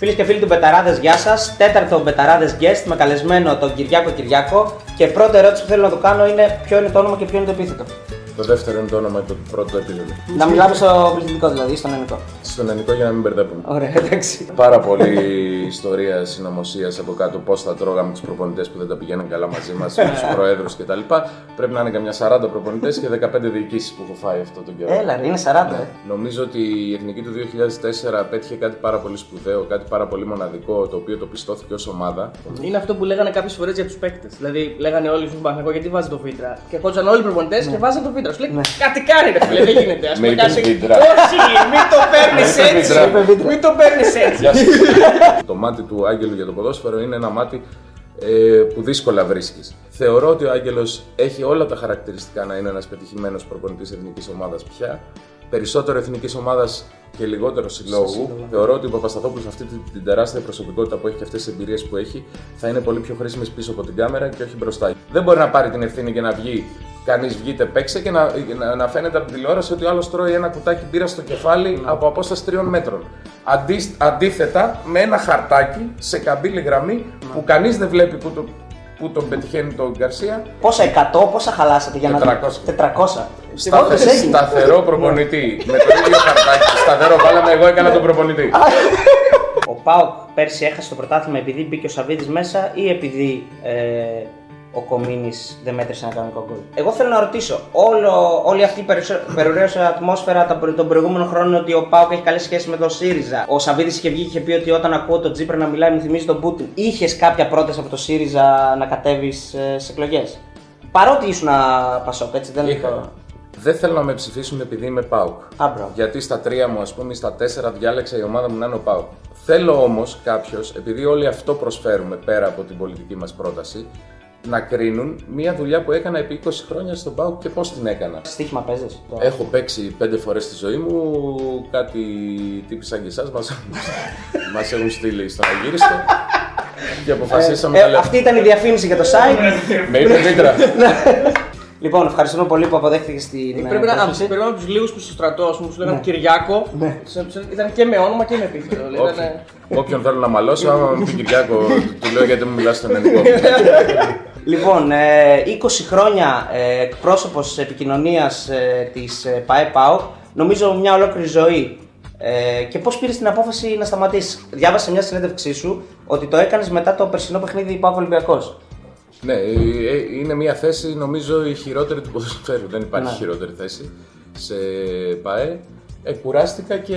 Φίλες και φίλοι του Μπεταράδες, γεια σας. Τέταρτο Μπεταράδες guest με καλεσμένο τον Κυριάκο Κυριάκο. Και πρώτη ερώτηση που θέλω να του κάνω είναι ποιο είναι το όνομα και ποιο είναι το επίθετο. Το δεύτερο είναι το όνομα και το πρώτο επίθετο. Να μιλάμε στο πληθυντικό δηλαδή, στον ελληνικό. Στον ελληνικό για να μην μπερδεύουμε. Ωραία, εντάξει. Πάρα πολύ ιστορία συνωμοσίας από κάτω πώς θα τρώγαμε τους προπονητές που δεν τα πηγαίνουν καλά μαζί μας, τους προέδρους κτλ. Πρέπει να είναι καμιά 40 προπονητές και 15 διοικήσεις που έχω φάει αυτό τον καιρό. Έλα, ρε, είναι 40. ε. Νομίζω ότι η εθνική του 2004 πέτυχε κάτι πάρα πολύ σπουδαίο, κάτι πάρα πολύ μοναδικό, το οποίο το πιστώθηκε ως ομάδα. Είναι αυτό που λέγανε κάποιες φορές για τους παίκτες. Δηλαδή, λέγανε όλοι στον Παναγό γιατί βάζεις το βίτρα. Και κότσαν όλοι οι προπονητές και βάζαν το βίτρα. Σου λέει κάτι κάνει ρε φίλε, δεν γίνεται. Ας Με πούμε, είπες κάτι- βίτρα. Όχι, μην το παίρνεις βίτρα. έτσι. Μην το παίρνεις έτσι. Γεια σας. το μάτι του Άγγελου για το ποδόσφαιρο είναι ένα μάτι ε, που δύσκολα βρίσκεις. Θεωρώ ότι ο Άγγελος έχει όλα τα χαρακτηριστικά να είναι ένας πετυχημένος προπονητής εθνικής ομάδας πια. Περισσότερο εθνικής ομάδας και λιγότερο συλλόγου. Θεωρώ ότι ο Παπασταθόπουλος αυτή την, την τεράστια προσωπικότητα που έχει και αυτές τις εμπειρίες που έχει θα είναι πολύ πιο χρήσιμε πίσω από την κάμερα και όχι μπροστά. Δεν μπορεί να πάρει την ευθύνη και να βγει. Κανείς βγείτε, παίξε και να, να, να φαίνεται από την τηλεόραση ότι ο άλλος τρώει ένα κουτάκι μπύρα στο κεφάλι από απόσταση τριών μέτρων. Αντί, αντίθετα, με ένα χαρτάκι σε καμπύλη γραμμή που κανείς δεν βλέπει που, το, που τον πετυχαίνει τον Γκαρσία. Πόσα 100, πόσα χαλάσατε για να 400. 400. Σταθε, Όντως έγινε. σταθερό προπονητή. με το ίδιο χαρτάκι. Σταθερό, βάλαμε εγώ έκανα τον προπονητή. Ο Πάοκ πέρσι έχασε το πρωτάθλημα επειδή μπήκε ο Σαββίδης μέσα ή επειδή ε, ο Κομίνης δεν μέτρησε ένα κανονικό γκολ. Εγώ θέλω να ρωτήσω, όλο, όλη αυτή η περισο- περιουραίωσα ατμόσφαιρα τα προ- τον προηγούμενο χρόνο είναι ότι ο Πάοκ έχει καλές σχέσεις με τον ΣΥΡΙΖΑ. Ο Σαββίδης είχε βγει και είχε πει ότι όταν ακούω τον Τζίπρα να μιλάει μου θυμίζει τον Πούτιν. Είχες κάποια πρόταση από το ΣΥΡΙΖΑ να κατέβεις σε εκλογές; Παρότι ήσουν Πασόκ, έτσι δεν Είχα. το. Δεν θέλω να με ψηφίσουν επειδή είμαι ΠΑΟΚ. Α, μπράβο. Γιατί στα τρία μου, ας πούμε, ή στα τέσσερα διάλεξα η ομάδα μου να είναι ο ΠΑΟΚ. Θέλω όμως κάποιος, επειδή όλοι αυτό προσφέρουμε πέρα από την πολιτική μας πρόταση, να κρίνουν μια δουλειά που έκανα επί 20 χρόνια στον ΠΑΟΚ και πώς την έκανα. Στίχημα παίζεις; Έχω παίξει πέντε φορές στη ζωή μου, κάτι τύποι σαν και εσάς μας, μας έχουν στείλει στον Αγύριστο και αποφασίσαμε Ε, να λέμε. αυτή ήταν η διαφήμιση για το site. Με είπε Βίτρα. Λοιπόν, ευχαριστούμε πολύ που αποδέχτηκες την. Πρέπει ε, να πρόσκληση. πρέπει να τους λίγους που στο στρατό, ας πούμε, που σου λέγανε Κυριάκο. σε- σε- Ήταν και με όνομα και με επίθετο. δηλαδή, Όποιον- ήταν- Όποιον θέλω να μαλώσω, άμα μου πει Κυριάκο, του λέω γιατί μου μιλάς στον ελληνικό. Λοιπόν, ε, 20 χρόνια ε, εκπρόσωπος επικοινωνίας ε, της ε, ΠαΕ ΠΑΟΚ, νομίζω μια ολόκληρη ζωή. Ε, και πώς πήρες την απόφαση να σταματήσεις; Διάβασα σε μια συνέντευξή σου ότι το έκανες μετά το περσινό παιχνίδι ΠΑΟΚ Ολυμπιακός. ναι, ε, ε, είναι μια θέση νομίζω η χειρότερη του ποδοσφαίρου. Δεν υπάρχει Ναι. χειρότερη θέση σε ΠαΕ. Ε, κουράστηκα και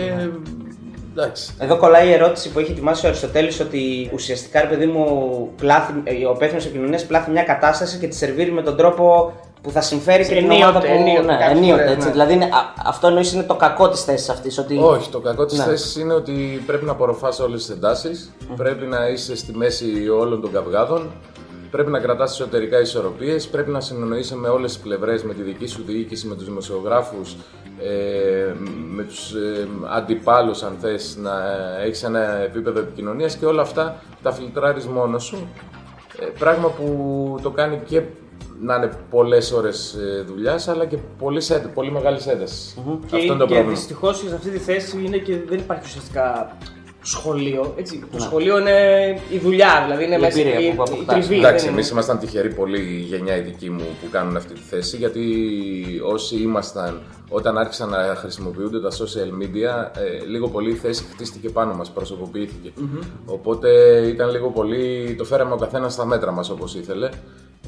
εντάξει. Εδώ κολλάει η ερώτηση που έχει ετοιμάσει ο Αριστοτέλης ότι ουσιαστικά ρε παιδί μου πλάθει, ε, ο υπεύθυνος επικοινωνίας πλάθει μια κατάσταση και τη σερβίρει με τον τρόπο που θα συμφέρει και την Ενίοτε, ομάδα που. ενίοτε, ναι, κάποιες ενίοτε, φορές, έτσι. ναι. Δηλαδή είναι, α- αυτό εννοείς είναι το κακό της θέσης αυτής. Ότι... Όχι, το κακό της Ναι. θέσης είναι ότι πρέπει να απορροφάς όλες τις εντάσεις, πρέπει να είσαι στη μέση όλων των καυγάδων, πρέπει να κρατάς εσωτερικά ισορροπίες, πρέπει να συνεννοείσαι με όλες τις πλευρές, με τη δική σου διοίκηση, με τους δημοσιογράφους, ε, με τους ε, αντιπάλους αν θες, να έχεις ένα επίπεδο επικοινωνίας και όλα αυτά τα φιλτράρεις μόνος σου. Ε, πράγμα που το κάνει και να είναι πολλές ώρες ε, δουλειάς, αλλά και πολύ, πολύ μεγάλης έντασης. Και, Αυτό είναι το και πρόβλημα. δυστυχώς σε αυτή τη θέση είναι και δεν υπάρχει ουσιαστικά σχολείο. Έτσι. Ναι. Το σχολείο είναι η δουλειά, δηλαδή είναι Η μέσα εμπειρία η, που η αποκτάς. τριβή. Εντάξει, δεν εμείς είναι. ήμασταν τυχεροί πολύ η γενιά η δική μου που κάνουν αυτή τη θέση γιατί όσοι ήμασταν όταν άρχισαν να χρησιμοποιούνται τα social media, ε, λίγο πολύ η θέση χτίστηκε πάνω μας, προσωποποιήθηκε. Οπότε ήταν λίγο πολύ, το φέραμε ο καθένας στα μέτρα μας όπως ήθελε.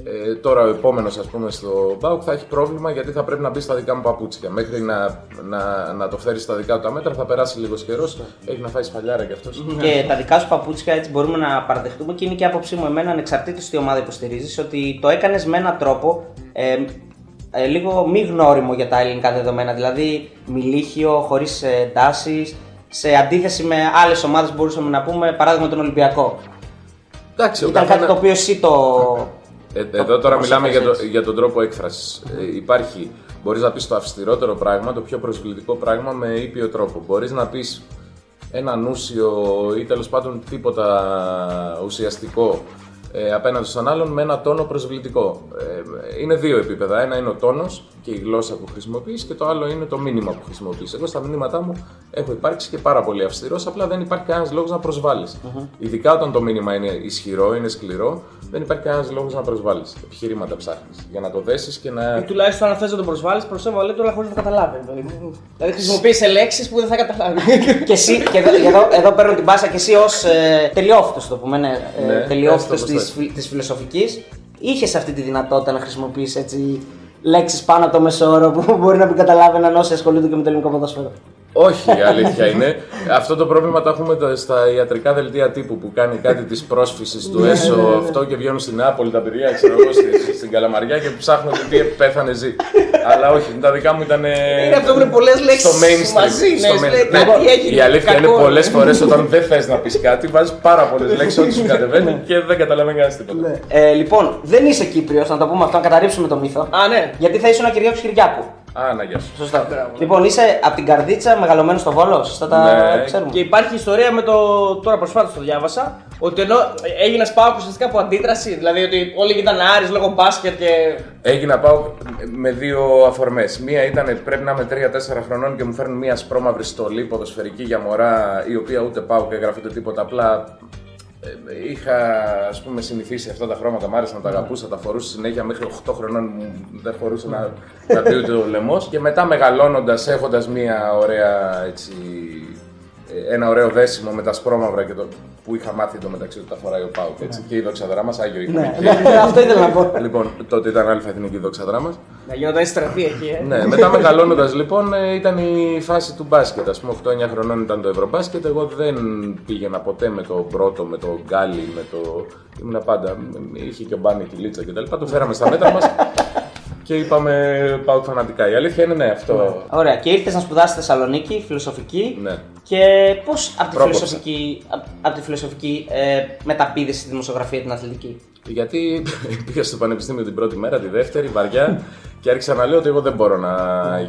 Ε, τώρα ο επόμενος, ας πούμε, στο Μπάουκ θα έχει πρόβλημα γιατί θα πρέπει να μπει στα δικά μου παπούτσια. Μέχρι να, να, να το φέρεις στα δικά του τα μέτρα θα περάσει λίγος καιρός. Έχει να φάει σφαλιάρα κι αυτός. Και τα δικά σου παπούτσια έτσι μπορούμε να παραδεχτούμε και είναι και η άποψή μου εμένα ανεξαρτήτως τι ομάδα υποστηρίζεις ότι το έκανες με έναν τρόπο ε, ε, λίγο μη γνώριμο για τα ελληνικά δεδομένα. Δηλαδή μιλίχιο, χωρίς ε, τάσεις, σε αντίθεση με άλλες ομάδες που μπορούσαμε να πούμε, παράδειγμα τον Ολυμπιακό. Εντάξει, ο Ήταν κάτι καθένα- το οποίο εσύ το. Ε, εδώ τώρα το μιλάμε για, το, προσέφερες για τον τρόπο έκφρασης. Ε, υπάρχει, μπορείς να πεις το αυστηρότερο πράγμα, το πιο προσβλητικό πράγμα με ήπιο τρόπο. Μπορείς να πεις ένα νούσιο ή τέλος πάντων τίποτα ουσιαστικό ε, απέναντι στον άλλον με ένα τόνο προσβλητικό. είναι δύο επίπεδα. Ένα είναι ο τόνος και η γλώσσα που χρησιμοποιείς και το άλλο είναι το μήνυμα που χρησιμοποιείς. Εγώ στα μηνύματά μου έχω υπάρξει και πάρα πολύ αυστηρός, απλά δεν υπάρχει κανένας λόγος να προσβάλλεις. Ειδικά όταν το μήνυμα είναι ισχυρό, είναι σκληρό, δεν υπάρχει κανένας λόγος να προσβάλλεις. Επιχειρήματα ψάχνεις για να το δέσεις και να. Ή τουλάχιστον αν θες να τον προσβάλλεις, προσέβαλε το αλλά χωρίς να το καταλάβει. Δηλαδή, δηλαδή χρησιμοποίησε λέξεις που δεν θα καταλάβεις. και εσύ, και εδώ, εδώ, εδώ παίρνω την πάσα και εσύ ως ε, τελειόφυτο, το πούμε, ναι, ε, Ναι, τελειόφυτο έτσι όπως της της φιλοσοφικής, είχες αυτή τη δυνατότητα να χρησιμοποιήσει έτσι λέξεις πάνω από το μεσόωρο που μπορεί να μην καταλάβαιναν όσοι ασχολούνται και με το ελληνικό ποδόσφαιρο. Όχι, η αλήθεια είναι. Αυτό το πρόβλημα το έχουμε τα- στα ιατρικά δελτία τύπου που κάνει κάτι της πρόσφυσης του έσω αυτό και βγαίνουν στην Νεάπολη τα παιδιά, ξέρω εγώ, στη- στην Καλαμαριά και ψάχνουν τι πέθανε ζει. Αλλά όχι, τα δικά μου ήταν. Είναι αυτό που είναι πολλές λέξεις στο mainstream. μαζί. Ναι, στο σου main- λέει Ναι, κάτι έγινε. η αλήθεια κακό. είναι πολλές φορές όταν δεν θες να πεις κάτι, βάζεις πάρα πολλές λέξεις ό,τι σου κατεβαίνει και δεν καταλαβαίνει κανένας τίποτα. Ε, λοιπόν, δεν είσαι Κύπριος, να το πούμε αυτό, να καταρρύψουμε το μύθο. Α, ναι. Γιατί θα ήσουν ο Κυριάκος Κυριάκου. Α, να γεια σου. Σωστά. Μπράβο. Λοιπόν, είσαι από την Καρδίτσα, μεγαλωμένος στο Βόλο. Σωστά τα Ναι. ξέρουμε. Και υπάρχει ιστορία με το. Τώρα προσφάτως το διάβασα. Ότι ενώ έγινε σπάω ουσιαστικά από αντίδραση. Δηλαδή ότι όλοι ήταν Άρης λόγω μπάσκετ και. Έγινα πάω με δύο αφορμές. Μία ήταν πρέπει να είμαι 3-4 χρονών και μου φέρνουν μία σπρώμαυρη στολή ποδοσφαιρική για μωρά, η οποία ούτε πάω και γράφει τίποτα. Απλά ε, είχα ας πούμε συνηθίσει αυτά τα χρώματα, μ' άρεσαν, τα αγαπούσα, τα φορούσα συνέχεια μέχρι 8 χρονών μου δεν χωρούσε να, να πει ούτε ο λαιμός. Και μετά μεγαλώνοντας, έχοντας μία ωραία έτσι, ε, ένα ωραίο δέσιμο με τα σπρώμαυρα και το, που είχα μάθει το μεταξύ του τα φοράει ο Πάουκ. Έτσι, Και η δόξα δράμα, Άγιο είχαμε. Ναι, και- ναι, αυτό ήθελα να πω. Λοιπόν, τότε ήταν αλφα εθνική δόξα δράμα. Να γινόταν στραφή εκεί, ε. Ναι, μετά μεγαλώνοντας λοιπόν ε, ήταν η φάση του μπάσκετ. Α πούμε, 8-9 χρονών ήταν το Ευρωμπάσκετ. Εγώ δεν πήγαινα ποτέ με το πρώτο, με το γκάλι, με το. Ήμουνα πάντα. Είχε και ο Μπάνι τη Λίτσα κτλ. Το φέραμε στα μέτρα μας και είπαμε πάω φανατικά. Η αλήθεια είναι ναι, αυτό. Ωραία, και ήρθες να σπουδάσεις στη Θεσσαλονίκη, φιλοσοφική. Ναι. Και πώς από τη Πρόκοψα. φιλοσοφική, απ- απ' τη φιλοσοφική ε, μεταπίδε στη δημοσιογραφία την αθλητική; Γιατί πήγα στο πανεπιστήμιο την πρώτη μέρα, τη δεύτερη, βαριά, και άρχισα να λέω ότι εγώ δεν μπορώ να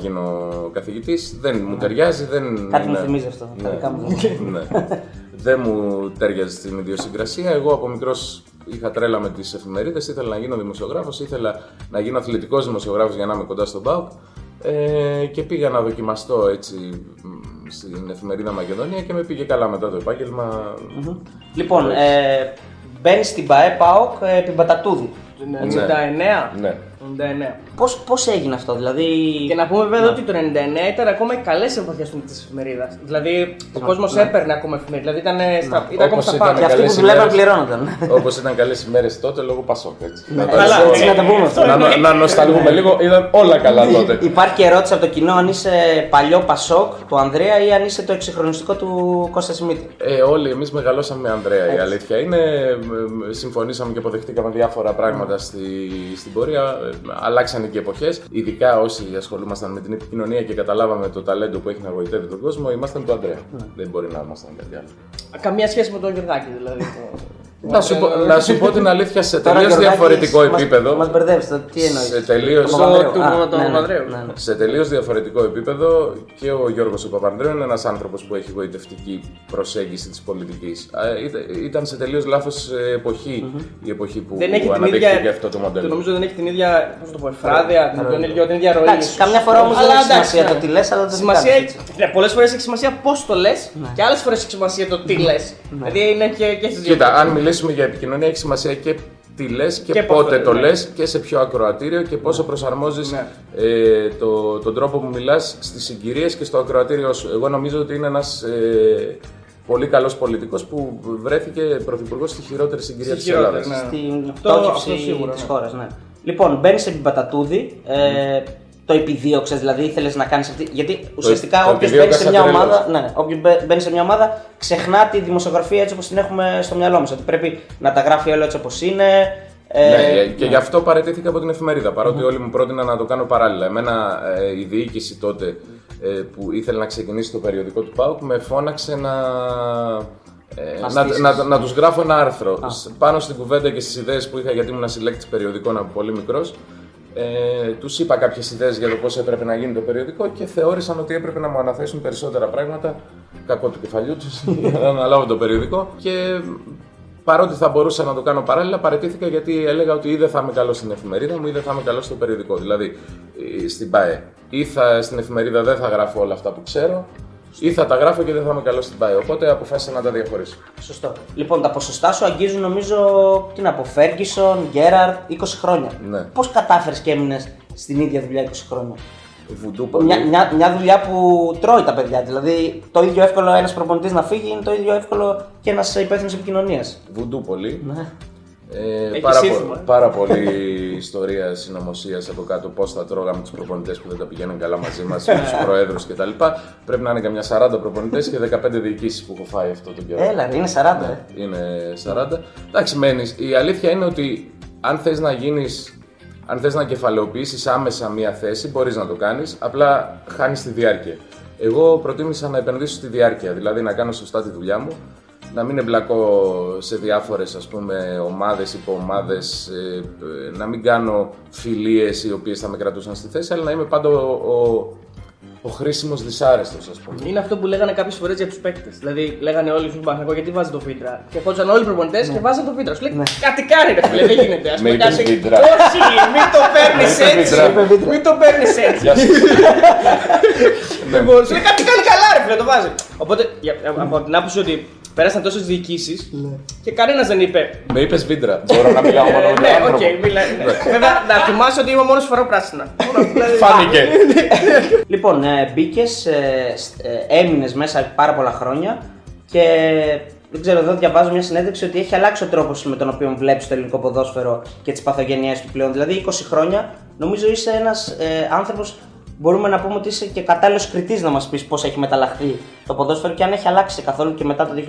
γίνω καθηγητής. Δεν μου ταιριάζει, δεν. Κάτι μου είναι- θυμίζει αυτό. Τα Ναι. δικά μου δεν. ναι. δεν μου τέριαζε στην ιδιοσυγκρασία. Εγώ από μικρός είχα τρέλα με τις εφημερίδες. Ήθελα να γίνω δημοσιογράφος, ήθελα να γίνω αθλητικός δημοσιογράφος για να είμαι κοντά στον ΠΑΟΚ. Ε, και πήγα να δοκιμαστώ έτσι μ, στην εφημερίδα Μακεδονία και με πήγε καλά μετά το επάγγελμα. Λοιπόν, ε, μπαίνεις στην ΠαΕ ΠΑΟΚ ε, επί Μπατατούδη. Το Ναι. 99. Ναι. 99. Πώς, πώς έγινε αυτό, δηλαδή. Και να πούμε βέβαια ότι το 99 ήταν ακόμα οι καλές εποχέ της εφημερίδας. Δηλαδή ο κόσμος έπαιρνε ακόμα εφημερίδα. Δηλαδή ήταν, στα, ήταν ακόμα Όπως στα ήταν πάντα. Και αυτοί που καλές δουλεύαν ημέρες. πληρώνονταν. Όπως ήταν καλές ημέρες τότε λόγω Πασόκ. Έτσι. να, το καλά, πω- έτσι να το πούμε αυτό. να, να, να νοσταλγούμε λίγο, ήταν όλα καλά τότε. Υπάρχει και ερώτηση από το κοινό αν είσαι παλιό Πασόκ του Ανδρέα ή αν είσαι το εξυγχρονιστικό του Κώστα Σιμίτη. Ε, όλοι εμείς μεγαλώσαμε με Ανδρέα. Η αλήθεια είναι. ε, ε, Συμφωνήσαμε και αποδεχτήκαμε διάφορα πράγματα στη, στην πορεία. Ε, Αλλάξανε και εποχές. Ειδικά όσοι ασχολούμασταν με την επικοινωνία και καταλάβαμε το ταλέντο που έχει να βοηθεύει τον κόσμο, ήμασταν του Ανδρέα. Δεν μπορεί να ήμασταν κάτι άλλο. Καμία σχέση με τον Γερδάκη δηλαδή. Να σου, πω, να σου πω την αλήθεια σε Τώρα, τελείως Γιωργάκη, διαφορετικό μας- επίπεδο. Μας μπερδεύεις, το τι εννοείς; Σε τελείως- Το Παπανδρέου. του- Α, του ναι, ναι, Παπανδρέου. ναι, ναι. Σε τελείως διαφορετικό επίπεδο και ο Γιώργος ο Παπανδρέου είναι ένας άνθρωπος που έχει γοητευτική προσέγγιση της πολιτικής. Α, ήταν- Ήταν σε τελείως λάθος ε, εποχή η εποχή που Δεν έχει την αναδείχθηκε ίδια. αυτό το Το μοντέλο. νομίζω δεν έχει την ίδια. Πώς το πω, εφράδια, την, τον ίδιο, την ίδια ροή. Εντάξει, ίσως. καμιά φορά όμως δεν Αλλά έχει εντάξει, σημασία ναι. το τι λες, αλλά το τι Σημασία, κάνεις, έτσι. ναι, πολλές φορές έχει σημασία πώς το λες Ναι. και άλλες φορές έχει σημασία το τι λες. Δηλαδή είναι και, και στις δύο. Κοίτα, αν μιλήσουμε για επικοινωνία έχει σημασία και τι λες και, Και πώς πότε το το λες, λες και σε ποιο ακροατήριο και πόσο προσαρμόζεις Ναι. ε, το, τον τρόπο που μιλάς στις συγκυρίες και στο ακροατήριό σου. Εγώ νομίζω ότι είναι ένας ε, πολύ καλός πολιτικός που βρέθηκε πρωθυπουργός στη χειρότερη συγκυρία Στη της χειρότερη, Ελλάδας. ναι. Στην Αυτό- πτώχευση αυτό σίγουρα, της ναι. χώρας, ναι. Λοιπόν, μπαίνει επί Μπατατούδη, ε, το επιδίωξες, δηλαδή ήθελες να κάνεις αυτή. Γιατί ουσιαστικά το όποιος μπαίνει επιδίωκα σε σαν μια τρελός. ομάδα, ναι, όποιος μπε- μπαίνει σε μια ομάδα ξεχνά τη δημοσιογραφία έτσι όπως την έχουμε στο μυαλό μας. Ότι πρέπει να τα γράφει όλο έτσι όπως είναι. Ε, ναι, και γι' αυτό παραιτήθηκα από την εφημερίδα. Παρότι όλοι μου πρότειναν να το κάνω παράλληλα. Εμένα ε, η διοίκηση τότε ε, που ήθελε να ξεκινήσει το περιοδικό του ΠΑΟΚ με φώναξε να. ε, Να να, στήσεις. να, να τους γράφω ένα άρθρο Σ- πάνω στην κουβέντα και στις ιδέες που είχα γιατί ήμουν συλλέκτης περιοδικών από πολύ μικρός ε, τους είπα κάποιες ιδέες για το πώς έπρεπε να γίνει το περιοδικό και θεώρησαν ότι έπρεπε να μου αναθέσουν περισσότερα πράγματα. Κακό του κεφαλιού τους για να αναλάβω το περιοδικό. Και παρότι θα μπορούσα να το κάνω παράλληλα, παρετήθηκα γιατί έλεγα ότι ή δεν θα είμαι καλό στην εφημερίδα μου ή δεν θα είμαι καλό στο περιοδικό. Δηλαδή ε, στην ΠΑΕ. Ή θα, στην εφημερίδα δεν θα γράφω όλα αυτά που ξέρω, ή θα τα γράφω και δεν θα είμαι καλός στην ΠΑΕ. Οπότε αποφάσισα να τα διαχωρίσω. Σωστό. Λοιπόν, τα ποσοστά σου αγγίζουν νομίζω τι να πω, Φέργκισον, Γκέραρτ, 20 χρόνια. Ναι. Πώς κατάφερες και έμεινες στην ίδια δουλειά 20 χρόνια; Βουντού πολύ. Μια, μια, μια δουλειά που τρώει τα παιδιά. Δηλαδή, το ίδιο εύκολο ένας προπονητής να φύγει είναι το ίδιο εύκολο και ένας υπεύθυνος επικοινωνίας. Βουντού πολύ. Ναι. Ε, Έχει πάρα, σύνθημα, πο- ε. πάρα πολλή ιστορία συνωμοσίας από κάτω πώς θα τρώγαμε τους προπονητές που δεν τα πηγαίνουν καλά μαζί μας, τους προέδρους κτλ. Πρέπει να είναι καμιά 40 προπονητές και 15 διοικήσεις που έχω φάει αυτό το καιρό. Έλα, ρε, είναι 40. ε. Είναι 40. Εντάξει, μένεις. Η αλήθεια είναι ότι αν θες να γίνεις. Αν θες να κεφαλαιοποιήσεις άμεσα μία θέση, μπορείς να το κάνεις, απλά χάνεις τη διάρκεια. Εγώ προτίμησα να επενδύσω στη διάρκεια, δηλαδή να κάνω σωστά τη δουλειά μου, να μην εμπλακώ σε διάφορες ας πούμε ομάδες, υποομάδες, ε, ε, να μην κάνω φιλίες οι οποίες θα με κρατούσαν στη θέση, αλλά να είμαι πάντα ο, ο, ο χρήσιμος δυσάρεστος ας πούμε. Είναι αυτό που λέγανε κάποιες φορές για τους παίκτες. Δηλαδή, λέγανε όλοι στον Παναγό γιατί βάζει το φίτρα; Και ερχόντουσαν όλοι οι προπονητές και βάζαν το φίτρα. Σου λέει κάτι κάνει, ρε φίλε, δεν γίνεται. Ας Με πούμε, είπες κάτι- βίτρα. Όχι, μην το παίρνεις Με είπες έτσι. βίτρα. Μην το παίρνεις έτσι. Γεια σου. Ναι. Λοιπόν, σου λέει κάτι κάνει καλά, ρε φίλε, το βάζει. Οπότε, για- από την άποψη ότι πέρασαν τόσες διοικήσεις και κανένας δεν είπε. Με είπες Βύντρα, μπορώ να μιλάω μόνο με τον Ναι, άνθρωπο. οκ, μιλά. ναι. Βέβαια, να θυμάσαι ότι είμαι ο μόνος που φοράω πράσινα. Μόνο αυτό, δηλαδή. Φάνηκε. Λοιπόν, ε, μπήκες, ε, σ- ε, έμεινες μέσα πάρα πολλά χρόνια και δεν ξέρω, εδώ διαβάζω μια συνέντευξη ότι έχει αλλάξει ο τρόπος με τον οποίο βλέπεις το ελληνικό ποδόσφαιρο και τις παθογένειές του πλέον. Δηλαδή, 20 χρόνια νομίζω είσαι ένας ε, άνθρωπος. Μπορούμε να πούμε ότι είσαι και κατάλληλος κριτής να μας πεις πώς έχει μεταλλαχθεί το ποδόσφαιρο και αν έχει αλλάξει καθόλου και μετά το 2004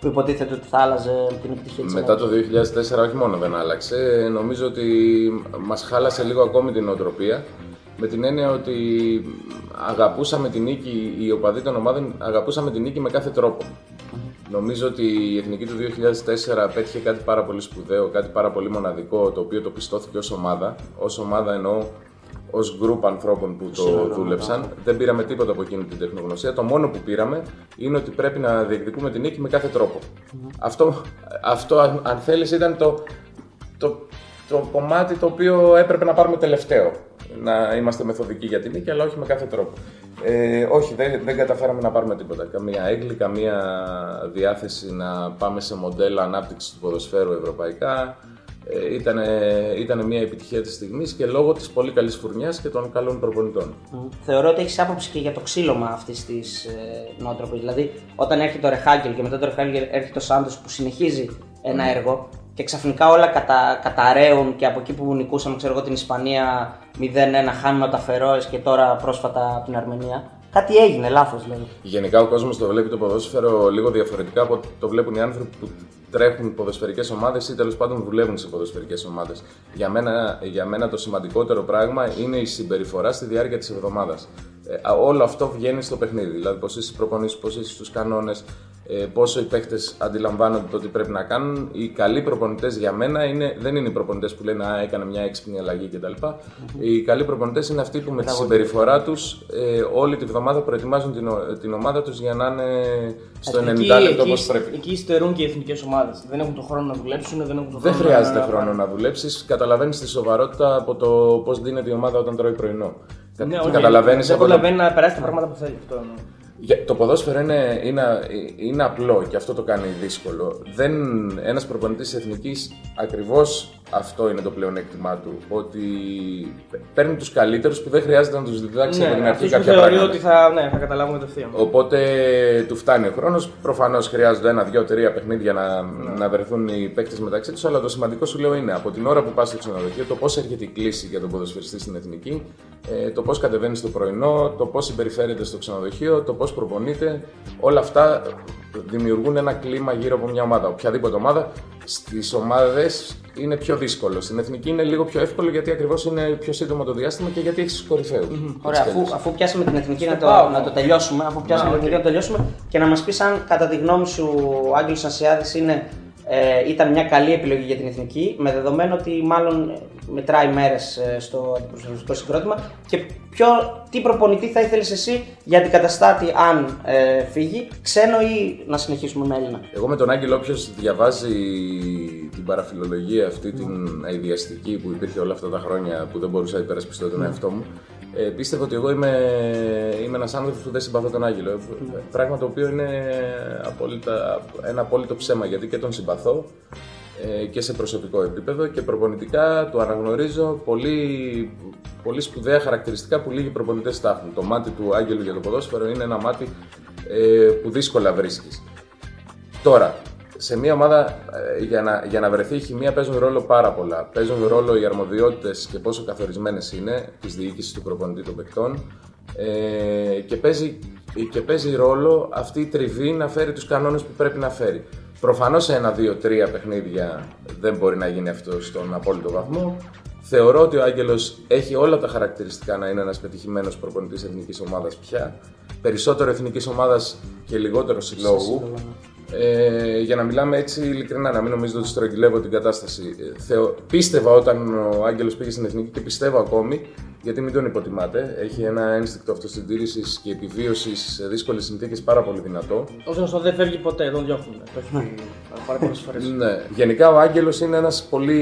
που υποτίθεται ότι θα άλλαζε την επιτυχία της Μετά το 2004 όχι μόνο δεν άλλαξε, νομίζω ότι μας χάλασε λίγο ακόμη την οτροπία με την έννοια ότι αγαπούσαμε την νίκη, οι οπαδοί των ομάδων αγαπούσαμε την νίκη με κάθε τρόπο. Νομίζω ότι η Εθνική του 2004 πέτυχε κάτι πάρα πολύ σπουδαίο, κάτι πάρα πολύ μοναδικό, το οποίο το πιστώθηκε ως ομάδα. Ως ομάδα εννοώ ως γκρουπ ανθρώπων που το δούλεψαν. Δεν πήραμε τίποτα από εκείνη την τεχνογνωσία. Το μόνο που πήραμε είναι ότι πρέπει να διεκδικούμε την νίκη με κάθε τρόπο. Αυτό, αυτό αν, αν θέλεις, ήταν το, το, το κομμάτι το οποίο έπρεπε να πάρουμε τελευταίο. Να είμαστε μεθοδικοί για την νίκη, αλλά όχι με κάθε τρόπο. Ε, όχι, δεν, δεν καταφέραμε να πάρουμε τίποτα. Καμία έγκλη, καμία διάθεση να πάμε σε μοντέλα ανάπτυξης του ποδοσφαίρου ευρωπαϊκά. Ε, ήτανε, ήτανε μια επιτυχία της στιγμής και λόγω της πολύ καλής φουρνιάς και των καλών προπονητών. Μμ. Θεωρώ ότι έχεις άποψη και για το ξύλωμα αυτής της ε, νοοτροπή. Δηλαδή, όταν έρχεται ο Ρεχάγκελ και μετά το Ρεχάγκελ έρχεται ο Σάντος που συνεχίζει ένα έργο και ξαφνικά όλα κατα, καταραίουν και από εκεί που νικούσαμε, ξέρω εγώ, την Ισπανία 0-1, χάνουμε από τα Φερόες και τώρα πρόσφατα από την Αρμενία. Κάτι έγινε, λάθος δηλαδή. Γενικά ο κόσμος το βλέπει το ποδόσφαιρο λίγο διαφορετικά από ό,τι το βλέπουν οι άνθρωποι που τρέχουν ποδοσφαιρικές ομάδες ή τέλος πάντων δουλεύουν σε ποδοσφαιρικές ομάδες. Για μένα, για μένα το σημαντικότερο πράγμα είναι η συμπεριφορά στη διάρκεια της εβδομάδας. Ε, α, όλο αυτό βγαίνει στο παιχνίδι. Δηλαδή πώς είσαι προπονήσεις, πώς είσαι στους κανόνες, ε, πόσο οι παίχτε αντιλαμβάνονται το τι πρέπει να κάνουν. Οι καλοί προπονητές για μένα είναι, δεν είναι οι προπονητές που λένε Α, έκανε μια έξυπνη αλλαγή κτλ. Οι καλοί προπονητές είναι αυτοί που με τη συμπεριφορά τους ε, όλη τη βδομάδα προετοιμάζουν την, ο- την ομάδα τους για να είναι στο 90 Εκεί- λεπτό εκεί- όπως πρέπει. Εκεί υστερούν και οι εθνικές ομάδες. Δεν έχουν τον χρόνο να δουλέψουν, δεν έχουν τον Δεν χρόνο χρειάζεται να... χρόνο να δουλέψεις. Καταλαβαίνεις τη σοβαρότητα από το πώς δίνεται η ομάδα όταν τρώει πρωινό. Ναι, Κα- όχι, καταλαβαίνεις Δεν από το- προλαβαίνει να περάσει τα πράγματα που θέλει. Αυτό εννοώ. Για- Το ποδόσφαιρο είναι, είναι, είναι απλό και αυτό το κάνει δύσκολο. Δεν, ένας προπονητής εθνικής ακριβώς αυτό είναι το πλεονέκτημά του. Ότι παίρνει τους καλύτερους που δεν χρειάζεται να τους διδάξει από την αρχή αυτούς Ναι, που κάποια θεωρεί πράγματα. ότι θα, ναι, θα καταλάβουν κατευθείαν. Οπότε του φτάνει ο χρόνος. Προφανώς χρειάζονται ένα, δύο, τρία παιχνίδια να, να βρεθούν οι παίκτες μεταξύ τους. Αλλά το σημαντικό σου λέω είναι από την ώρα που πας στο ξενοδοχείο, το πώς έρχεται η κλίση για τον ποδοσφαιριστή στην εθνική, ε, το πώς κατεβαίνεις στο πρωινό, το πώς συμπεριφέρεται στο ξενοδοχείο, το πώς προπονείται. Όλα αυτά δημιουργούν ένα κλίμα γύρω από μια ομάδα. Οποιαδήποτε ομάδα στις ομάδες είναι πιο δύσκολο. Στην εθνική είναι λίγο πιο εύκολο γιατί ακριβώς είναι πιο σύντομο το διάστημα και γιατί έχεις κορυφαίους. Ωραία, αφού, αφού πιάσαμε την εθνική να το, πάω. να το τελειώσουμε, αφού πιάσαμε Α, την εθνική να το τελειώσουμε και να μας πεις αν κατά τη γνώμη σου ο Άγγελος Ασιάδης είναι ε, ήταν μια καλή επιλογή για την εθνική, με δεδομένο ότι μάλλον μετράει μέρες στο αντιπροσωπευτικό συγκρότημα. Και ποιο, τι προπονητή θα ήθελες εσύ για αντικαταστάτη, αν ε, φύγει, ξένο ή να συνεχίσουμε με Έλληνα; Εγώ με τον Άγγελο, όποιος διαβάζει την παραφιλολογία αυτή, την αειδιαστική που υπήρχε όλα αυτά τα χρόνια που δεν μπορούσα να υπερασπιστώ τον εαυτό μου, ε, πίστευα ότι εγώ είμαι, είμαι ένας άνθρωπος που δεν συμπαθώ τον Άγγελο. Πράγμα το οποίο είναι απόλυτα, ένα απόλυτο ψέμα γιατί και τον συμπαθώ ε, και σε προσωπικό επίπεδο και προπονητικά του αναγνωρίζω πολύ, πολύ σπουδαία χαρακτηριστικά που λίγοι προπονητές τα έχουν. Το μάτι του Άγγελου για το ποδόσφαιρο είναι ένα μάτι ε, που δύσκολα βρίσκεις. Τώρα, σε μια ομάδα ε, για να, για να βρεθεί η χημεία παίζουν ρόλο πάρα πολλά. Παίζουν ρόλο οι αρμοδιότητες και πόσο καθορισμένες είναι της διοίκησης του προπονητή των παικτών. Ε, και, παίζει, και παίζει ρόλο αυτή η τριβή να φέρει τους κανόνες που πρέπει να φέρει. Προφανώς σε ένα, δύο, τρία παιχνίδια δεν μπορεί να γίνει αυτό στον απόλυτο βαθμό. Θεωρώ ότι ο Άγγελος έχει όλα τα χαρακτηριστικά να είναι ένας πετυχημένος προπονητής εθνικής ομάδας πια. Περισσότερο εθνικής ομάδας και λιγότερο συλλόγου. Ναι. Ε, για να μιλάμε έτσι ειλικρινά, να μην νομίζετε ότι στρογγυλεύω την κατάσταση. Ε, θεω... Πίστευα όταν ο Άγγελος πήγε στην εθνική και πιστεύω ακόμη, γιατί μην τον υποτιμάτε. Έχει ένα ένστικτο αυτοσυντήρηση και επιβίωσης σε δύσκολες συνθήκες πάρα πολύ δυνατό. Όσο γνωστός δεν φεύγει ποτέ, τον διώχνουν. Το έχει πάρει πολλές φορές. Ναι. Γενικά ο Άγγελος είναι ένας πολύ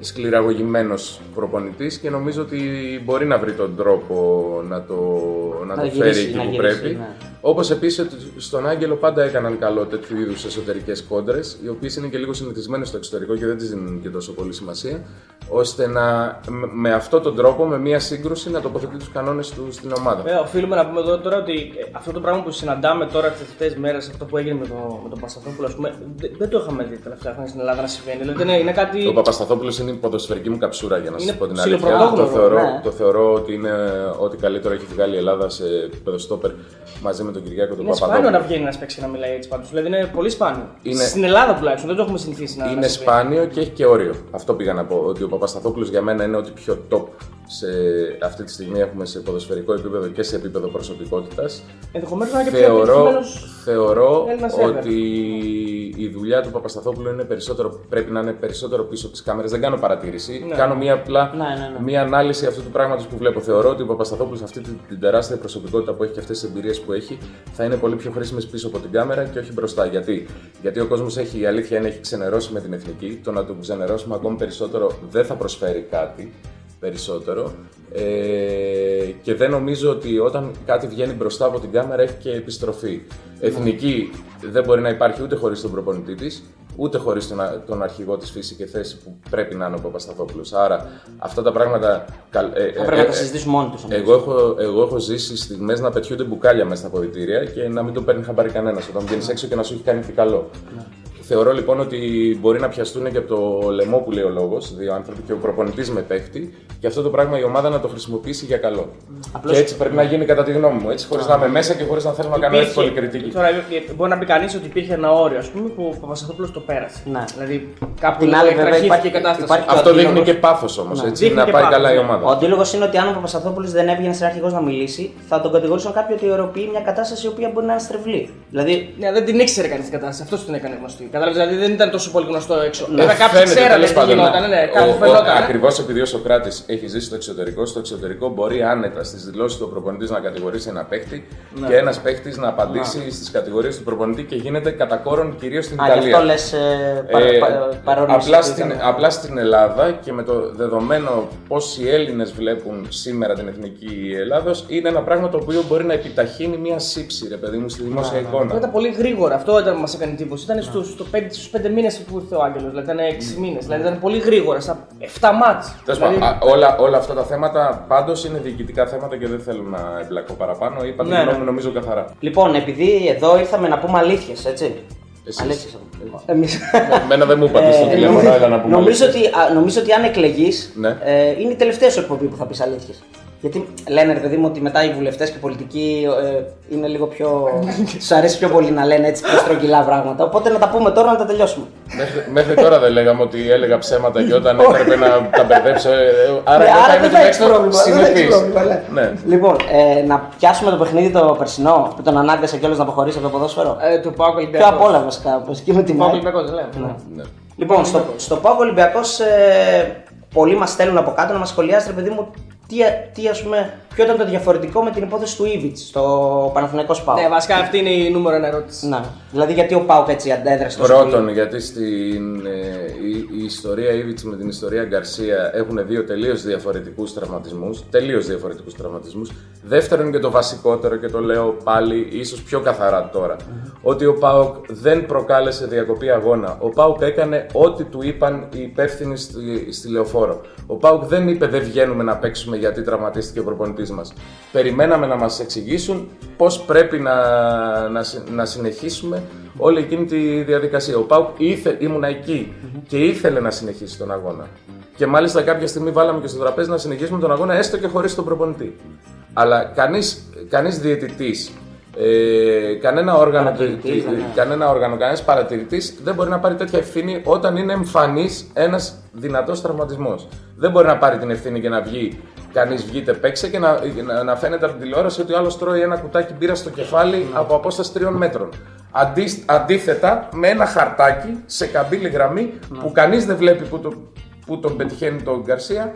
σκληραγωγημένος προπονητής και νομίζω ότι μπορεί να βρει τον τρόπο να το, να το φέρει εκεί που πρέπει. Ναι. Όπως επίσης στον Άγγελο πάντα έκαναν καλό τέτοιου είδους εσωτερικές κόντρες, οι οποίες είναι και λίγο συνηθισμένες στο εξωτερικό και δεν τις δίνουν και τόσο πολύ σημασία, ώστε να με αυτόν τον τρόπο, με μία σύγκρουση, να τοποθετεί τους κανόνες του στην ομάδα. Βέβαια, οφείλουμε να πούμε εδώ τώρα ότι ε, αυτό το πράγμα που συναντάμε τώρα τις τελευταίες μέρες, αυτό που έγινε με, το, με τον Παπασταθόπουλο, ας πούμε, δεν το είχαμε δει τελευταία χρόνια στην Ελλάδα να συμβαίνει. Δηλαδή είναι κάτι... Ο Παπασταθόπουλος είναι η ποδοσφαιρική μου καψούρα για να σας πω την αλήθεια. Το θεωρώ, ναι. το θεωρώ ότι είναι ό,τι καλύτερο έχει βγάλει η Ελλάδα σε επίπεδο στόπερ μαζί με τον Κυριάκο τον Παπαδόπουλο. Είναι σπάνιο να βγαίνει να παίξει και να μιλάει έτσι πάντως. Δηλαδή είναι πολύ σπάνιο. Είναι... Στην Ελλάδα τουλάχιστον δεν το έχουμε συνηθίσει να Είναι να σπάνιο και έχει και όριο. Αυτό πήγα να πω. Ότι ο Παπασταθόπουλος για μένα είναι ότι πιο top σε αυτή τη στιγμή έχουμε σε ποδοσφαιρικό επίπεδο και σε επίπεδο προσωπικότητας. Ενδεχομένως να είναι και πιο Θεωρώ ότι η δουλειά του Παπασταθόπουλου είναι περισσότερο, πρέπει να είναι περισσότερο πίσω από τις κάμερες. Δεν κάνω παρατήρηση. Ναι. Κάνω μία απλά ναι, ναι, ναι. μία ανάλυση αυτού του πράγματος που βλέπω. Θεωρώ ότι ο Παπασταθόπουλος αυτή την, την τεράστια προσωπικότητα που έχει και αυτές τις εμπειρίες που έχει θα είναι πολύ πιο χρήσιμες πίσω από την κάμερα και όχι μπροστά. Γιατί, Γιατί ο κόσμος έχει, η αλήθεια είναι, έχει ξενερώσει με την εθνική. Το να του ξενερώσουμε ακόμη περισσότερο δεν θα προσφέρει κάτι περισσότερο. Ε, και δεν νομίζω ότι όταν κάτι βγαίνει μπροστά από την κάμερα έχει και επιστροφή. Εθνική δεν μπορεί να υπάρχει ούτε χωρίς τον προπονητή της, ούτε χωρίς τον, τον αρχηγό της φύσης και θέση που πρέπει να είναι ο Παπασταθόπουλος. Άρα αυτά τα πράγματα. Ε, ε, θα πρέπει να τα συζητήσουμε μόνοι τους. Εγώ, έχω, εγώ έχω ζήσει στιγμές να πετιούνται μπουκάλια μέσα στα αποδητήρια και να μην το παίρνει χαμπάρι κανένας όταν βγαίνεις έξω και να σου έχει κάνει και καλό. Ναι. Θεωρώ λοιπόν ότι μπορεί να πιαστούν και από το λαιμό που λέει ο λόγος, δύο άνθρωποι και ο προπονητής με παίχτη, και αυτό το πράγμα η ομάδα να το χρησιμοποιήσει για καλό. Απλώς... Και έτσι πρέπει να γίνει κατά τη γνώμη μου. Έτσι, χωρίς να είμαι μέσα και χωρίς να θέλω να κάνω εύκολη κριτική. Τώρα, ε, μπορεί να πει κανείς ότι υπήρχε ένα όριο ας πούμε, που ο Παπασταθόπουλος το πέρασε. Ναι. Δηλαδή κάπου την άλλη υπάρχει η κατάσταση. Υπάρχει αυτό δείχνει και πάθος όμως. Ναι. Να πάει καλά η ομάδα. Ο αντίλογος είναι ότι αν ο Παπασταθόπουλος δεν έβγαινε σε αρχηγός να μιλήσει, θα τον κατηγορήσουν κάποιοι ότι οροποιεί μια κατάσταση η οποία μπορεί να είναι στρεβλή. Δηλαδή... Ναι, δεν την ήξερε κανείς την κατάσταση. Αυτός την έκανε γνωστή. Κατάλαβες, δηλαδή δεν ήταν τόσο πολύ γνωστό έξω. Ναι, Βέβαια κάποιοι ξέρανε τι γινόταν. Ναι, Ακριβώς επειδή ο Σοκράτης έχει ζήσει στο εξωτερικό, στο εξωτερικό μπορεί άνετα στις δηλώσεις του προπονητής να κατηγορήσει ένα παίχτη ναι. και ένας παίχτη να απαντήσει ναι. στις κατηγορίες του προπονητή και γίνεται κατά κόρον κυρίως στην Ιταλία. Αυτό λες ε, ε, απλά, στην, απλά στην Ελλάδα και με το δεδομένο πώς οι Έλληνες βλέπουν σήμερα την εθνική Ελλάδος είναι ένα πράγμα το οποίο μπορεί να επιταχύνει μια σύψη, ρε παιδί μου, στη δημόσια εικόνα. Ήταν πολύ γρήγορα. Αυτό ήταν που μας έκανε εντύπωση. Ήταν στους 5 μήνες που ήρθε ο Άγγελος. Δηλαδή ήταν 6 μήνες. Δηλαδή ήταν πολύ γρήγορα. Στα 7 μάτς. Δηλαδή... όλα, όλα αυτά τα θέματα πάντως είναι διοικητικά θέματα και δεν θέλω να εμπλακώ παραπάνω. Είπα την ναι, γνώμη ναι. νομίζω καθαρά. Λοιπόν, επειδή εδώ ήρθαμε να πούμε αλήθειες, έτσι. Αλήθεια. Εμείς... Εμένα δεν μου είπατε στο ε, τηλέφωνο, έλα να πούμε νομίζω ότι, νομίζω ότι αν εκλεγείς, ναι. ε, είναι η τελευταία σου εκπομπή που θα πεις αλήθειες. Γιατί λένε ρε παιδί μου ότι μετά οι βουλευτές και οι πολιτικοί ε, είναι λίγο πιο. του αρέσει πιο πολύ να λένε έτσι πιο στρογγυλά πράγματα. Οπότε να τα πούμε τώρα να τα τελειώσουμε. Μέχρι, μέχρι τώρα δεν λέγαμε ότι έλεγα ψέματα και όταν έπρεπε να τα μπερδέψω. ε, ε, Άρα Ναι, εγώ θα άρα είμαι δεν θα έχεις τουλάχιστον πρόβλημα. δεν θα έχεις συνεπής. πρόβλημα, ναι. Ναι. Λοιπόν, ε, να πιάσουμε το παιχνίδι το περσινό που τον ανάγκασε κιόλας να αποχωρήσει από το ποδόσφαιρο. Ε, του Πάου Πιο Ολυμπιακό. απ' όλα βασικά. Πως και με την Πάου ΑΕΚ. Ολυμπιακός, δεν λέμε. Ναι. Λοιπόν, στο, στο Πάο Ολυμπιακός, ε, πολλοί μας στέλνουν από κάτω να μας σχολιάσετε, ρε παιδί μου, τι, τι, ας πούμε, ποιο ήταν το διαφορετικό με την υπόθεση του Ήβιτ στο Παναθηναϊκό Πάο. Ναι, βασικά αυτή είναι η νούμερο ένα ερώτηση. Να, δηλαδή γιατί ο Πάοκ έτσι αντέδρασε τόσο Πρώτον, πολύ. γιατί στην, ε, η, η ιστορία Ήβιτς με την ιστορία Γκαρσία έχουν δύο τελείως διαφορετικούς τραυματισμούς. Τελείως διαφορετικούς τραυματισμούς. Δεύτερον, και το βασικότερο, και το λέω πάλι ίσως πιο καθαρά τώρα, ότι ο Πάοκ δεν προκάλεσε διακοπή αγώνα. Ο Πάοκ έκανε ό,τι του είπαν οι υπεύθυνοι στη, στη λεωφόρο. Ο Πάοκ δεν είπε δεν βγαίνουμε να παίξουμε γιατί τραυματίστηκε ο προπονητής μας. Περιμέναμε να μας εξηγήσουν πώς πρέπει να, να, συ- να συνεχίσουμε όλη εκείνη τη διαδικασία. Ο Πάουκ ήθε, ήμουνα εκεί και ήθελε να συνεχίσει τον αγώνα. Και μάλιστα κάποια στιγμή βάλαμε και στο τραπέζι να συνεχίσουμε τον αγώνα έστω και χωρίς τον προπονητή. Αλλά κανείς, κανείς διαιτητής, ε, κανένα όργανο, Παρατηρητής, τι- ναι, ναι. κανένα όργανο, κανένας παρατηρητής δεν μπορεί να πάρει τέτοια ευθύνη όταν είναι εμφανής ένας δυνατός τραυματισμός. Δεν μπορεί να πάρει την ευθύνη και να βγει κανείς βγείτε παίξε και να, να, να φαίνεται από την τηλεόραση ότι ο άλλος τρώει ένα κουτάκι μπύρα στο κεφάλι Ναι. από απόσταση τριών μέτρων. Αντί, αντίθετα με ένα χαρτάκι σε καμπύλη γραμμή Ναι. που κανείς δεν βλέπει που, το, που τον πετυχαίνει τον Γκαρσία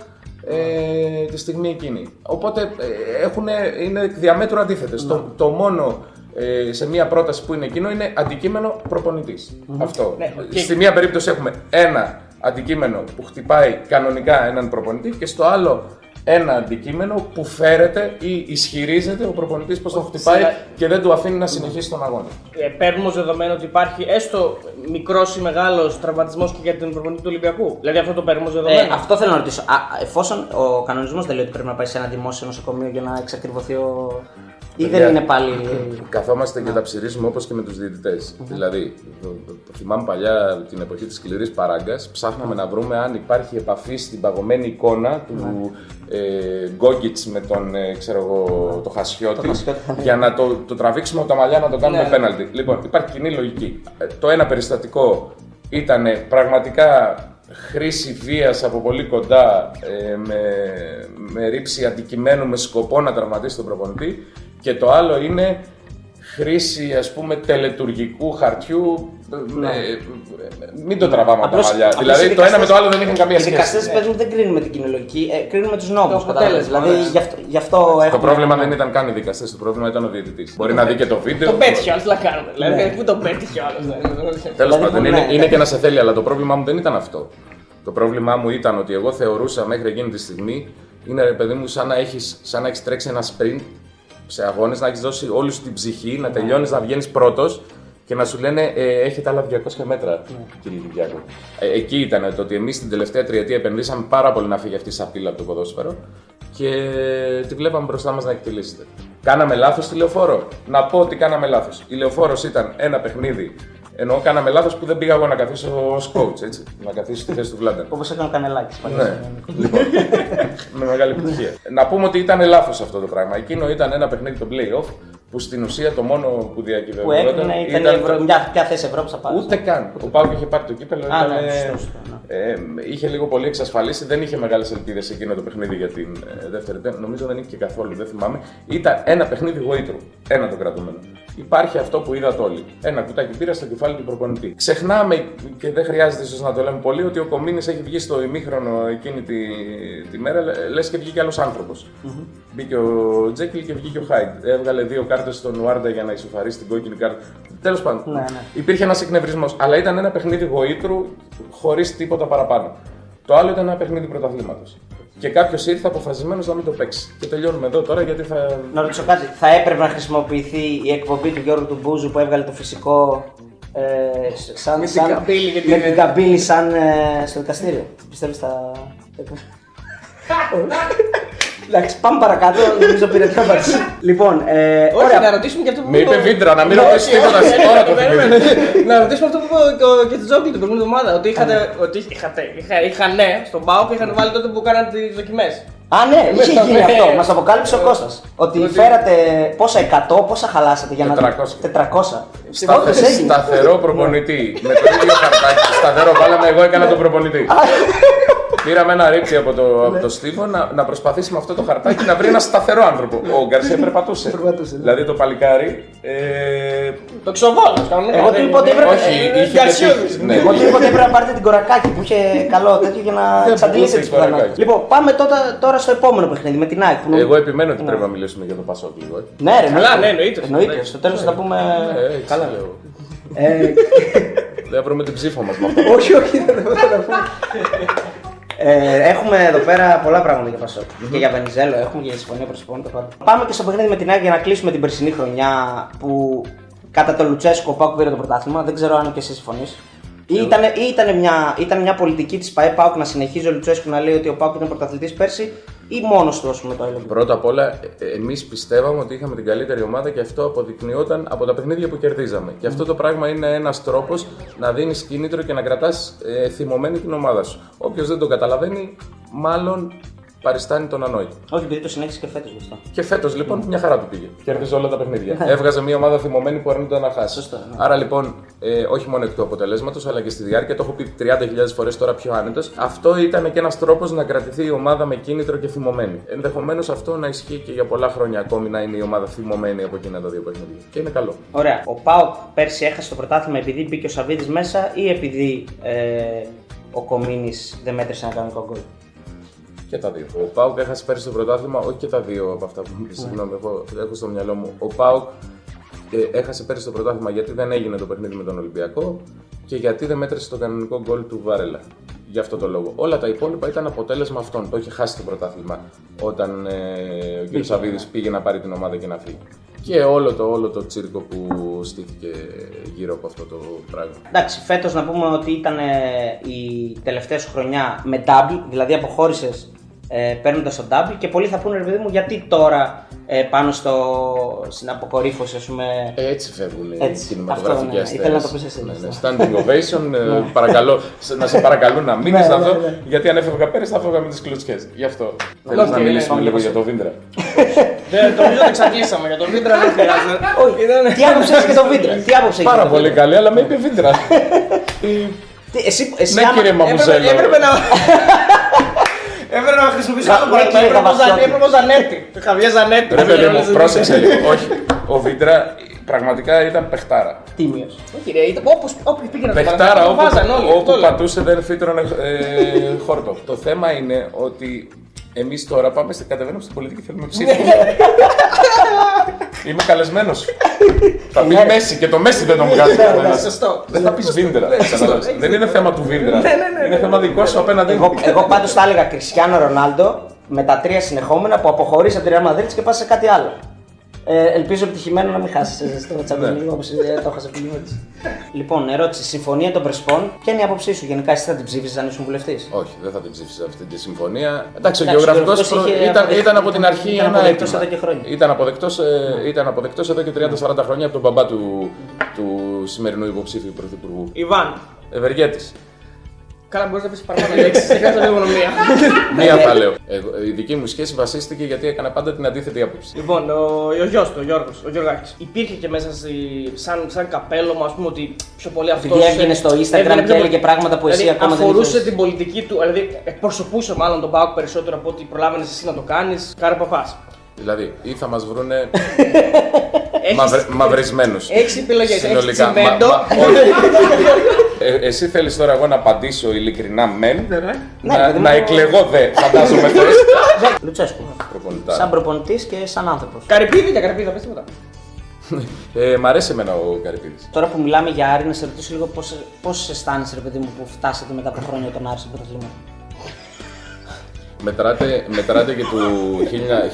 ε, τη στιγμή εκείνη. Οπότε ε, έχουνε, είναι εκ διαμέτρου αντίθετες. Το, το μόνο ε, σε μία πρόταση που είναι εκείνο είναι αντικείμενο προπονητής. Αυτό. Ναι, και- Στη μία περίπτωση έχουμε ένα αντικείμενο που χτυπάει κανονικά έναν προπονητή και στο άλλο ένα αντικείμενο που φέρεται ή ισχυρίζεται ο προπονητής πως τον χτυπάει Σιγά- και δεν του αφήνει να συνεχίσει τον αγώνα. Ε, παίρνουμε ως δεδομένο ότι υπάρχει έστω μικρός ή μεγάλος τραυματισμός και για τον προπονητή του Ολυμπιακού. Δηλαδή αυτό το παίρνουμε ως Ε, δεδομένο. αυτό θέλω να ρωτήσω. Α, εφόσον ο κανονισμός δεν λέει ότι πρέπει να πάει σε ένα δημόσιο νοσοκομείο για να εξακριβωθεί ο. ή δεν Παιδιά, είναι πάλι. Καθόμαστε και τα ψηρίζουμε όπως και με τους διαιτητές. Δηλαδή, το, το- το θυμάμαι παλιά την εποχή της σκληρής παράγκας, ψάχναμε να βρούμε αν υπάρχει επαφή στην παγωμένη εικόνα του ε, Γκόγκιτ με τον ε, ξέρω εγώ, το Χασιώτη, Χασιώτη, ναι. για να το, το τραβήξουμε από τα μαλλιά να το κάνουμε Ναι. πέναλτι. Λοιπόν, υπάρχει κοινή λογική. Ε, Το ένα περιστατικό ήταν πραγματικά χρήση βίας από πολύ κοντά ε, με, με ρήψη αντικειμένου με σκοπό να τραυματίσει τον προπονητή και το άλλο είναι χρήση ας πούμε τελετουργικού χαρτιού ε, με- μην το τραβάμε από τα Απλώς- μαλλιά. απλώς δηλαδή οι το ένα με δικαστές- το άλλο δεν είχαν καμία Οι δικαστές σχέση. παίζουν δεν κρίνουν με την κοινολογική, ε, κρίνουν με τους νόμους. Το αποτέλεσμα, Δηλαδή ναι. γι' αυτό, γι αυτό Το έχουμε- πρόβλημα δεν ήταν καν οι δικαστές, το πρόβλημα ήταν ο διαιτητής. Μπορεί να δει και το βίντεο. Τον πέτυχε ο άλλος, τι να κάνουμε. Ναι. Δηλαδή, πού τον πέτυχε ο άλλος. Τέλος Δηλαδή, πάντων, ναι, είναι, ναι. είναι και να σε θέλει, αλλά το πρόβλημά μου δεν ήταν αυτό. Το πρόβλημά μου ήταν ότι εγώ θεωρούσα μέχρι εκείνη τη στιγμή είναι ρε παιδί μου σαν να έχει σαν να έχεις τρέξει ένα sprint σε αγώνες, να έχεις δώσει όλη σου την ψυχή, να τελειώνεις, να βγαίνεις πρώτος και να σου λένε ε, έχετε άλλα 200 μέτρα, κύριε Κυριάκο. Ε, εκεί ήταν το ότι εμείς την τελευταία τριετία επενδύσαμε πάρα πολύ να φύγει αυτή η σαπίλα από το ποδόσφαιρο και τη βλέπαμε μπροστά μας να εκτελήσετε. Κάναμε λάθος στη λεωφόρο. Να πω ότι κάναμε λάθος. Η λεωφόρος ήταν ένα παιχνίδι. Ενώ κάναμε λάθος που δεν πήγα εγώ να καθίσω ως coach, έτσι. Να καθίσω στη θέση του Βλάντερ. Όπως έκανε ο Κανελάκης. Ναι, λοιπόν. με μεγάλη επιτυχία. Να πούμε ότι ήταν λάθος αυτό το πράγμα. Εκείνο ήταν ένα παιχνίδι το playoff που στην ουσία το μόνο που Που διακυβευόταν έκρινε ήταν, η Ευρω... μια, ποια θέση Ευρώπης θα πάρεις. Ούτε καν. Ο Πάουκ είχε πάρει το κύπελο. Α, ήταν, ναι, ε, σωστό, σωστό, ναι. ε, είχε λίγο πολύ εξασφαλίσει. Δεν είχε μεγάλες ελπίδες εκείνο το παιχνίδι για την ε, δεύτερη τέχνη. Νομίζω δεν είχε και καθόλου. Δεν θυμάμαι. Ήταν ένα παιχνίδι γοήτρου. Ένα το κρατούμενο. Υπάρχει αυτό που είδατε όλοι. Ένα κουτάκι πήρα στο κεφάλι του προπονητή. Ξεχνάμε και δεν χρειάζεται ίσως να το λέμε πολύ ότι ο Κομίνης έχει βγει στο ημίχρονο εκείνη τη, τη μέρα λε και βγήκε άλλος άνθρωπος. Μπήκε ο Τζέκιλ και βγήκε ο Χάιντ. Έβγαλε δύο κάρτες στον Ουάρντα για να ισοφαρίσει την κόκκινη κάρτα. Τέλος πάντων, Ναι, ναι. υπήρχε ένας εκνευρισμός. Αλλά ήταν ένα παιχνίδι γοήτρου χωρίς τίποτα παραπάνω. Το άλλο ήταν ένα παιχνίδι πρωταθλήματος. Και κάποιος ήρθε αποφασισμένος να μην το παίξει. Και τελειώνουμε εδώ τώρα γιατί θα. Να ρωτήσω κάτι. Θα έπρεπε να χρησιμοποιηθεί η εκπομπή του Γιώργου του Μπούζου που έβγαλε το φυσικό. Ε, σαν, Με την σαν, καμπύλη και την- με την καμπύλη σαν ε, στο δικαστήριο. Πιστεύεις θα. Εντάξει, πάμε παρακάτω. Νομίζω πήρε την απάντηση. λοιπόν, ε, Όχι, ωραία. να ρωτήσουμε και αυτό που Με είπε το- Βίντρα να μην Ναι, ρωτήσει όχι, τίποτα. όχι, Τώρα το περίμενε. θυμήθηκα. Να ρωτήσουμε αυτό που είπε και ο- και τη Τζόκλι την προηγούμενη εβδομάδα. Ότι είχατε, ότι είχατε, είχα, είχαν ναι, στον Πάο και είχαν βάλει τότε που κάναν τις δοκιμές. Α, ναι, είχε Ναι. γίνει αυτό. Μας αποκάλυψε ο Κώστας. Ότι φέρατε πόσα 100, πόσα χαλάσατε για να 400. 400. Σταθε- Όντως έγινε. σταθερό προπονητή. με το ίδιο χαρτάκι. Σταθερό, βάλαμε εγώ έκανα τον προπονητή. Πήραμε ένα ρήψη από, το, από το Στίβο να, να προσπαθήσει με αυτό το χαρτάκι να βρει ένα σταθερό άνθρωπο. Ο Γκαρσία περπατούσε. Περπατούσε, ναι. δηλαδή το παλικάρι. Ε, Το ξοβάλλω, κανονικά. Εγώ του είπα ότι έπρεπε- όχι, Ε, είχε Γκαρσιώδης. πετύχει. Ναι, Εγώ του είπα ότι έπρεπε να πάρετε την κορακάκι που είχε καλό τέτοιο για να Δεν εξαντλήσετε πουλούσε τις η κορακάκι. πιθανότητε. Λοιπόν, πάμε τώρα, τώρα στο επόμενο παιχνίδι με την ΑΕΚ. Που... εγώ επιμένω ότι Ναι. πρέπει να μιλήσουμε για το Πασόκ λίγο. ε. Ναι, ρε, Καλά, ναι, εννοείται. Εννοείται. Στο τέλος θα πούμε. Ε, έτσι Καλά. λέω. Ε, Δεν θα βρούμε την ψήφο μας με αυτό. όχι, όχι, δεν θα τα πούμε. Ε, έχουμε εδώ πέρα πολλά πράγματα για Πασόκ. Και για Βενιζέλο έχουμε και για συμφωνία προσωπών. το πάντα. Πάμε και στο παιχνίδι με την ΑΕΚ για να κλείσουμε την περσινή χρονιά που κατά το Λουτσέσκο ο Πάουκ πήρε το πρωτάθλημα. Δεν ξέρω αν και εσύ συμφωνείς. Ή ήταν, ή ήταν, μια, ήταν μια πολιτική της ΠαΕ Πάουκ να συνεχίζει ο Λουτσέσκο να λέει ότι ο Πάουκ ήταν πρωταθλητής πέρσι ή μόνο του όσο με το έλεγε. Πρώτα απ' όλα, εμείς πιστεύαμε ότι είχαμε την καλύτερη ομάδα και αυτό αποδεικνύονταν από τα παιχνίδια που κερδίζαμε. Και αυτό το πράγμα είναι ένας τρόπος να δίνεις κίνητρο και να κρατάς ε, θυμωμένη την ομάδα σου. Όποιος δεν το καταλαβαίνει, μάλλον παριστάνει τον ανόητο. Όχι, επειδή το συνέχισε και φέτος γι' αυτό. Και φέτος λοιπόν μια χαρά του πήγε. Κέρδιζε όλα τα παιχνίδια. Έβγαζε μια ομάδα θυμωμένη που αρνούνταν να χάσει. Σωστό, ναι. Άρα λοιπόν, ε, όχι μόνο εκ του αποτελέσματος, αλλά και στη διάρκεια, το έχω πει 30.000 φορές τώρα πιο άνετος, αυτό ήταν και ένας τρόπος να κρατηθεί η ομάδα με κίνητρο και θυμωμένη. Ενδεχομένως αυτό να ισχύει και για πολλά χρόνια ακόμη να είναι η ομάδα θυμωμένη από εκείνα τα δύο παιχνίδια. Και είναι καλό. Ωραία. Ο Πάοκ πέρσι έχασε το πρωτάθλημα επειδή μπήκε ο Σαββίδης μέσα ή επειδή ε, ο Κομίνης δεν μέτρησε ένα κανονικό γκολ. Και τα δύο. Ο Πάουκ έχασε πέρυσι το πρωτάθλημα, όχι και τα δύο από αυτά που μου πεις, Συγγνώμη, εγώ έχω στο μυαλό μου. Ο Πάουκ ε, έχασε πέρυσι το πρωτάθλημα γιατί δεν έγινε το παιχνίδι με τον Ολυμπιακό και γιατί δεν μέτρησε το κανονικό γκολ του Βάρελα. Γι' αυτό το λόγο. Όλα τα υπόλοιπα ήταν αποτέλεσμα αυτών. Το είχε χάσει το πρωτάθλημα όταν ε, ο κ. Σαββίδης πήγε να πάρει την ομάδα και να φύγει. Και όλο το, όλο το τσίρκο που στήθηκε γύρω από αυτό το πράγμα. Εντάξει, φέτος να πούμε ότι ήταν ε, η τελευταία σου χρονιά με double, δηλαδή αποχώρησες ε, παίρνοντας το double και πολλοί θα πούνε ρε παιδί μου γιατί τώρα ε, πάνω στο, στην αποκορύφωση, ας πούμε. Ε, Έτσι φεύγουν οι Έτσι, κινηματογραφικοί αυτό, ναι. Ήθελα να το αστέρες. πεις εσύ. Ναι, ναι. Standing ovation, ε, παρακαλώ, σε- να σε παρακαλούν να μείνεις Ναι, να ναι, δω, ναι. γιατί αν έφευγα πέρυσι θα έφευγα με τις κλωτσιέ. Γι' αυτό. Θέλεις Οκ, να ναι, μιλήσουμε ναι, λίγο ναι. για το Βίντρα. Δεν, το βίντεο το εξαντλήσαμε. Για το βίντεο δεν χρειάζεται. Όχι, τι άποψη έχεις για το βίντεο. Τι άποψη έχεις Πάρα για το πολύ βίντεο; καλή, αλλά με είπε Βίντρα. Τι, Εσύ, εσύ Ναι, άμα- κύριε Μαμουζέλο. Έπρεπε έπρεπε να. Έπρεπε να χρησιμοποιήσω άλλο Ναι, παράδειγμα. κύριε Έπρεπε ο Ζαν- Καβασιώτη. Έπρεπε ο Ζανέτη. Χαβιέ Ζανέτη. Ρε παιδί μου, πρόσεξε λίγο. Όχι. Ο Βίντρα πραγματικά ήταν παιχτάρα. Τίμιος. Όχι, ρε, ήταν όπως όπου πήγαινε το Παιχτάρα παράδειγμα, όπου, το βάζαν όλοι. αυτό όπου λέω. πατούσε δεν φύτρωνε ε, χόρτο. Το θέμα είναι ότι εμείς τώρα πάμε στην κατεβαίνουμε στην πολιτική θέλουμε ψήφο. Είμαι καλεσμένος. Θα πει Ναι. Μέση και το Μέση δεν τον βγάζει Ναι, ναι, κανένας. σωστό. Δεν θα πεις Βίντρα. καταλάβεις. Δεν είναι θέμα του Βίντρα. Είναι θέμα δικό σου απέναντι. Εγώ, εγώ πάντως θα έλεγα Κριστιανό Ρονάλντο με τα τρία συνεχόμενα που αποχωρείς από τη Real Madrid και πας σε κάτι άλλο. Ε, ελπίζω επιτυχημένο να μην χάσεις στο Champions Ναι. League όπως το έχασε πριν. Λοιπόν, ερώτηση. Συμφωνία των Πρεσπών. Ποια είναι η άποψή σου γενικά, εσύ θα την ψήφιζες αν ήσουν βουλευτής; Όχι, δεν θα την ψήφισα αυτή τη συμφωνία. Εντάξει, ο Εντάξει, ο γεωγραφικός γεωγραφικός είχε ήταν, αποδεχτεί- ήταν από την αρχή ήταν ένα αποδεκτός αίτημα. εδώ και χρόνια. Ήταν αποδεκτός ήταν αποδεκτός εδώ και 30-40 χρόνια από τον μπαμπά του, του σημερινού υποψήφιου πρωθυπουργού. Ιβάν. Ευεργέτης. Καλά, μπορείς να πεις παραπάνω λέξεις. Έχει κάθε λίγο μία. Μία θα λέω. Εγώ, η δική μου σχέση βασίστηκε γιατί έκανα πάντα την αντίθετη άποψη. Λοιπόν, ο, ο γιος του, ο Γιώργος, ο Γιώργάκη. Υπήρχε και μέσα στη, σαν, σαν καπέλωμα, ας πούμε, ότι πιο πολύ αυτός. Επειδή έβγαινε στο Instagram και έλεγε πράγματα που εσύ δηλαδή, ακόμα δεν αφορούσε είχες. την πολιτική του, δηλαδή εκπροσωπούσε μάλλον τον Πάοκ περισσότερο από ότι προλάβαινες εσύ να το κάνεις. Κάρα παπά. Δηλαδή, ή θα μας βρούνε Έχεις- μαυρε, μαυρισμένους. Έχεις επιλογές, έχεις Συνολικά. τσιμέντο. όχι. Ε, εσύ θέλεις τώρα εγώ να απαντήσω ειλικρινά μεν. Ναι, να, παιδί μου. να εκλεγώ δε, φαντάζομαι θες. Λουτσέσκου. Προπονητά. Σαν προπονητής και σαν άνθρωπος. Καρυπίδη για καρυπίδα, πες τίποτα. Ε, μ' αρέσει εμένα ο Καρυπίδης. Τώρα που μιλάμε για Άρη, να σε ρωτήσω λίγο πώς αισθάνεσαι, ρε παιδί μου, που φτάσατε μετά από χρόνια τον Άρη στο πρωταθλήμα. Μετράτε, μετράτε και του 1000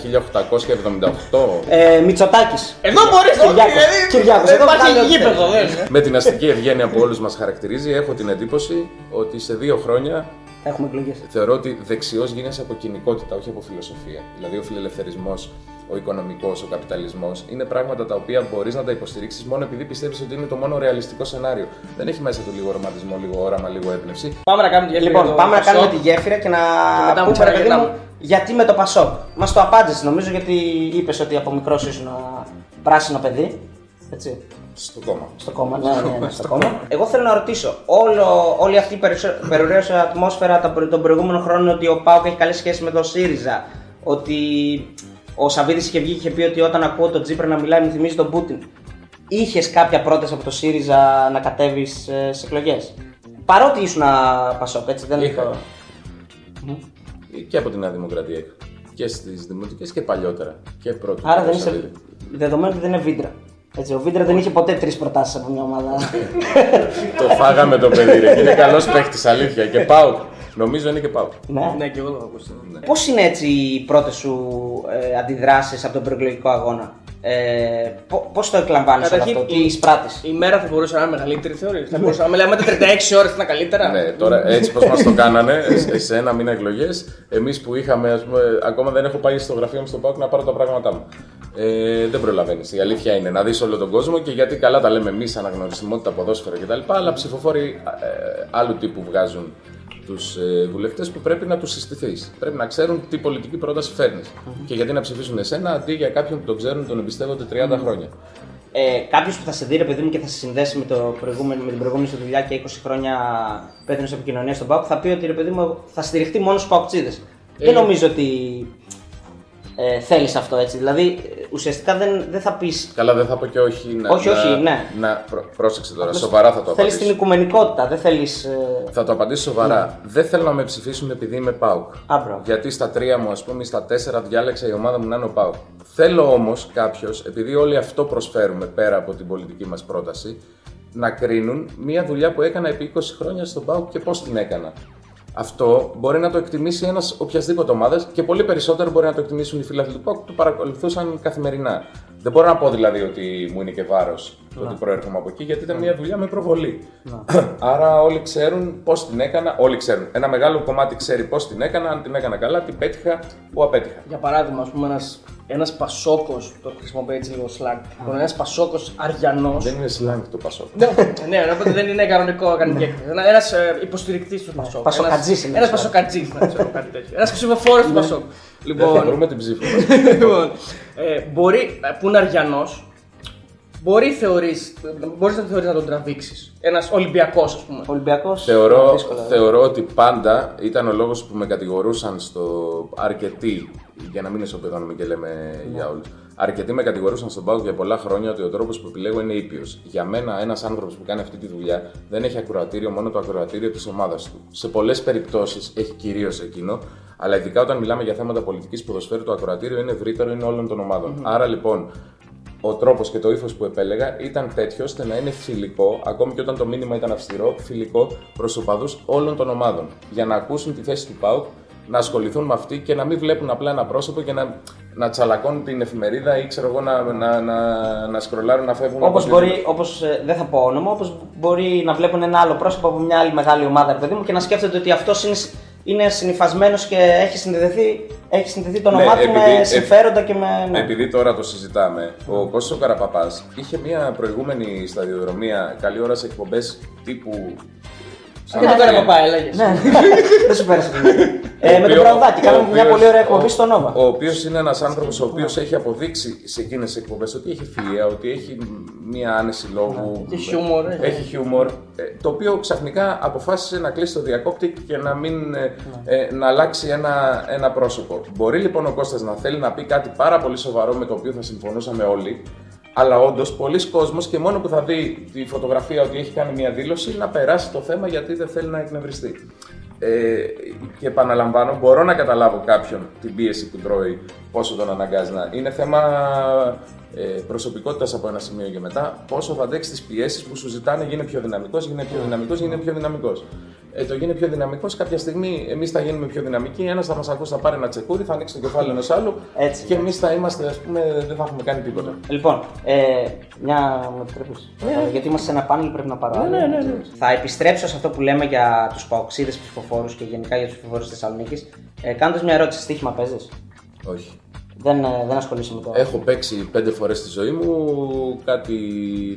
1878 Ε, Μητσοτάκης. Εδώ μπορείς, όχι, Κυριάκος. δηλαδή, Κυριάκος, δεν εδώ υπάρχει βγάλε ό,τι γήπεδο, θέλει. δεν. με την αστική ευγένεια που όλους μας χαρακτηρίζει έχω την εντύπωση ότι σε δύο χρόνια Έχουμε εκλογές. θεωρώ ότι δεξιός γίνεσαι από κοινικότητα, όχι από φιλοσοφία. Δηλαδή ο φιλελευθερισμός, ο οικονομικός, ο καπιταλισμός, είναι πράγματα τα οποία μπορείς να τα υποστηρίξεις μόνο επειδή πιστεύεις ότι είναι το μόνο ρεαλιστικό σενάριο. Δεν έχει μέσα του λίγο ρομαντισμό, λίγο όραμα, λίγο έμπνευση. Πάμε να κάνουμε τη γέφυρα. Λοιπόν, πάμε να κάνουμε τη γέφυρα και να μετά μου πούμε, ρε παιδί μου, ξαναγυρνάμε. γιατί με το Πασόκ. Μας το απάντησες νομίζω γιατί είπες ότι από μικρός ήσουν α, πράσινο παιδί. Έτσι. Στο κόμμα. Στο κόμμα, ναι, ναι, ναι, στο κόμμα. Εγώ θέλω να ρωτήσω, όλο, όλη αυτή η περισ- περιουραίωσα ατμόσφαιρα τα προ- των προηγούμενων χρόνων ότι ο Πάουκ έχει καλή σχέση με τον ΣΥΡΙΖΑ, ότι ο Σαββίδης είχε βγει και είχε πει ότι όταν ακούω τον Τζίπρα να μιλάει μου θυμίζει τον Πούτιν. Είχες κάποια πρόταση από το ΣΥΡΙΖΑ να κατέβεις σε εκλογές; Παρότι ήσουν Πασόκ, έτσι δεν Είχα. το- Και από τη Νέα Δημοκρατία είχα. Και στις δημοτικές και παλιότερα. Και πρώτη. Άρα του δεν είσαι. Σαββίδη. Δεδομένου ότι δεν είναι Βίντρα. Έτσι, ο Βίντρα δεν είχε ποτέ τρεις προτάσεις από μια ομάδα. Το φάγαμε το παιδί, ρε. Και Είναι καλός παίχτης, αλήθεια. Και πάω. Νομίζω είναι και πάω. ναι. Ναι, και εγώ το έχω ακούσει. Πώς είναι έτσι οι πρώτες σου ε, αντιδράσεις από τον προεκλογικό αγώνα, ε, Πώς το εκλαμβάνεις όλο Καταρχήν, αυτό, τι η- εισπράττεις; Η μέρα θα μπορούσε να είναι μεγαλύτερη, θεωρείς; Θα μπορούσε να μιλάμε τα 36 ώρες ήταν καλύτερα; Ναι, τώρα έτσι πως μας το κάνανε, σε- σε ένα μήνα εκλογές, εμείς που είχαμε, ας πούμε, ακόμα δεν έχω πάει στο γραφείο μου στον Πάουκ να πάρω τα πράγματά μου. Ε, δεν προλαβαίνεις. Η αλήθεια είναι να δεις όλο τον κόσμο και γιατί καλά τα λέμε εμείς, αναγνωρισιμότητα, ποδόσφαιρο κτλ. Αλλά ψηφοφόροι ε, άλλου τύπου βγάζουν τους ε, βουλευτές που πρέπει να τους συστηθείς. Πρέπει να ξέρουν τι πολιτική πρόταση φέρνεις. Και γιατί να ψηφίσουν εσένα αντί για κάποιον που τον ξέρουν, τον εμπιστεύονται 30 χρόνια. Ε, Κάποιος που θα σε δει, ρε παιδί μου, και θα σε συνδέσει με, το προηγούμενο, με την προηγούμενη σου δουλειά και 20 χρόνια πέθανε επικοινωνίας στον Πάουκ, θα πει ότι ρε παιδί μου θα στηριχτεί μόνος στου Παουκτσίδε. Δεν νομίζω ότι ε, θέλεις αυτό έτσι. Δηλαδή ε, ουσιαστικά δεν, δεν θα πει. Καλά, δεν θα πω και όχι. Να, Όχι, να, όχι, ναι. Να, πρό- πρόσεξε τώρα, σοβαρά θα το Θέλεις απαντήσω. την οικουμενικότητα, δεν θέλεις. Ε... Θα το απαντήσω σοβαρά. Δεν θέλω να με ψηφίσουν επειδή είμαι ΠΑΟΚ. Α, μπράβο. Γιατί στα τρία μου, ας πούμε, ή στα τέσσερα διάλεξα η ομάδα μου να είναι ο ΠΑΟΚ. Θέλω όμως κάποιος, επειδή όλοι αυτό προσφέρουμε πέρα από την πολιτική μας πρόταση, να κρίνουν μια δουλειά που έκανα επί 20 χρόνια στον ΠΑΟΚ και πώς την έκανα. Αυτό μπορεί να το εκτιμήσει ένας οποιασδήποτε ομάδας και πολύ περισσότερο μπορεί να το εκτιμήσουν οι φίλοι του ΠΑΟΚ που το παρακολουθούσαν καθημερινά. Δεν μπορώ να πω δηλαδή ότι μου είναι και βάρος το ότι προέρχομαι από εκεί, γιατί ήταν μια δουλειά με προβολή. Άρα όλοι ξέρουν πώς την έκανα. Όλοι ξέρουν. Ένα μεγάλο κομμάτι ξέρει πώς την έκανα, αν την έκανα καλά, τι πέτυχα, πού απέτυχα. Για παράδειγμα, ας πούμε, ένας ένας πασόκος, το χρησιμοποιώ έτσι λίγο slang, λοιπόν, ένας πασόκος αριανός. Δεν είναι slang το πασό. Ναι, ναι, οπότε δεν είναι κανονικό κανονική έκθεση. Ένα υποστηρικτής του Πασόκ. Πασοκατζής είναι Ένας αυτό. πασοκατζή, να ξέρω κάτι τέτοιο. Ένας ψηφοφόρος του Πασόκ. Δεν θα Λοιπόν, βρούμε την ψήφο. λοιπόν, ε, μπορεί, ε, που είναι αριανός, μπορεί θεωρείς, μπορείς να θεωρείς να τον τραβήξεις. Ένας Ολυμπιακός, ας πούμε. Ολυμπιακός. Θεωρώ, θεωρώ ότι πάντα ήταν ο λόγος που με κατηγορούσαν στο αρκετοί, για να μην ισοπεδώνουμε και λέμε για όλους, αρκετοί με κατηγορούσαν στον Πάο για πολλά χρόνια ότι ο τρόπος που επιλέγω είναι ήπιος. Για μένα ένας άνθρωπος που κάνει αυτή τη δουλειά δεν έχει ακροατήριο μόνο το ακροατήριο της ομάδας του. Σε πολλές περιπτώσεις έχει κυρίως εκείνο, αλλά ειδικά όταν μιλάμε για θέματα πολιτικής ποδοσφαίρου το ακροατήριο είναι ευρύτερο, είναι όλων των ομαδων Άρα λοιπόν ο τρόπος και το ύφος που επέλεγα ήταν τέτοιος ώστε να είναι φιλικό, ακόμη και όταν το μήνυμα ήταν αυστηρό, φιλικό προς οπαδούς όλων των ομάδων. Για να ακούσουν τη θέση του ΠΑΟΚ, να ασχοληθούν με αυτή και να μην βλέπουν απλά ένα πρόσωπο και να, να τσαλακώνουν την εφημερίδα ή ξέρω εγώ να, να, να, να σκρολάρουν να φεύγουν. Όπως από μπορεί, όπως, ε, δεν θα πω όνομα, όπως μπορεί να βλέπουν ένα άλλο πρόσωπο από μια άλλη μεγάλη ομάδα, ρε παιδί μου, και να σκέφτεται ότι αυτός είναι, είναι συνυφασμένος και έχει συνδεθεί, έχει συνδεθεί το Ναι, όνομά του επειδή- με ε- συμφέροντα και με. ναι. Επειδή τώρα το συζητάμε, ο Κώστας ο Καραπαπάς είχε μια προηγούμενη σταδιοδρομία καλή ώρα σε εκπομπές τύπου... Και το πέρα παπά, έλεγες. Ναι, δεν σου πέρασε. ε, με τον οποίο- Πραγουδάκη, ο κάναμε μια οποίος- πολύ ωραία εκπομπή ο- στο Nova. Ο οποίος είναι ένας άνθρωπος ο οποίος έχει αποδείξει σε εκείνες τις εκπομπές ότι έχει φιλία, ότι έχει μία άνεση λόγου. Και χιούμορ, ε. Έχει χιούμορ. ε, Το οποίο ξαφνικά αποφάσισε να κλείσει το διακόπτη και να, μην, ε, ε, να αλλάξει ένα, ένα πρόσωπο. Μπορεί λοιπόν ο Κώστας να θέλει να πει κάτι πάρα πολύ σοβαρό με το οποίο θα συμφωνούσαμε όλοι. Αλλά όντως, πολλοί κόσμος και μόνο που θα δει τη φωτογραφία ότι έχει κάνει μια δήλωση να περάσει το θέμα γιατί δεν θέλει να εκνευριστεί. Ε, και επαναλαμβάνω, μπορώ να καταλάβω κάποιον την πίεση που τρώει, πόσο τον αναγκάζει να. Είναι θέμα ε, προσωπικότητας από ένα σημείο και μετά. Πόσο θα αντέξει τις πιέσεις που σου ζητάνε, γίνε πιο δυναμικός, γίνε πιο δυναμικός, γίνε πιο δυναμικός. Ε, το γίνε πιο δυναμικός, κάποια στιγμή εμείς θα γίνουμε πιο δυναμικοί. Ένας θα μας ακούσει, θα πάρει ένα τσεκούρι, θα ανοίξει το κεφάλι ενός άλλου Έτσι. και εμείς θα είμαστε, ας πούμε, δεν θα έχουμε κάνει τίποτα. Λοιπόν, ε, μια μου επιτρέπεις; Γιατί είμαστε σε ένα πάνελ, πρέπει να πάρω. άλλο. Θα επιστρέψω σε αυτό που λέμε για τους παοξίδες ψηφοφόρους και γενικά για τους ψηφοφόρους της Θεσσαλονίκης. Ε, Κάνοντας μια ερώτηση, στοίχημα παίζεις; Όχι. Δεν, ε, δεν ασχολείσαι με το. Έχω παίξει πέντε φορές στη ζωή μου. Κάτι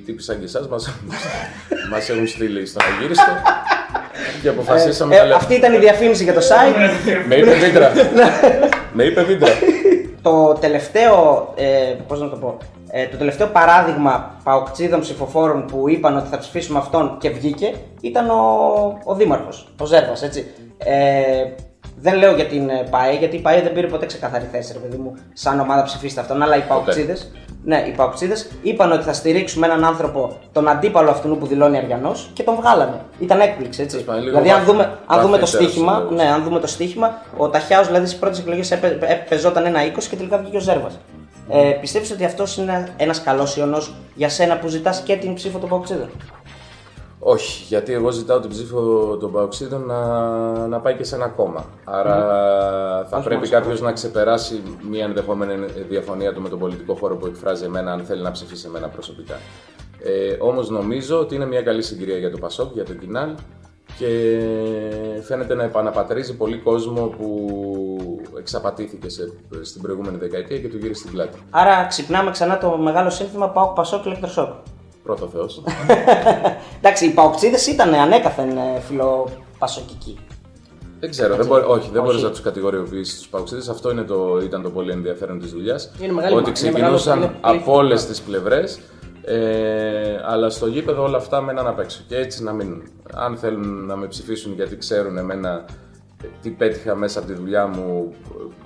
τύποι σαν και εσάς μας, μας έχουν στείλει στον Αγύριστο. Και αποφασίσαμε. Ε, να λέ- αυτή ήταν η διαφήμιση για το site. Με είπε Βίντρα. Με είπε Βίντρα. το τελευταίο, ε, πώς να το πω, ε, το τελευταίο παράδειγμα παοκτσίδων ψηφοφόρων που είπαν ότι θα ψηφίσουμε αυτόν και βγήκε ήταν ο, ο Δήμαρχος, ο Ζέρβας, έτσι. Ε, δεν λέω για την ε, ΠΑΕ, γιατί η ΠΑΕ δεν πήρε ποτέ ξεκαθαρή θέση, ρε παιδί μου, σαν ομάδα ψηφίστε αυτόν, αλλά οι παοκτσίδες, ναι, οι παοκτσίδες είπαν ότι θα στηρίξουμε έναν άνθρωπο, τον αντίπαλο αυτού που δηλώνει Αριανός και τον βγάλανε. Ήταν έκπληξη, έτσι. Τέλος πάντων, λίγο Δηλαδή, αν βαθ- δούμε, αν δούμε το βαθύτερος στοίχημα, λόγος. ναι, αν δούμε το στοίχημα, ο Ταχιάος δηλαδή στις πρώτες εκλογές παίζονταν ένα 20 και τελικά βγήκε ο Ζέρβας. Ε, Πιστεύεις ότι αυτός είναι ένας καλός ιονός για σένα που ζητάς και την ψήφο των Παοξίδων. Όχι, γιατί εγώ ζητάω την ψήφο των Παοξίδων να, να πάει και σε ένα κόμμα. Άρα θα Όχι πρέπει μόνο σε κάποιο να ξεπεράσει μια ενδεχόμενη διαφωνία του με τον πολιτικό χώρο που εκφράζει εμένα, αν θέλει να ψηφίσει εμένα προσωπικά. Ε, Όμως νομίζω ότι είναι μια καλή συγκυρία για το Πασόκ, για το Κινάλ και φαίνεται να επαναπατρίζει πολύ κόσμο που εξαπατήθηκε σε, στην προηγούμενη δεκαετία και του γύρισε στην πλάτη. Άρα ξυπνάμε ξανά το μεγάλο σύνθημα Πάοκ Πασόκ ηλεκτροσόκ. Πρώτο Θεός. Εντάξει, οι Παοξίδες ήταν ανέκαθεν ε, φιλοπασοκικοί. Δεν ξέρω, δεν μπορεί, όχι, δεν Όχι. μπορεί να τους κατηγοριοποιήσεις τους παουξίδε. Αυτό είναι το, ήταν το πολύ ενδιαφέρον της δουλειάς. Είναι μεγάλη Ότι μα- είναι μεγάλο- ξεκινούσαν είναι πολύ από όλες φοβερό. τις πλευρές. Ε, αλλά στο γήπεδο όλα αυτά μέναν απ' έξω. Και έτσι να μείνουν. Αν θέλουν να με ψηφίσουν γιατί ξέρουν εμένα ε, τι πέτυχα μέσα από τη δουλειά μου,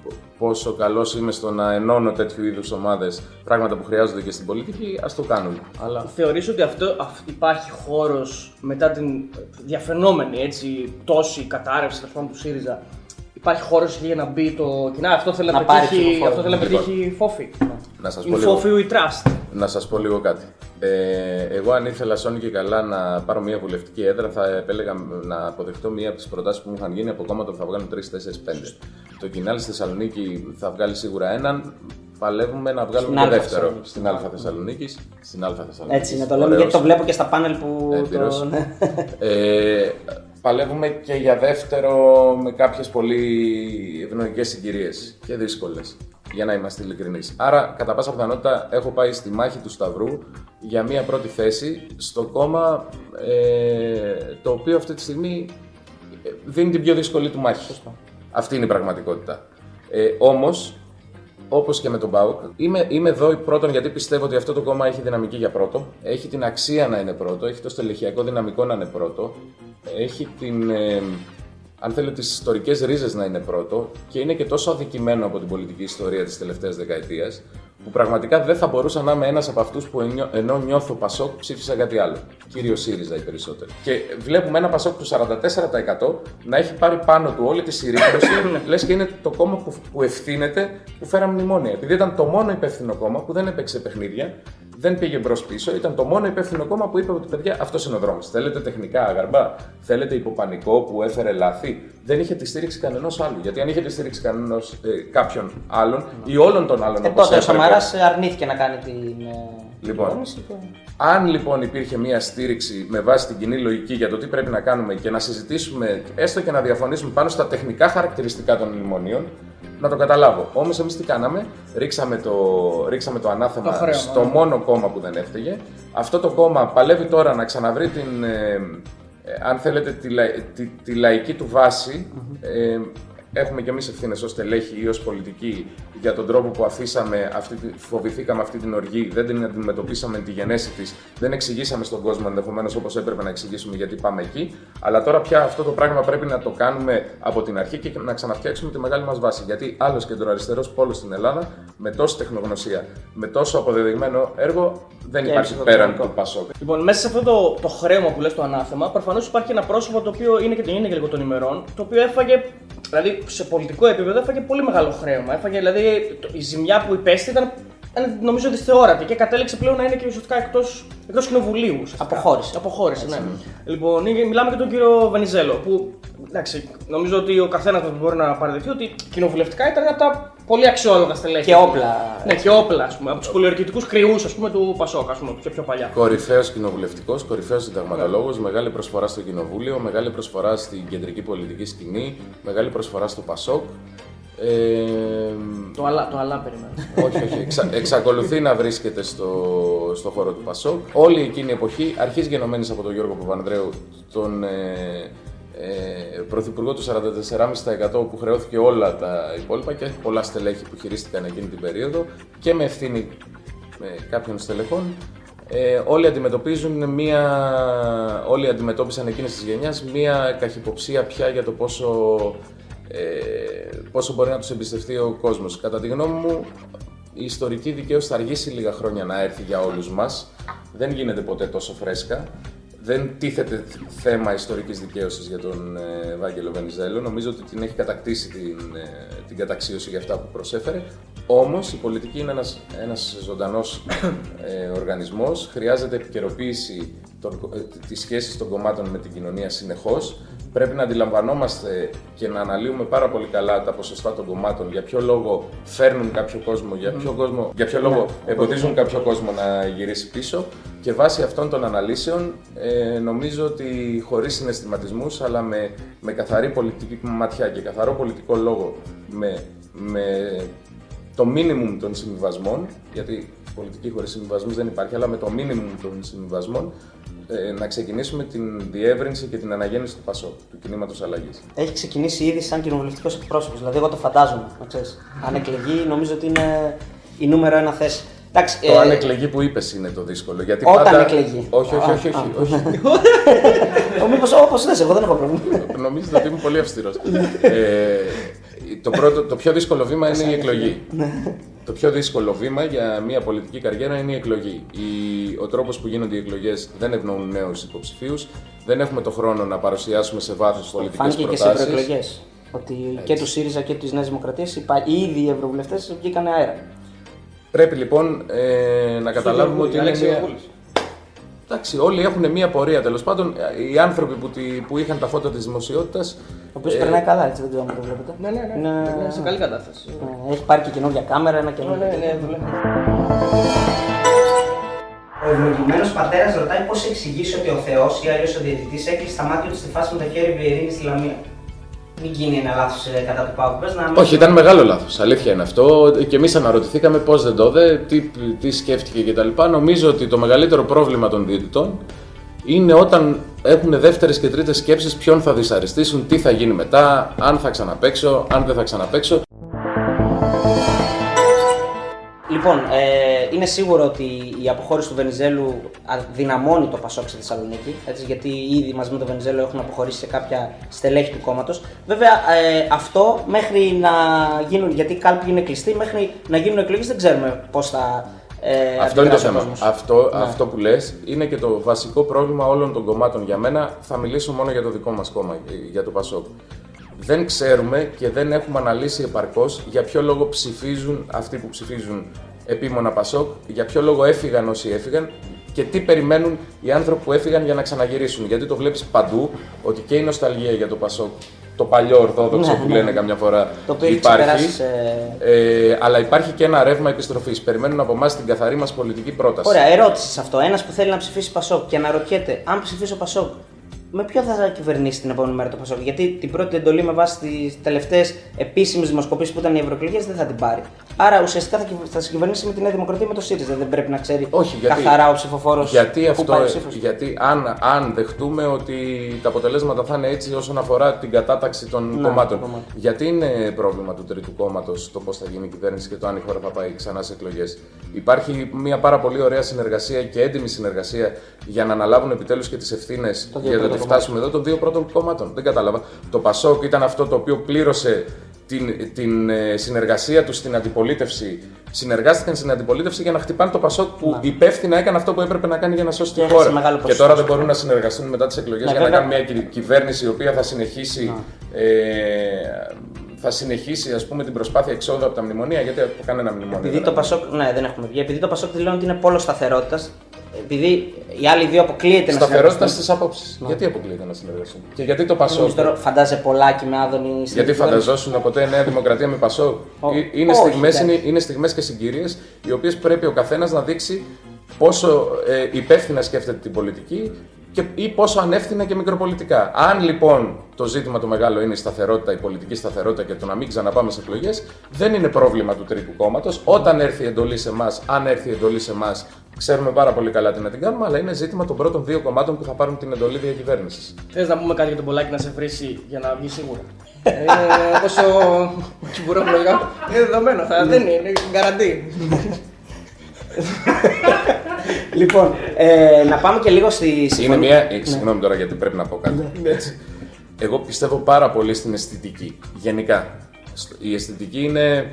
ε, πόσο καλός είμαι στο να ενώνω τέτοιου είδους ομάδες, πράγματα που χρειάζονται και στην πολιτική, ας το κάνουν. Αλλά Θεωρείς ότι αυτό, αυ- υπάρχει χώρος μετά την διαφαινόμενη έτσι, τόση κατάρρευση τέλος πάντων, του ΣΥΡΙΖΑ Υπάρχει χώρος για να μπει το κοινά, αυτό θέλει να, Να πάρει πετύχει, ψηφοφόρο. αυτό θέλει να Λοιπόν. πετύχει η φόφη. να σας πω Η λίγο. φόφη ή η trust. Να σας πω λίγο κάτι. Ε, εγώ αν ήθελα σώνει και καλά να πάρω μια βουλευτική έδρα θα επέλεγα να αποδεχτώ μια από τις προτάσεις που μου είχαν γίνει από κόμματα που θα βγάλουν 3, 4, 5. Το κοινάλι στη Θεσσαλονίκη θα βγάλει σίγουρα έναν. Παλεύουμε να βγάλουμε Στην και Α δεύτερο. Θεσσαλονίκη. Στην Α Θεσσαλονίκη. Στην Α Θεσσαλονίκη. Έτσι να το λέμε, γιατί το βλέπω και στα πάνελ που. Έμπειρος. Το... ναι. Ε, παλεύουμε και για δεύτερο με κάποιες πολύ ευνοϊκές συγκυρίες και δύσκολες, για να είμαστε ειλικρινείς. Άρα, κατά πάσα πιθανότητα, έχω πάει στη μάχη του Σταυρού για μία πρώτη θέση στο κόμμα ε, το οποίο αυτή τη στιγμή ε, δίνει την πιο δύσκολη του μάχη. Αυτή είναι η πραγματικότητα. Ε, όμως, Όπως και με τον Μπάουκ, είμαι, είμαι εδώ πρώτον γιατί πιστεύω ότι αυτό το κόμμα έχει δυναμική για πρώτο. Έχει την αξία να είναι πρώτο, έχει το στελεχειακό δυναμικό να είναι πρώτο. Έχει την. ε, αν θέλετε, τις ιστορικές ρίζες να είναι πρώτο και είναι και τόσο αδικημένο από την πολιτική ιστορία της τελευταίας δεκαετίας, που πραγματικά δεν θα μπορούσα να είμαι ένας από αυτούς που εννιώ- ενώ νιώθω Πασόκ ψήφισα κάτι άλλο. Κύριο ΣΥΡΙΖΑ οι περισσότεροι. Και βλέπουμε ένα Πασόκ του 44% να έχει πάρει πάνω του όλη τη συρρήκνωση, λες και είναι το κόμμα που, που ευθύνεται που φέραμε μνημόνια. Επειδή ήταν το μόνο υπεύθυνο κόμμα που δεν έπαιξε παιχνίδια, δεν πήγε μπρος πίσω, ήταν το μόνο υπεύθυνο κόμμα που είπε ότι παιδιά αυτός είναι ο δρόμος. Θέλετε τεχνικά αγαρμπά, θέλετε υποπανικό που έφερε λάθη; Δεν είχε τη στήριξη κανενός άλλου. Γιατί αν είχε τη στήριξη κανενός, ε, κάποιον άλλον ή όλων των άλλων Ε, όπως τότε ο έπρεπε, Σαμαράς αρνήθηκε να κάνει την. ε, Λοιπόν. κυβέρνηση και- αν λοιπόν υπήρχε μια στήριξη με βάση την κοινή λογική για το τι πρέπει να κάνουμε και να συζητήσουμε, έστω και να διαφωνήσουμε πάνω στα τεχνικά χαρακτηριστικά των μνημονίων, να το καταλάβω. Όμως εμείς τι κάναμε, ρίξαμε το, ρίξαμε το ανάθεμα Το χρέωμα, στο ναι. μόνο κόμμα που δεν έφταιγε. Αυτό το κόμμα παλεύει τώρα να ξαναβρει την. ε, ε, αν θέλετε, τη, λα- τη, τη λαϊκή του βαση Ε, έχουμε και εμείς ευθύνες ως τελέχη ή ως πολιτικοί για τον τρόπο που αφήσαμε, αυτή, τη- φοβηθήκαμε αυτή την οργή, δεν την αντιμετωπίσαμε τη γενέση της, δεν εξηγήσαμε στον κόσμο ενδεχομένως όπως έπρεπε να εξηγήσουμε γιατί πάμε εκεί. Αλλά τώρα πια αυτό το πράγμα πρέπει να το κάνουμε από την αρχή και να ξαναφτιάξουμε τη μεγάλη μας βάση. Γιατί άλλος κεντροαριστερός πόλος στην Ελλάδα με τόση τεχνογνωσία, με τόσο αποδεδειγμένο έργο δεν Και υπάρχει ψηφοδελτικό. πέραν του Πασόκ. Λοιπόν, μέσα σε αυτό το, το χρέωμα που λες το ανάθεμα, προφανώς υπάρχει ένα πρόσωπο το οποίο είναι και, είναι και λίγο των ημερών, το οποίο έφαγε, δηλαδή σε πολιτικό επίπεδο έφαγε πολύ μεγάλο χρέωμα. Έφαγε, δηλαδή το- η ζημιά που υπέστη ήταν, ήταν νομίζω δυσθεώρατη και κατέληξε πλέον να είναι και ουσιαστικά εκτός εκτός κοινοβουλίου. ουσιαστικά. Αποχώρησε. Αποχώρησε, ναι. Λοιπόν, είναι- μιλάμε για τον κύριο Βενιζέλο, που εντάξει, νομίζω ότι ο καθένας μας μπορεί να παραδεχτεί ότι κοινοβουλευτικά ήταν από τα πολύ αξιόλογα στελέχη. Και όπλα. Ναι, και όπλα, ας πούμε. Από τους πολιορκητικούς κρυούς, ας πούμε, του Πασόκ, ας πούμε, και πιο παλιά. Κορυφαίος κοινοβουλευτικός, κορυφαίος συνταγματολόγος, μεγάλη προσφορά στο κοινοβούλιο, μεγάλη προσφορά στην κεντρική πολιτική σκηνή, μεγάλη προσφορά στο Πασόκ. Ε, Το αλλά, το αλλά περιμένω. όχι, όχι. Εξα, εξακολουθεί να βρίσκεται στο, στο χώρο του Πασόκ. Όλη εκείνη η εποχή, αρχής γενομένης από τον Γιώργο Παπανδρέου, τον ε, ε, πρωθυπουργό του 44,5% που χρεώθηκε όλα τα υπόλοιπα και πολλά στελέχη που χειρίστηκαν εκείνη την περίοδο και με ευθύνη ε, κάποιων στελεχών, ε, όλοι αντιμετωπίζουν μία, όλοι αντιμετώπισαν εκείνες τις γενιάς μία καχυποψία πια για το πόσο, ε, πόσο μπορεί να τους εμπιστευτεί ο κόσμος. Κατά τη γνώμη μου, η ιστορική δικαίωση θα αργήσει λίγα χρόνια να έρθει για όλους μας. Δεν γίνεται ποτέ τόσο φρέσκα. Δεν τίθεται θέμα ιστορικής δικαίωσης για τον ε, Ευάγγελο Βενιζέλο. Νομίζω ότι την έχει κατακτήσει την, ε, την καταξίωση για αυτά που προσέφερε. Όμως η πολιτική είναι ένας, ένας ζωντανός ε, οργανισμός. Χρειάζεται επικαιροποίηση των, ε, της σχέσης των κομμάτων με την κοινωνία συνεχώς. Πρέπει να αντιλαμβανόμαστε και να αναλύουμε πάρα πολύ καλά τα ποσοστά των κομμάτων, για ποιο λόγο φέρνουν κάποιο κόσμο, για ποιο, κόσμο, για ποιο λόγο εμποδίζουν κάποιο κόσμο να γυρίσει πίσω. Και βάσει αυτών των αναλύσεων, ε, νομίζω ότι χωρίς συναισθηματισμούς, αλλά με, με καθαρή πολιτική ματιά και καθαρό πολιτικό λόγο, με, με το μίνιμουμ των συμβιβασμών, γιατί πολιτική χωρίς συμβιβασμούς δεν υπάρχει, αλλά με το μίνιμουμ των συμβιβασμών, ε, να ξεκινήσουμε την διεύρυνση και την αναγέννηση του ΠΑΣΟΚ, του κινήματος αλλαγής. Έχει ξεκινήσει ήδη σαν κοινοβουλευτικός εκπρόσωπος. Δηλαδή, εγώ το φαντάζομαι. Να ξέρεις. Αν εκλεγεί, νομίζω ότι είναι η νούμερο ένα θέση. Εντάξει, Το ε, αν εκλεγεί που είπες είναι το δύσκολο. Γιατί Όταν πάντα... εκλεγεί. Όχι, όχι, Α, όχι. όχι, α. όχι. ο, μήπως, όπως θες, εγώ δεν έχω πρόβλημα. Νομίζετε ότι είμαι πολύ αυστηρός. ε, το, πρώτο, το πιο δύσκολο βήμα είναι η εκλογή. το πιο δύσκολο βήμα για μια πολιτική καριέρα είναι η εκλογή. Η, ο τρόπος που γίνονται οι εκλογές δεν ευνοούν νέους υποψηφίους. Δεν έχουμε το χρόνο να παρουσιάσουμε σε βάθος πολιτικές Φάνηκε και σε προτάσεις. ευρωεκλογέ. Ότι και του ΣΥΡΙΖΑ και τη Νέα Δημοκρατία ήδη οι ευρωβουλευτές βγήκαν αέρα. Πρέπει λοιπόν ε, να καταλάβουμε ότι είναι Αλέξη μια... Γεωργούλης. Εντάξει, όλοι έχουν μία πορεία τέλος πάντων. Οι άνθρωποι που, τη, που είχαν τα φώτα της δημοσιότητας. Ο οποίος περνάει καλά, έτσι δεν ξέρω αν το βλέπετε. Ναι, ναι, ναι. Είναι- Είναι σε καλή κατάσταση. Ε, Έχει πάρει και καινούργια κάμερα, ένα Ναι, καινούργιο. ναι, ναι, δουλεύει. Ο ευλογημένος πατέρας ρωτάει πώς εξηγήσει ότι ο Θεός ή αλλιώς ο διαιτητής έκλεισε τα μάτια του στη φάση με το χέρι Βιερίνη στη Λαμία; Μην γίνει ένα λάθος κατά του Πάουκ. Πες να μην- Όχι, ήταν μεγάλο λάθος. Αλήθεια είναι αυτό. Και εμείς αναρωτηθήκαμε πώς δεν το είδε, τι, τι σκέφτηκε κτλ. Νομίζω ότι το μεγαλύτερο πρόβλημα των διαιτητών είναι όταν έχουν δεύτερες και τρίτες σκέψεις ποιον θα δυσαρεστήσουν, τι θα γίνει μετά, αν θα ξαναπέξω, αν δεν θα ξαναπέξω. Λοιπόν, ε, είναι σίγουρο ότι η αποχώρηση του Βενιζέλου α- δυναμώνει το Πασόκ στη Θεσσαλονίκη. Έτσι, γιατί ήδη μαζί με τον Βενιζέλο έχουν αποχωρήσει σε κάποια στελέχη του κόμματος. Βέβαια, ε, αυτό μέχρι να γίνουν. Γιατί η κάλπη είναι κλειστή, μέχρι να γίνουν εκλογές δεν ξέρουμε πώς θα. Ε, Αυτό είναι το αντιδράσει ο θέμα. κόσμος. Αυτό, Ναι. αυτό που λες είναι και το βασικό πρόβλημα όλων των κομμάτων για μένα. Θα μιλήσω μόνο για το δικό μας κόμμα, για το ΠΑΣΟΚ. Δεν ξέρουμε και δεν έχουμε αναλύσει επαρκώς για ποιο λόγο ψηφίζουν αυτοί που ψηφίζουν επίμονα ΠΑΣΟΚ, για ποιο λόγο έφυγαν όσοι έφυγαν και τι περιμένουν οι άνθρωποι που έφυγαν για να ξαναγυρίσουν. Γιατί το βλέπεις παντού ότι και η νοσταλγία για το ΠΑΣΟΚ, το παλιό ορθόδοξο Ναι, που ναι. λένε καμιά φορά, Το οποίο έχει υπάρχει. ξεπεράσει σε- Ε, αλλά υπάρχει και ένα ρεύμα επιστροφής. Περιμένουν από εμάς την καθαρή μας πολιτική πρόταση. Ωραία, ερώτηση σε αυτό. Ένας που θέλει να ψηφίσει Πασόκ και αναρωτιέται αν ψηφίσω Πασόκ, με ποιο θα κυβερνήσει την επόμενη μέρα το Πασόκ; Γιατί την πρώτη εντολή με βάση τις τελευταίες επίσημες δημοσκοπήσεις που ήταν οι ευρωεκλογές δεν θα την πάρει. Άρα ουσιαστικά θα, κυβ- θα συγκυβερνήσει με τη Νέα Δημοκρατία με το ΣΥΡΙΖΑ. Δεν πρέπει να ξέρει Όχι, γιατί, καθαρά ο ψηφοφόρος γιατί πού αυτό, πάει ο ψήφος. γιατί αν, αν δεχτούμε ότι τα αποτελέσματα θα είναι έτσι όσον αφορά την κατάταξη των Ναι, κομμάτων. κομμάτων. Γιατί είναι πρόβλημα του τρίτου κόμματος το πώς θα γίνει η κυβέρνηση και το αν η χώρα θα πάει ξανά σε εκλογές. Υπάρχει μια πάρα πολύ ωραία συνεργασία και έντιμη συνεργασία για να αναλάβουν επιτέλους και τις ευθύνες Το δύο για το πρώτο ότι φτάσουμε εδώ των δύο πρώτων κομμάτων. Δεν κατάλαβα. Το Πασόκ ήταν αυτό το οποίο πλήρωσε την, την ε, συνεργασία τους στην αντιπολίτευση. Συνεργάστηκαν στην αντιπολίτευση για να χτυπάνε το Πασόκ που υπεύθυνα έκανε αυτό που έπρεπε να κάνει για να σώσει Και τη έχασε χώρα. μεγάλο Και ποσοστό. τώρα δεν μπορούν να συνεργαστούν μετά τις εκλογές Ναι, για να βέβαια. κάνουν μια κυ- κυβέρνηση η οποία θα συνεχίσει. Ε, θα συνεχίσει ας πούμε, την προσπάθεια εξόδου από τα μνημονία, γιατί από κανένα μνημόνιο. Επειδή δεν το έχουμε. Πασόκ, ναι, δεν έχουμε βγει. Επειδή το Πασόκ δηλώνει ότι είναι πόλος σταθερότητας, επειδή οι άλλοι δύο αποκλείεται να Σταθερότητα συνεργαστούν. στις απόψεις. Γιατί αποκλείεται να συνεργαστούν; Και γιατί το Πασόκ; Νομίζω τώρα φαντάζε πολλάκι με άδωνη στην Γιατί κυβέρνηση. φανταζόσουν ποτέ Νέα Δημοκρατία με Πασόκ; Ω, Ε, είναι, όχι, στιγμές, εντάξει. είναι, είναι στιγμές και συγκυρίες οι οποίες πρέπει ο καθένας να δείξει πόσο ε, υπεύθυνα σκέφτεται την πολιτική και, ή πόσο ανεύθυνα και μικροπολιτικά. Αν λοιπόν το ζήτημα το μεγάλο είναι η σταθερότητα, η πολιτική σταθερότητα και το να μην ξαναπάμε σε εκλογές, δεν είναι πρόβλημα του τρίτου κόμματος. Όταν έρθει η εντολή σε εμάς, αν έρθει η εντολή σε εμάς, ξέρουμε πάρα πολύ καλά τι να την κάνουμε, αλλά είναι ζήτημα των πρώτων δύο κομμάτων που θα πάρουν την εντολή διακυβέρνησης. Θες να πούμε κάτι για τον Πολάκη να σε βρήσει για να βγει σίγουρα; Ε, είναι όπως ο Τσιμπουρόπουλο Είναι δεδομένο, θα δεν είναι, είναι γκαραντί. Λοιπόν, ε, να πάμε και λίγο στη Είναι συμφωνία. μια. Ναι. ε, Συγγνώμη τώρα γιατί πρέπει να πω κάτι. Έτσι. Εγώ πιστεύω πάρα πολύ στην αισθητική. Γενικά. Στο- Η αισθητική είναι,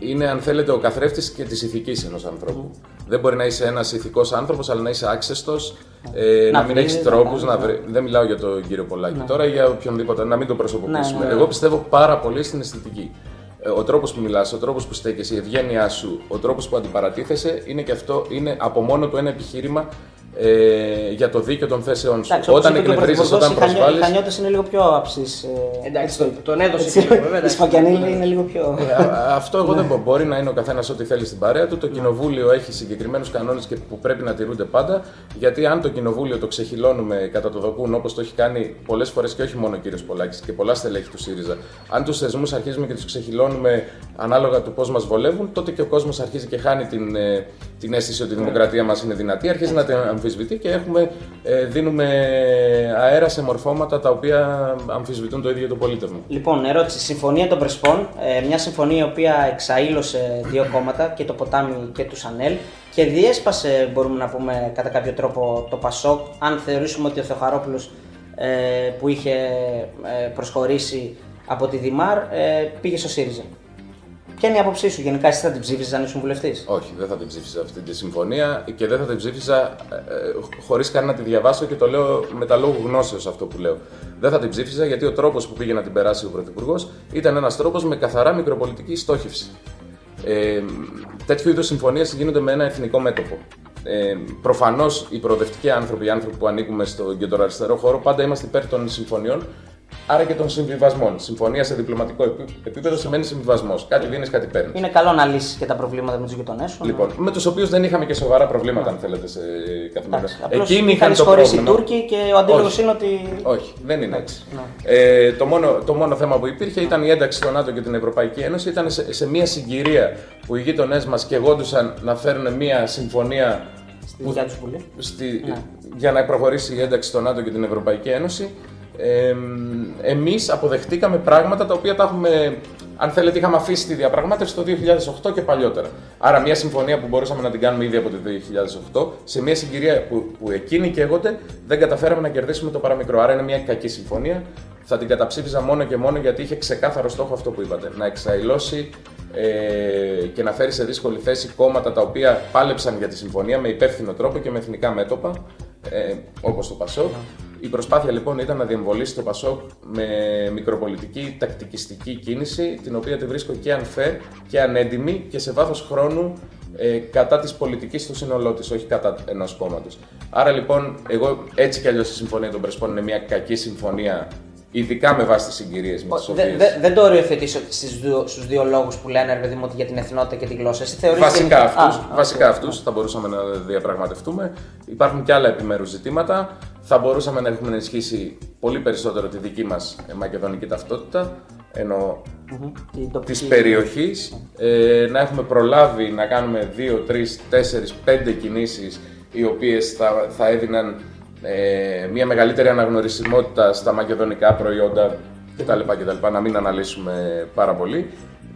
είναι αν θέλετε, ο καθρέφτης και της ηθικής ενός ανθρώπου. Δεν μπορεί να είσαι ένας ηθικός άνθρωπος, αλλά να είσαι άξεστος, ε, να, Να μην βρεις, έχεις να τρόπους κάνεις, να ναι. βρει. Δεν μιλάω για τον κύριο Πολάκη τώρα, για οποιονδήποτε, να μην το προσωποποιήσουμε. Ναι, ναι, ναι. Εγώ πιστεύω πάρα πολύ στην αισθητική. Ε, Ο τρόπος που μιλάς, ο τρόπος που στέκεσαι, η ευγένειά σου, ο τρόπος που αντιπαρατίθεσαι είναι και αυτό είναι από μόνο του ένα επιχείρημα ε, για το δίκαιο των θέσεών σου. Εντάξει, όπως όταν είπε και ο εκνευρίζεις, Πρωθυπουργός, όταν οι Χανιώ- προσβάλλει. Οι Χανιώτες είναι λίγο πιο άψει. Εντάξει, τον- τον έδωσε και λίγο, βέβαια, Η Σφακιανίλη είναι λίγο πιο. Αυτό εγώ δεν μπορώ. Μπορεί να είναι ο καθένας ό,τι θέλει στην παρέα του. Το κοινοβούλιο έχει συγκεκριμένους κανόνες και που πρέπει να τηρούνται πάντα. Γιατί αν το κοινοβούλιο το ξεχυλώνουμε κατά το δοκούν όπως το έχει κάνει πολλές φορές και όχι μόνο ο κύριος Πολάκης και πολλά στελέχη του ΣΥΡΙΖΑ, αν τους θεσμούς αρχίζουμε και τους ξεχυλώνουμε ανάλογα του πώς μας βολεύουν, τότε και ο κόσμος αρχίζει και χάνει την, ε, την αίσθηση ότι η δημοκρατία μας είναι δυνατή, αρχίζει να την αμφισβητεί και έχουμε, ε, δίνουμε αέρα σε μορφώματα τα οποία αμφισβητούν το ίδιο το πολίτευμα. Λοιπόν, ερώτηση. Συμφωνία των Πρεσπών. Ε, μια συμφωνία η οποία εξαήλωσε δύο κόμματα, και το Ποτάμι και του Σανέλ, και διέσπασε, μπορούμε να πούμε, κατά κάποιο τρόπο το Πασόκ, αν θεωρήσουμε ότι ο Θεοχαρόπουλος ε, που είχε ε, προσχωρήσει από τη Δημάρ ε, πήγε στο ΣΥΡΙΖΑ. Ποια είναι η άποψή σου, γενικά, εσύ θα την ψήφιζες αν ήσουν βουλευτής; Όχι, δεν θα την ψήφιζα αυτή τη συμφωνία και δεν θα την ψήφιζα ε, χωρίς καν να τη διαβάσω και το λέω με τα λόγου γνώσεως αυτό που λέω. Δεν θα την ψήφιζα γιατί ο τρόπος που πήγε να την περάσει ο Πρωθυπουργός ήταν ένας τρόπος με καθαρά μικροπολιτική στόχευση. Ε, τέτοιου είδους συμφωνίες γίνονται με ένα εθνικό μέτωπο. Ε, Προφανώς οι προοδευτικοί άνθρωποι, οι άνθρωποι που ανήκουμε στο κεντροαριστερό χώρο, πάντα είμαστε υπέρ των συμφωνιών, άρα και των συμβιβασμών. Συμφωνία σε διπλωματικό επί- επίπεδο σημαίνει συμβιβασμός. Κάτι δίνεις, κάτι παίρνεις. Είναι καλό να λύσεις και τα προβλήματα με τους γειτονές σου. Λοιπόν, με τους οποίους δεν είχαμε και σοβαρά προβλήματα, αν θέλετε, σε καθημερινά. Εντάξει, απλώς Εκείνοι είχαν είχαν το εισχωρήσει οι πρόβλημα. Τούρκοι και ο αντίλογος Όχι. είναι ότι. Όχι, δεν είναι έτσι. ναι. Ε, το, μόνο, το μόνο θέμα που υπήρχε ήταν η ένταξη στο ΝΑΤΟ και την Ευρωπαϊκή Ένωση. Ήταν σε, σε μια συγκυρία που οι γείτονές μας κεγόντουσαν να φέρουν μια συμφωνία Στη δικιά τους Βουλή. στη, Ναι. για να προχωρήσει η ένταξη στο ΝΑΤΟ και την Ευρωπαϊκή Ένωση. Ε, εμείς αποδεχτήκαμε πράγματα τα οποία τα έχουμε, αν θέλετε, είχαμε αφήσει τη διαπραγμάτευση το 2008 και παλιότερα. Άρα μια συμφωνία που μπορούσαμε να την κάνουμε ήδη από το 2008, σε μια συγκυρία που, που εκείνοι καίγονται, δεν καταφέραμε να κερδίσουμε το παραμικρό. Άρα είναι μια κακή συμφωνία. Θα την καταψήφιζα μόνο και μόνο γιατί είχε ξεκάθαρο στόχο αυτό που είπατε. Να εξαϊλώσει ε, και να φέρει σε δύσκολη θέση κόμματα τα οποία πάλεψαν για τη συμφωνία με υπεύθυνο τρόπο και με εθνικά μέτωπα, ε, όπως το Πασόκ. Η προσπάθεια λοιπόν ήταν να διεμβολήσει το Πασόκ με μικροπολιτική τακτικιστική κίνηση, την οποία τη βρίσκω και unfair και ανέντιμη και σε βάθος χρόνου ε, κατά της πολιτικής στο σύνολό της, όχι κατά ενός κόμματος. Άρα λοιπόν, εγώ έτσι κι αλλιώς η Συμφωνία των Πρεσπών είναι μια κακή συμφωνία, ειδικά με βάση τις συγκυρίες με τις Δε- οποίες... δε- δεν το οριοθετήσω στους δύο, στους δύο λόγους που λένε ρε παιδί μου ότι για την εθνότητα και τη γλώσσα. Εσύ θεωρείς Βασικά γενικά- αυτούς, Α, βασικά οκ. αυτούς θα μπορούσαμε να διαπραγματευτούμε. Υπάρχουν και άλλα επιμέρους ζητήματα. Θα μπορούσαμε να έχουμε ενισχύσει πολύ περισσότερο τη δική μας ε, μακεδονική ταυτότητα, ενώ Μμμ. Την τοπική- της περιοχής, ε, να έχουμε προλάβει να κάνουμε 2, 3, 4, 5 κινήσεις οι οποίες θα, θα έδιναν ε, μια μεγαλύτερη αναγνωρισιμότητα στα μακεδονικά προϊόντα κτλ. κτλ. Να μην αναλύσουμε πάρα πολύ.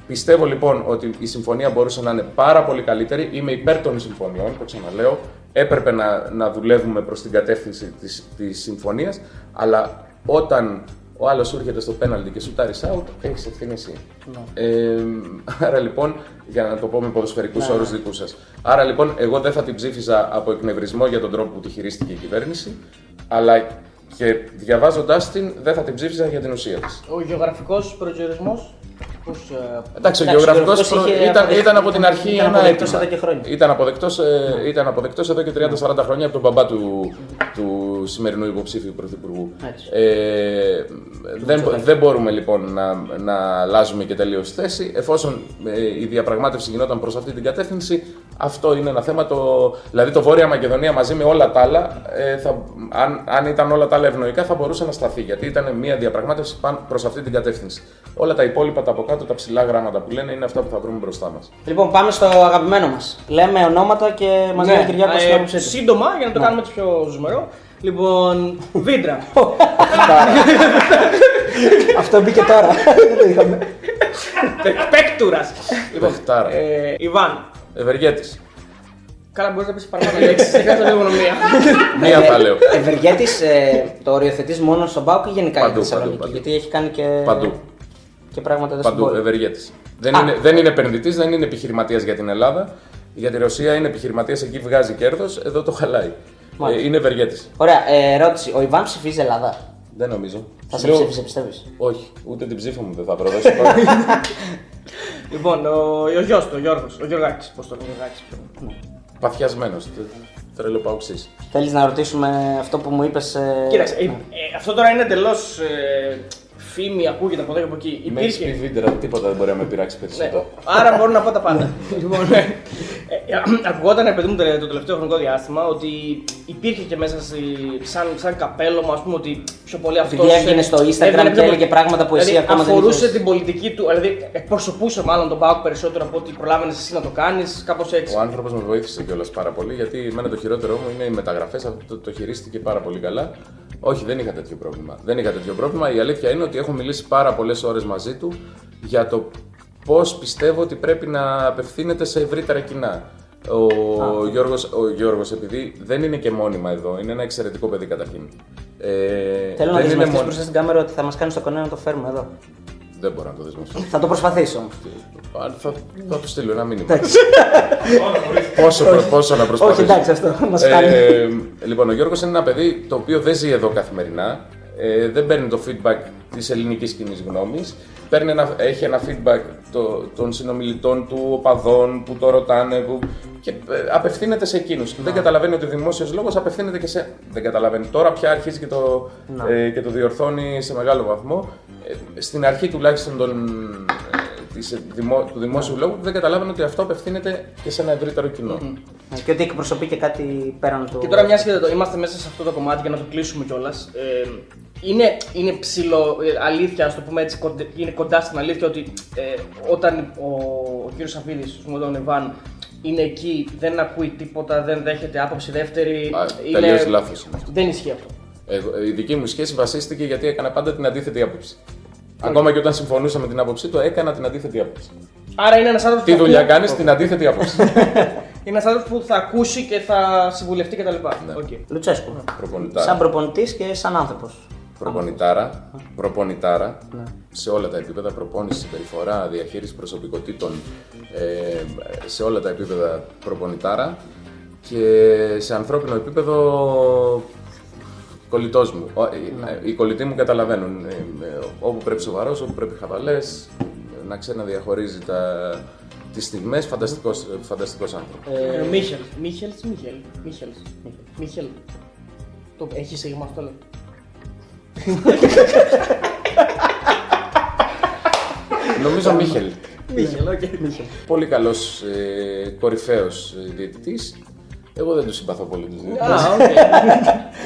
Πιστεύω λοιπόν ότι η συμφωνία μπορούσε να είναι πάρα πολύ καλύτερη. Είμαι υπέρ των συμφωνιών, το ξαναλέω. Έπρεπε να, να δουλεύουμε προς την κατεύθυνση της, της συμφωνίας, αλλά όταν ο άλλος σου έρχεται στο πέναλτι και σου τάρει out, έχεις ευθύνη εσύ. Ε, άρα λοιπόν, για να το πω με ποδοσφαιρικούς Ναι, όρους ναι. δικούς σας. Άρα λοιπόν, εγώ δεν θα την ψήφιζα από εκνευρισμό για τον τρόπο που τη χειρίστηκε η κυβέρνηση, αλλά και διαβάζοντάς την, δεν θα την ψήφιζα για την ουσία της. Ο γεωγραφικός προσδιορισμό. Πώ. Εντάξει, ο Εντάξει, γεωγραφικός ο γεωγραφικός είχε ήταν, αποδεχτεί- ήταν από την αρχή ήταν ένα αποδεκτός αίτημα. εδώ και χρόνια. Ήταν αποδεκτός ήταν αποδεκτός εδώ και 30-40 χρόνια από τον μπαμπά του, του του σημερινού υποψήφιου πρωθυπουργού. Έτσι. Ε, δεν, δεν μπορούμε λοιπόν να, να αλλάζουμε και τελείως θέση. Εφόσον ε, η διαπραγμάτευση γινόταν προς αυτή την κατεύθυνση, αυτό είναι ένα θέμα. Το, δηλαδή το Βόρεια Μακεδονία μαζί με όλα τα άλλα, ε, θα, αν, αν ήταν όλα τα άλλα ευνοϊκά, θα μπορούσε να σταθεί. Γιατί ήταν μια διαπραγμάτευση προς αυτή την κατεύθυνση. Όλα τα υπόλοιπα, τα από κάτω, τα ψηλά γράμματα που λένε είναι αυτά που θα βρούμε μπροστά μας. Λοιπόν, πάμε στο αγαπημένο μας. Λέμε ονόματα και μα λέει ο Κυριάκο ε, την άποψή του. σύντομα, για να το κάνουμε έτσι πιο ζουμερό. Λοιπόν, Βίντρα. Αυτό μπήκε τώρα. Δεν το είχαμε. Πέκτουρας. Λοιπόν, Πεχτάρα. ε, Ιβάν. Ευεργέτης. Καλά, μπορείς να πεις παραπάνω λέξεις σε κάθε λίγο μία. Μία θα λέω. Ευεργέτης ε, το οριοθετείς μόνο στον Πάουκ ή γενικά για Παντού, τη Θεσσαλονίκη; παντού, παντού. Γιατί έχει κάνει και, Παντού. Και πράγματα εδώ στην Παντού, πόλη. ευεργέτης. Δεν Α. είναι, δεν είναι επενδυτής, δεν είναι επιχειρηματίας για την Ελλάδα. Για τη Ρωσία είναι επιχειρηματίας, εκεί βγάζει κέρδος, εδώ το χαλάει. Μάλιστα. Ε, είναι ευεργέτης. Ωραία, ε, ερώτηση. Ο Ιβάν ψηφίζει Ελλάδα; Δεν νομίζω. Θα σε Λέω- ψήφισε, πιστεύεις; Όχι, ούτε την ψήφο μου δεν θα προδώσω. Λοιπόν, ο, ο γιος του, ο Γιώργος. Ο Γιώργάκη. Πώς το λένε, Γιώργάκης. Παθιασμένος. Τρελό παουξή. Θέλεις να ρωτήσουμε αυτό που μου είπες. Ε... Κοίταξε, ε, ε, αυτό τώρα είναι εντελώς ε, φήμη, ακούγεται από εδώ και από εκεί. Με έχει πει Υπήρχε. βίντεο, τίποτα δεν μπορεί να με πειράξει Ναι, περισσότερο. άρα μπορώ να πω τα πάντα. λοιπόν, ε, ε, ακουγόταν, παιδί μου, το το τελευταίο χρονικό διάστημα ότι υπήρχε και μέσα στη, σαν, σαν καπέλωμα, ας πούμε, ότι πιο πολύ αυτός. Επειδή έβγαινε στο Instagram και έλεγε πράγματα που εσύ δηλαδή, ακόμα δεν αφορούσε ήξερες. την πολιτική του, δηλαδή εκπροσωπούσε μάλλον τον Πάοκ περισσότερο από ότι προλάβαινες εσύ να το κάνεις, κάπως έτσι. Ο άνθρωπος με βοήθησε κιόλας πάρα πολύ γιατί εμένα το χειρότερο μου είναι οι μεταγραφές. Αυτό το, το χειρίστηκε πάρα πολύ καλά. Όχι, δεν είχα τέτοιο πρόβλημα. Δεν είχα τέτοιο πρόβλημα. Η αλήθεια είναι ότι έχω μιλήσει πάρα πολλές ώρες μαζί του για το πώς πιστεύω ότι πρέπει να απευθύνεται σε ευρύτερα κοινά. Ο Γιώργος, ο Γιώργος, επειδή δεν είναι και μόνιμα εδώ, είναι ένα εξαιρετικό παιδί καταρχήν. Ε, Θέλω να δεν είναι δεσμευτεί μόνο- μπροστά στην κάμερα ότι θα μας κάνει το κονέ να το φέρουμε εδώ. Δεν μπορώ να το δεσμευτώ. Θα το προσπαθήσω όμω. Αν θα, θα του στείλω ένα μήνυμα. πόσο, πόσο να προσπαθήσω. Όχι, εντάξει, αυτό μας Ε, κάνει. λοιπόν, ο Γιώργος είναι ένα παιδί το οποίο δεν ζει εδώ καθημερινά. Ε, δεν παίρνει το feedback της ελληνικής κοινής γνώμης. Παίρνει ένα, έχει ένα feedback το, των συνομιλητών του, οπαδών που το ρωτάνε που, και ε, απευθύνεται σε εκείνους. Δεν καταλαβαίνει ότι ο δημόσιος λόγος απευθύνεται και σε... Δεν καταλαβαίνει. Τώρα πια αρχίζει και το, ε, και το διορθώνει σε μεγάλο βαθμό. Ε, στην αρχή τουλάχιστον των, ε, της, δημο, του δημόσιου λόγου δεν καταλάβαινε ότι αυτό απευθύνεται και σε ένα ευρύτερο κοινό. Ναι, Και ότι εκπροσωπεί και κάτι πέραν του. Και τώρα, μια και το- είμαστε μέσα σε αυτό το κομμάτι για να το κλείσουμε κιόλας. Ε, είναι, είναι ψηλό ε, αλήθεια, ας το πούμε έτσι, κοντε- είναι κοντά στην αλήθεια ότι ε, όταν ο, ο κύριος Σαφίδης, ο τον Ιβάν, είναι εκεί, δεν ακούει τίποτα, δεν δέχεται άποψη δεύτερη. Α, τελείως λάθος είναι αυτό. Δεν ισχύει αυτό. Εγώ, η δική μου σχέση βασίστηκε γιατί έκανα πάντα την αντίθετη άποψη. Ακόμα και όταν συμφωνούσα με την άποψή του, έκανα την αντίθετη άποψη. Άρα είναι ένας άνθρωπος Τι δουλειά κάνεις, την αντίθετη άποψη. Είναι ένας άνθρωπος που θα ακούσει και θα συμβουλευτεί κτλ. Ναι. Οκ. Λουτσέσκου. Σαν Προπονητάρα. προπονητής και σαν άνθρωπος. Προπονητάρα. Προπονητάρα. Ναι. Σε όλα τα επίπεδα. Προπόνηση, συμπεριφορά, διαχείριση προσωπικότητων. Ε, σε όλα τα επίπεδα προπονητάρα. Και σε ανθρώπινο επίπεδο κολλητός μου. Ο- ε, Οι κολλητοί μου καταλαβαίνουν. ε, ε, Όπου πρέπει σοβαρός, όπου πρέπει χαβαλές, να ξέρει να διαχωρίζει τα, τις στιγμές. Φανταστικός, φανταστικός άνθρωπος. Ε, Μίχελς. Μίχελς ή Μίχελς. Μίχελ. Μίχελ. Το έχεις σίγμα αυτό λέω. Νομίζω Μίχελ. Μίχελ, οκ. Πολύ καλός ε, κορυφαίος ε, διαιτητής. Εγώ δεν του συμπαθώ πολύ τους διαιτητές. Α, οκ.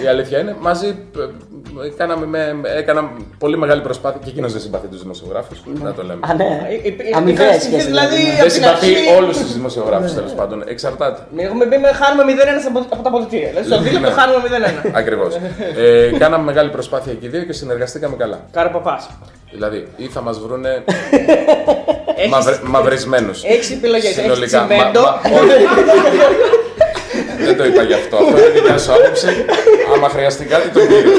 Η αλήθεια είναι, μαζί ε, ε, κάναμε με, έκανα πολύ μεγάλη προσπάθεια και εκείνος δεν συμπαθεί τους δημοσιογράφους, να το λέμε. Α, ναι. Ε, ε, ε, Αμοιβαία είχα σχέση. στηθεί, δηλαδή, δηλαδή. από Δεν την συμπαθεί αρχή- όλους τους δημοσιογράφους τέλος πάντων, εξαρτάται. Έχουμε πει με χάνουμε 0-1 από- από τα αποδητήρια. Δηλαδή στο δίλεπτο Ναι. χάνουμε 0-1. Ακριβώς. ε, κάναμε μεγάλη προσπάθεια και οι δύο και συνεργαστήκαμε καλά. Κάρα παπά. Δηλαδή, ή θα μας βρούνε Έχεις- μαυρε, μαυρισμένους. Έχεις επιλογές. Έχεις Συνολικά. Μα- τσιμέντο. Μα- όχι. Δεν το είπα γι' αυτό. Αυτό είναι δικιά σου άποψη. Άμα χρειαστεί κάτι, το κύριο.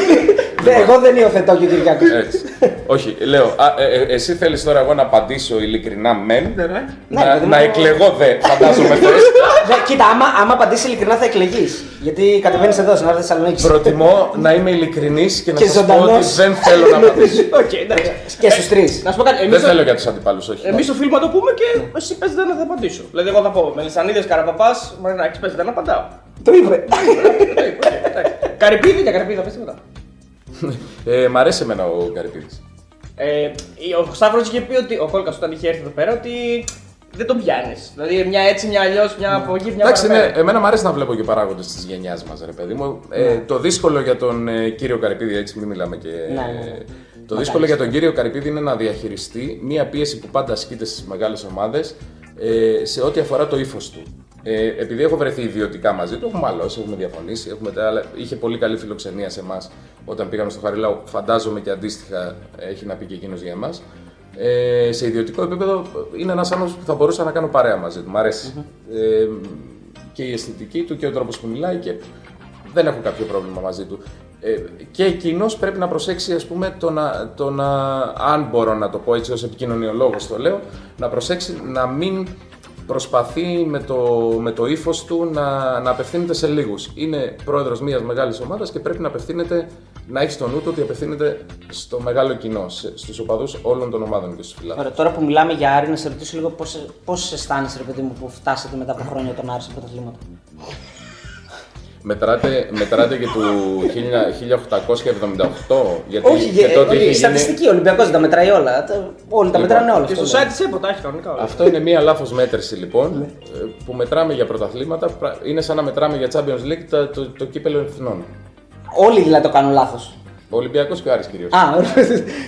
Δε, Εγώ δεν υιοθετώ και ο Κυριάκος. Έτσι. Όχι, λέω, α, ε, ε, εσύ θέλεις τώρα εγώ να απαντήσω ειλικρινά μεν, Ναι, να, παιδί μου. να εκλεγώ δε, φαντάζομαι θες. Δε, Κοίτα, άμα, άμα απαντήσεις ειλικρινά θα εκλεγείς. Γιατί κατεβαίνεις εδώ στην Α' Θεσσαλονίκης. Προτιμώ να είμαι ειλικρινής και να Και σας πω ζωντανός. ότι δεν θέλω να απαντήσω. Οκ, εντάξει. Και στους τρεις. Να σου πω κάτι. δεν Εμείς θέλω για τους αντιπάλους, όχι. Εμείς το φιλμ θα το πούμε και εσύ πες δεν θα απαντήσω. Δηλαδή, εγώ θα πω Μελισανίδες Καραπαπάς, Μαρινάκη πες δεν απαντάω. Το είπε. Ε, οκ, εντάξει. Καρυπίδη για καρυπίδα, πες τίποτα. Ε, μ' αρέσει εμένα ο Καρυπίδης. Ε, ο Σταύρος είχε πει ότι. Ο Κόλκας όταν είχε έρθει εδώ πέρα ότι δεν τον πιάνεις. Δηλαδή μια έτσι, μια αλλιώς, μια από εκεί, μια Εντάξει, ναι, παραπέρα. εμένα μου αρέσει να βλέπω και παράγοντες της γενιάς μας, ρε παιδί μου. Ε, το δύσκολο για τον ε, κύριο Καρυπίδη, έτσι μην μιλάμε και. Ναι, ναι, ναι. Το δύσκολο για τον κύριο Καρυπίδη είναι να διαχειριστεί μία πίεση που πάντα ασκείται στις μεγάλες ομάδες ε, σε ό,τι αφορά το ύφος του. Ε, επειδή έχω βρεθεί ιδιωτικά μαζί του, έχουμε μαλώσει, έχουμε διαφωνήσει, έχουμε, τα άλλα- είχε πολύ καλή φιλοξενία σε εμάς όταν πήγαμε στο Χαριλάου. Φαντάζομαι και αντίστοιχα έχει να πει και εκείνος για εμάς. Ε, σε ιδιωτικό επίπεδο είναι ένας άνθρωπος που θα μπορούσα να κάνω παρέα μαζί του. Μ' αρεσει Ε, και η αισθητική του και ο τρόπος που μιλάει και δεν έχω κάποιο πρόβλημα μαζί του. Ε, και εκείνος πρέπει να προσέξει, ας πούμε, το να, το να, αν μπορώ να το πω έτσι ως επικοινωνιολόγος το λέω, να προσέξει να μην προσπαθεί με το, με το ύφος του να, να απευθύνεται σε λίγους. Είναι πρόεδρος μιας μεγάλης ομάδας και πρέπει να απευθύνεται, να έχει στο νου του ότι απευθύνεται στο μεγάλο κοινό, σε, στους οπαδούς όλων των ομάδων και στους φιλάθλους. Ωραία, τώρα που μιλάμε για Άρη, να σε ρωτήσω λίγο πώς αισθάνεσαι, ρε παιδί μου, που φτάσατε μετά από χρόνια τον Άρη σε πρωταθλήματα. Μετράτε, μετράτε και του 1878, γιατί Όχι, και ε, τότε όχι, είχε η γίνει- στατιστική, ο Ολυμπιακός δεν τα μετράει όλα. Τα- Όλοι τα Λοιπόν, μετράνε όλα. Και αυτό στο είναι. site της ΕΠΟ τα έχει κανονικά. όλα. Αυτό είναι μία λάθος μέτρηση λοιπόν, ε, που μετράμε για πρωταθλήματα. Πρα- Είναι σαν να μετράμε για Champions League το, το, το κύπελο εθνών. Όλοι δηλαδή το κάνουν λάθος. Ο Ολυμπιακός και ο Άρης κυρίως. Α, ωραία.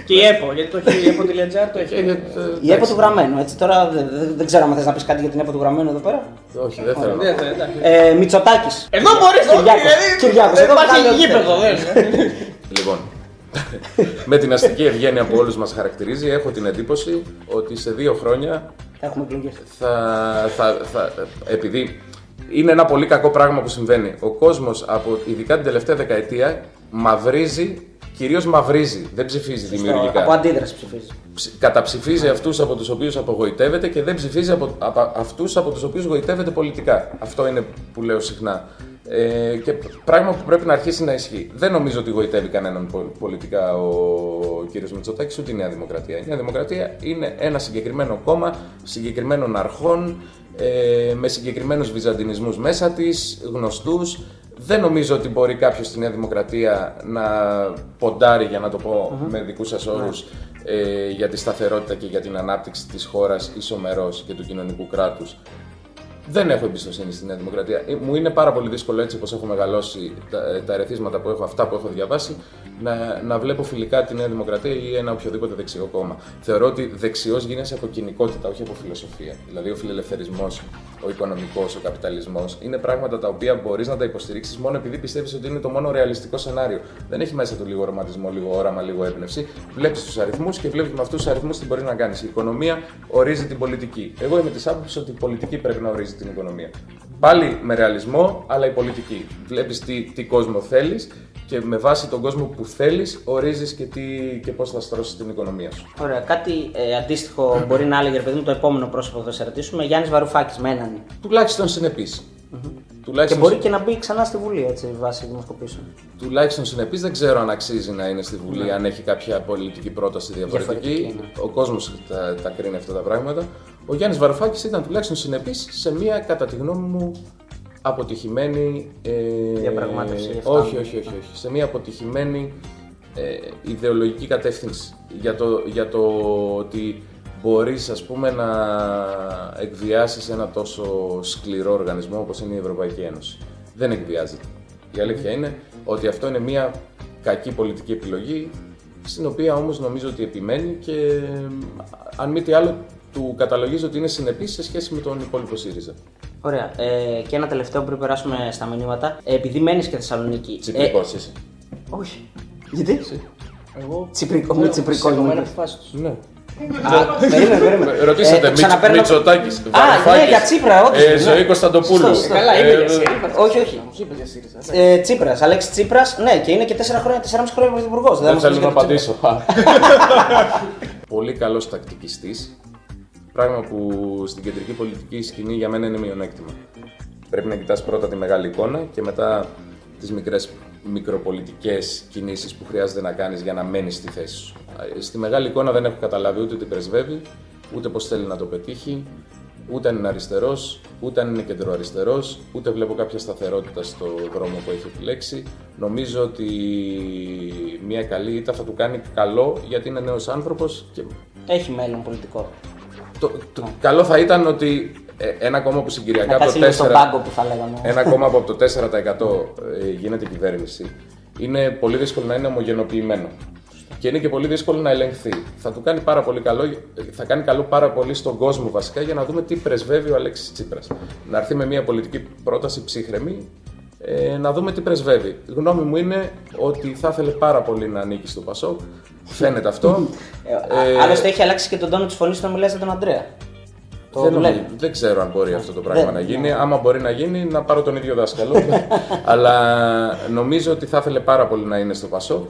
Και η ΕΠΟ, γιατί το έχει η ΕΠΟ.gr το έχει. Ε, ε, η ΕΠΟ του γραμμένου. Έτσι, τώρα δεν, δεν- δεν ξέρω αν θες να πεις κάτι για την ΕΠΟ του γραμμένου εδώ πέρα. Όχι, δεν θέλω να Δεν πω. θέλω, εντάξει. Ε, Μητσοτάκης. Εδώ μπορείς να Κυριάκος, Κυριάκος, Δεν εδώ βγάλε υπάρχει ό,τι γήπεδο, θέλεις. δεν. Λοιπόν, με την αστική ευγένεια που όλους μας χαρακτηρίζει, έχω την εντύπωση ότι σε δύο χρόνια Θα έχουμε εκλογές. θα, θα, θα, επειδή είναι ένα πολύ κακό πράγμα που συμβαίνει. Ο κόσμος, από, ειδικά την τελευταία δεκαετία, μαυρίζει, κυρίως μαυρίζει, δεν ψηφίζει δημιουργικά. Από αντίδραση ψηφίζει. ψ- καταψηφίζει αυτούς από τους οποίους απογοητεύεται και δεν ψηφίζει από, από αυτούς από τους οποίους γοητεύεται πολιτικά. Αυτό είναι που λέω συχνά. Ε, και πράγμα που πρέπει να αρχίσει να ισχύει. Δεν νομίζω ότι γοητεύει κανέναν πο- πολιτικά ο, ο κύριος Μητσοτάκης ούτε η Νέα Δημοκρατία. Η Νέα Δημοκρατία είναι ένα συγκεκριμένο κόμμα συγκεκριμένων αρχών ε, με συγκεκριμένους βυζαντινισμούς μέσα της, γνωστούς. Δεν νομίζω ότι μπορεί κάποιος στη Νέα Δημοκρατία να ποντάρει, για να το πω με δικούς σας όρους, ε, για τη σταθερότητα και για την ανάπτυξη της χώρας ισομερός και του κοινωνικού κράτους. Δεν έχω εμπιστοσύνη στη Νέα Δημοκρατία. Ε, Μου είναι πάρα πολύ δύσκολο έτσι όπως έχω μεγαλώσει τα, ε, τα ερεθίσματα που έχω, αυτά που έχω διαβάσει, να, να βλέπω φιλικά τη Νέα Δημοκρατία ή ένα οποιοδήποτε δεξιό κόμμα. Θεωρώ ότι δεξιός γίνεσαι από κοινικότητα, όχι από φιλοσοφία. Δηλαδή ο φιλελευθερισμός, ο οικονομικός, ο καπιταλισμός είναι πράγματα τα οποία μπορείς να τα υποστηρίξεις μόνο επειδή πιστεύεις ότι είναι το μόνο ρεαλιστικό σενάριο. Δεν έχει μέσα του λίγο ρομαντισμό, λίγο όραμα, λίγο έμπνευση. Βλέπεις τους αριθμούς και βλέπεις με αυτούς τους αριθμούς τι μπορείς να κάνεις. Η οικονομία ορίζει την πολιτική. Εγώ είμαι της άποψης ότι η πολιτική πρέπει να ορίζει την οικονομία. Πάλι με ρεαλισμό, αλλά η πολιτική. Βλέπεις τι, τι κόσμο θέλεις και με βάση τον κόσμο που θέλεις, ορίζεις και, τι, και πώς θα στρώσεις την οικονομία σου. Ωραία, κάτι ε, αντίστοιχο μπορεί να έλεγε ρε παιδί μου το επόμενο πρόσωπο που θα σε ρωτήσουμε. Γιάννης Βαρουφάκης με έναν. Τουλάχιστον συνεπής. Και Τουλάχιστον, μπορεί και να μπει ξανά στη Βουλή έτσι βάσει δημοσκοπήσεων. τουλάχιστον συνεπής δεν ξέρω αν αξίζει να είναι στη Βουλή, αν έχει κάποια πολιτική πρόταση διαφορετική. Διαφορετική, ναι. Ο κόσμος τα, τα κρίνει αυτά τα πράγματα. Ο Γιάννης Βαρουφάκης ήταν τουλάχιστον συνεπής σε μια, κατά τη γνώμη μου, αποτυχημένη. Ε, Διαπραγμάτευση, αυτά. όχι, όχι, όχι, όχι. Σε μια αποτυχημένη ε, ιδεολογική κατεύθυνση. Για το, για το ότι μπορείς ας πούμε να εκβιάσεις ένα τόσο σκληρό οργανισμό όπως είναι η Ευρωπαϊκή Ένωση. Δεν εκβιάζεται. Η αλήθεια είναι ότι αυτό είναι μια κακή πολιτική επιλογή στην οποία όμως νομίζω ότι επιμένει και αν μη τι άλλο του καταλογίζω ότι είναι συνεπής σε σχέση με τον υπόλοιπο ΣΥΡΙΖΑ. Ωραία. Ε, και ένα τελευταίο πριν περάσουμε στα μηνύματα. Ε, επειδή μένεις και Θεσσαλονίκη. Τσιπρικός είσαι. όχι. Γιατί; Εγώ. Τσιπρικό, με τσιπρικό Συγγνώμη, είμαι. από τη φάση τους. Ναι. Α, περίμενε, περίμενε. Ρωτήσατε Ε, το Μιτς- ξαναπαίρνω- Μητσοτάκης, Α, Βαρουφάκης, ναι, για Τσίπρα, όντως. ε, ναι. Ζωή Κωνσταντοπούλου. Σωστό, σωστό. Καλά, είπε Ε, για ΣΥΡΙΖΑ. όχι, όχι. Μου είπες για ΣΥΡΙΖΑ. εντάξει. Ε, Τσίπρας, Αλέξης Τσίπρας, ναι, και είναι και 4 χρόνια, 4,5 χρόνια πρωθυπουργός. Δεν θέλω να απαντήσω. Πολύ καλός τακτικιστής, πράγμα που στην κεντρική πολιτική σκηνή για μένα είναι μειονέκτημα. Πρέπει να κοιτάς πρώτα τη μεγάλη εικόνα και μετά τις μικρές μικροπολιτικές κινήσεις που χρειάζεται να κάνεις για να μένεις στη θέση σου. Ε, Στη μεγάλη εικόνα δεν έχω καταλάβει ούτε τι πρεσβεύει, ούτε πώς θέλει να το πετύχει. Ούτε αν είναι αριστερός, ούτε αν είναι κεντροαριστερός, ούτε βλέπω κάποια σταθερότητα στο δρόμο που έχει επιλέξει. Νομίζω ότι μια καλή ήττα θα του κάνει καλό γιατί είναι νέος άνθρωπος και Έχει μέλλον πολιτικό. το, το καλό θα ήταν ότι ε, ένα κόμμα που συγκυριακά Να από κάτσει το λίγο στον 4%, πάγκο που θα λέγαμε. ένα κόμμα που από το 4% ε, γίνεται κυβέρνηση, είναι πολύ δύσκολο να είναι ομογενοποιημένο. Και είναι και πολύ δύσκολο να ελεγχθεί. Θα του κάνει πάρα πολύ καλό, θα κάνει καλό πάρα πολύ στον κόσμο βασικά για να δούμε τι πρεσβεύει ο Αλέξης Τσίπρας. Να έρθει με μια πολιτική πρόταση ψύχρεμη, ε, να δούμε τι πρεσβεύει. Η γνώμη μου είναι ότι θα ήθελε πάρα πολύ να ανήκει στο Πασόκ. Φαίνεται αυτό. Ε, α- Άλλωστε έχει αλλάξει και τον τόνο της φωνής όταν μιλάει για τον Αντρέα. Το δεν, δουλεύει. νομίζω- δεν ξέρω αν μπορεί αυτό το πράγμα Δεν- να γίνει. Άμα μπορεί να γίνει, να πάρω τον ίδιο δάσκαλο. Αλλά νομίζω ότι θα ήθελε πάρα πολύ να είναι στο Πασόκ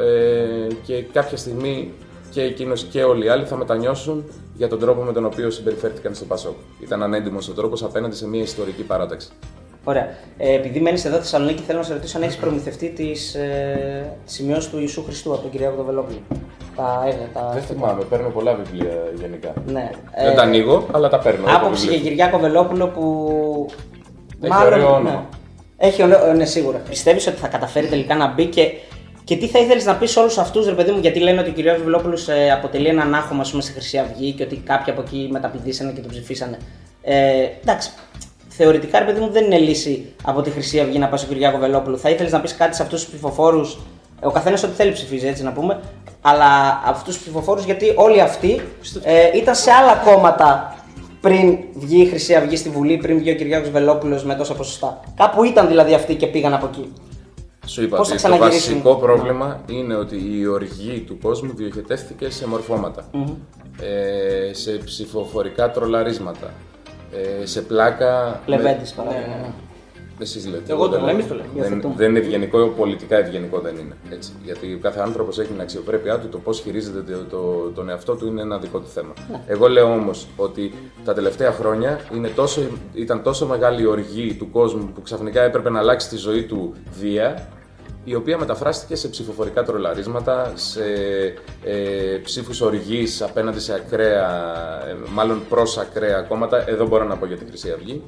ε, και κάποια στιγμή και εκείνος και όλοι οι άλλοι θα μετανιώσουν για τον τρόπο με τον οποίο συμπεριφέρθηκαν στο Πασόκ. Ήταν ανέντιμος ο τρόπος απέναντι σε μια ιστορική παράταξη. Ωραία. Ε, επειδή μένεις εδώ στη Θεσσαλονίκη, θέλω να σε ρωτήσω αν έχεις προμηθευτεί τις ε, σημειώσεις του Ιησού Χριστού από τον Κυριάκο Δοβελόπουλο. Τα έργα, τα. Δεν θυμάμαι, παίρνω πολλά βιβλία γενικά. Ναι. Δεν τα ανοίγω, αλλά τα παίρνω. έχω Άποψη για βιβλία. Κυριάκο Βελόπουλο που. Έχει ωραίο όνομα. Έχει ωραίο, ναι, σίγουρα. Πιστεύεις ότι θα καταφέρει τελικά να μπει και, και τι θα ήθελες να πεις σε όλους αυτούς, ρε παιδί μου, γιατί λένε ότι ο Κυριάκος Βελόπουλος ε, αποτελεί έναν άχωμα ας πούμε, στη Χρυσή Αυγή και ότι κάποιοι από εκεί μεταπηδήσανε και τον ψηφίσανε. Ε, εντάξει. Θεωρητικά, ρε παιδί μου, δεν είναι λύση από τη Χρυσή Αυγή να πας στον Κυριάκο Βελόπουλο. Θα ήθελες να πεις κάτι σε αυτούς τους ψηφοφόρους; Ο καθένας ό,τι θέλει ψηφίζει, έτσι να πούμε. Αλλά αυτούς τους ψηφοφόρους, γιατί όλοι αυτοί ε, ήταν σε άλλα κόμματα πριν βγει η Χρυσή Αυγή στη Βουλή, πριν βγει ο Κυριάκος Βελόπουλος με τόσα ποσοστά. Κάπου ήταν δηλαδή αυτοί και πήγαν από εκεί. Σου είπα Πώς θα ότι το ξαναγυρίσουν; βασικό πρόβλημα είναι ότι η οργή του κόσμου διοχετεύτηκε σε μορφωματα Ε, σε ψηφοφορικά τρολαρίσματα. Ε, σε πλάκα. Λεβέντης με- παράδειγμα. ναι. Εσείς λέτε. Εγώ το δεν λέω, λέω. εμείς το λέμε. Δεν, Υιοθετούμε. δεν είναι ευγενικό, πολιτικά ευγενικό δεν είναι. Έτσι. Γιατί ο κάθε άνθρωπος έχει την αξιοπρέπειά του, το πώς χειρίζεται το, το- τον εαυτό του είναι ένα δικό του θέμα. Ναι. Εγώ λέω όμως ότι τα τελευταία χρόνια είναι τόσο, ήταν τόσο μεγάλη η οργή του κόσμου που ξαφνικά έπρεπε να αλλάξει τη ζωή του βία, η οποία μεταφράστηκε σε ψηφοφορικά τρολαρίσματα, σε ε, ψήφους οργής απέναντι σε ακραία, ε, μάλλον προς ακραία κόμματα. Εδώ μπορώ να πω για τη Χρυσή Αυγή.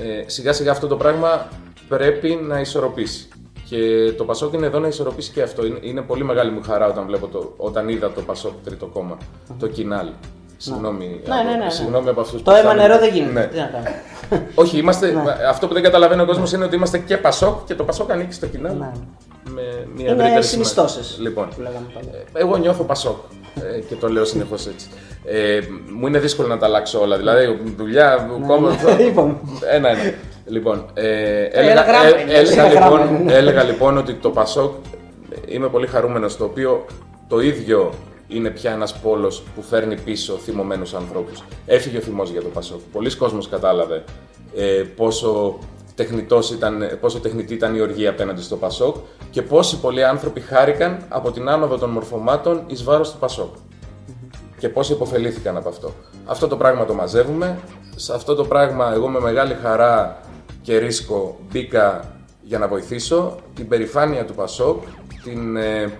Ε, σιγά σιγά αυτό το πράγμα πρέπει να ισορροπήσει. Και το Πασόκ είναι εδώ να ισορροπήσει και αυτό. Είναι, είναι πολύ μεγάλη μου χαρά όταν, βλέπω το, όταν είδα το Πασόκ τρίτο κόμμα, το Κινάλ. Συγγνώμη, Ναι, ναι, ναι, ναι. συγγνώμη από αυτούς Το που αίμα θα- νερό δεν γίνεται. Ναι. Τι να κάνουμε. Όχι, είμαστε, αυτό που δεν καταλαβαίνει ο κόσμος είναι ότι είμαστε και Πασόκ και το Πασόκ ανήκει στο Κινάλ. Ναι. Με μια Είναι ευρύτερη συνιστώσεις. σημασία. Λοιπόν, Που λέγαμε παλιά. ε, εγώ νιώθω Πασόκ ε, και το λέω συνεχώς έτσι. Ε, μου είναι δύσκολο να τα αλλάξω όλα. Δηλαδή, δουλειά, κόμμα. ναι. Είπαμε. Ένα-ένα. Λοιπόν, ε, ένα έλεγα, γράμμα ε, είναι. έλεγα, Ένα γράμμα λοιπόν, είναι. έλεγα λοιπόν ότι το Πασόκ είμαι πολύ χαρούμενος το οποίο το ίδιο είναι πια ένας πόλος που φέρνει πίσω θυμωμένους ανθρώπους. Έφυγε ο θυμός για το Πασόκ. Πολλοί κόσμος κατάλαβε ε, πόσο, τεχνητός ήταν, πόσο τεχνητή ήταν η οργή απέναντι στο Πασόκ και πόσοι πολλοί άνθρωποι χάρηκαν από την άνοδο των μορφωμάτων εις βάρος του Πασόκ και πόσοι υποφελήθηκαν από αυτό. Αυτό το πράγμα το μαζεύουμε. Σε αυτό το πράγμα εγώ με μεγάλη χαρά και ρίσκο μπήκα για να βοηθήσω την περηφάνεια του Πασόκ, την ε,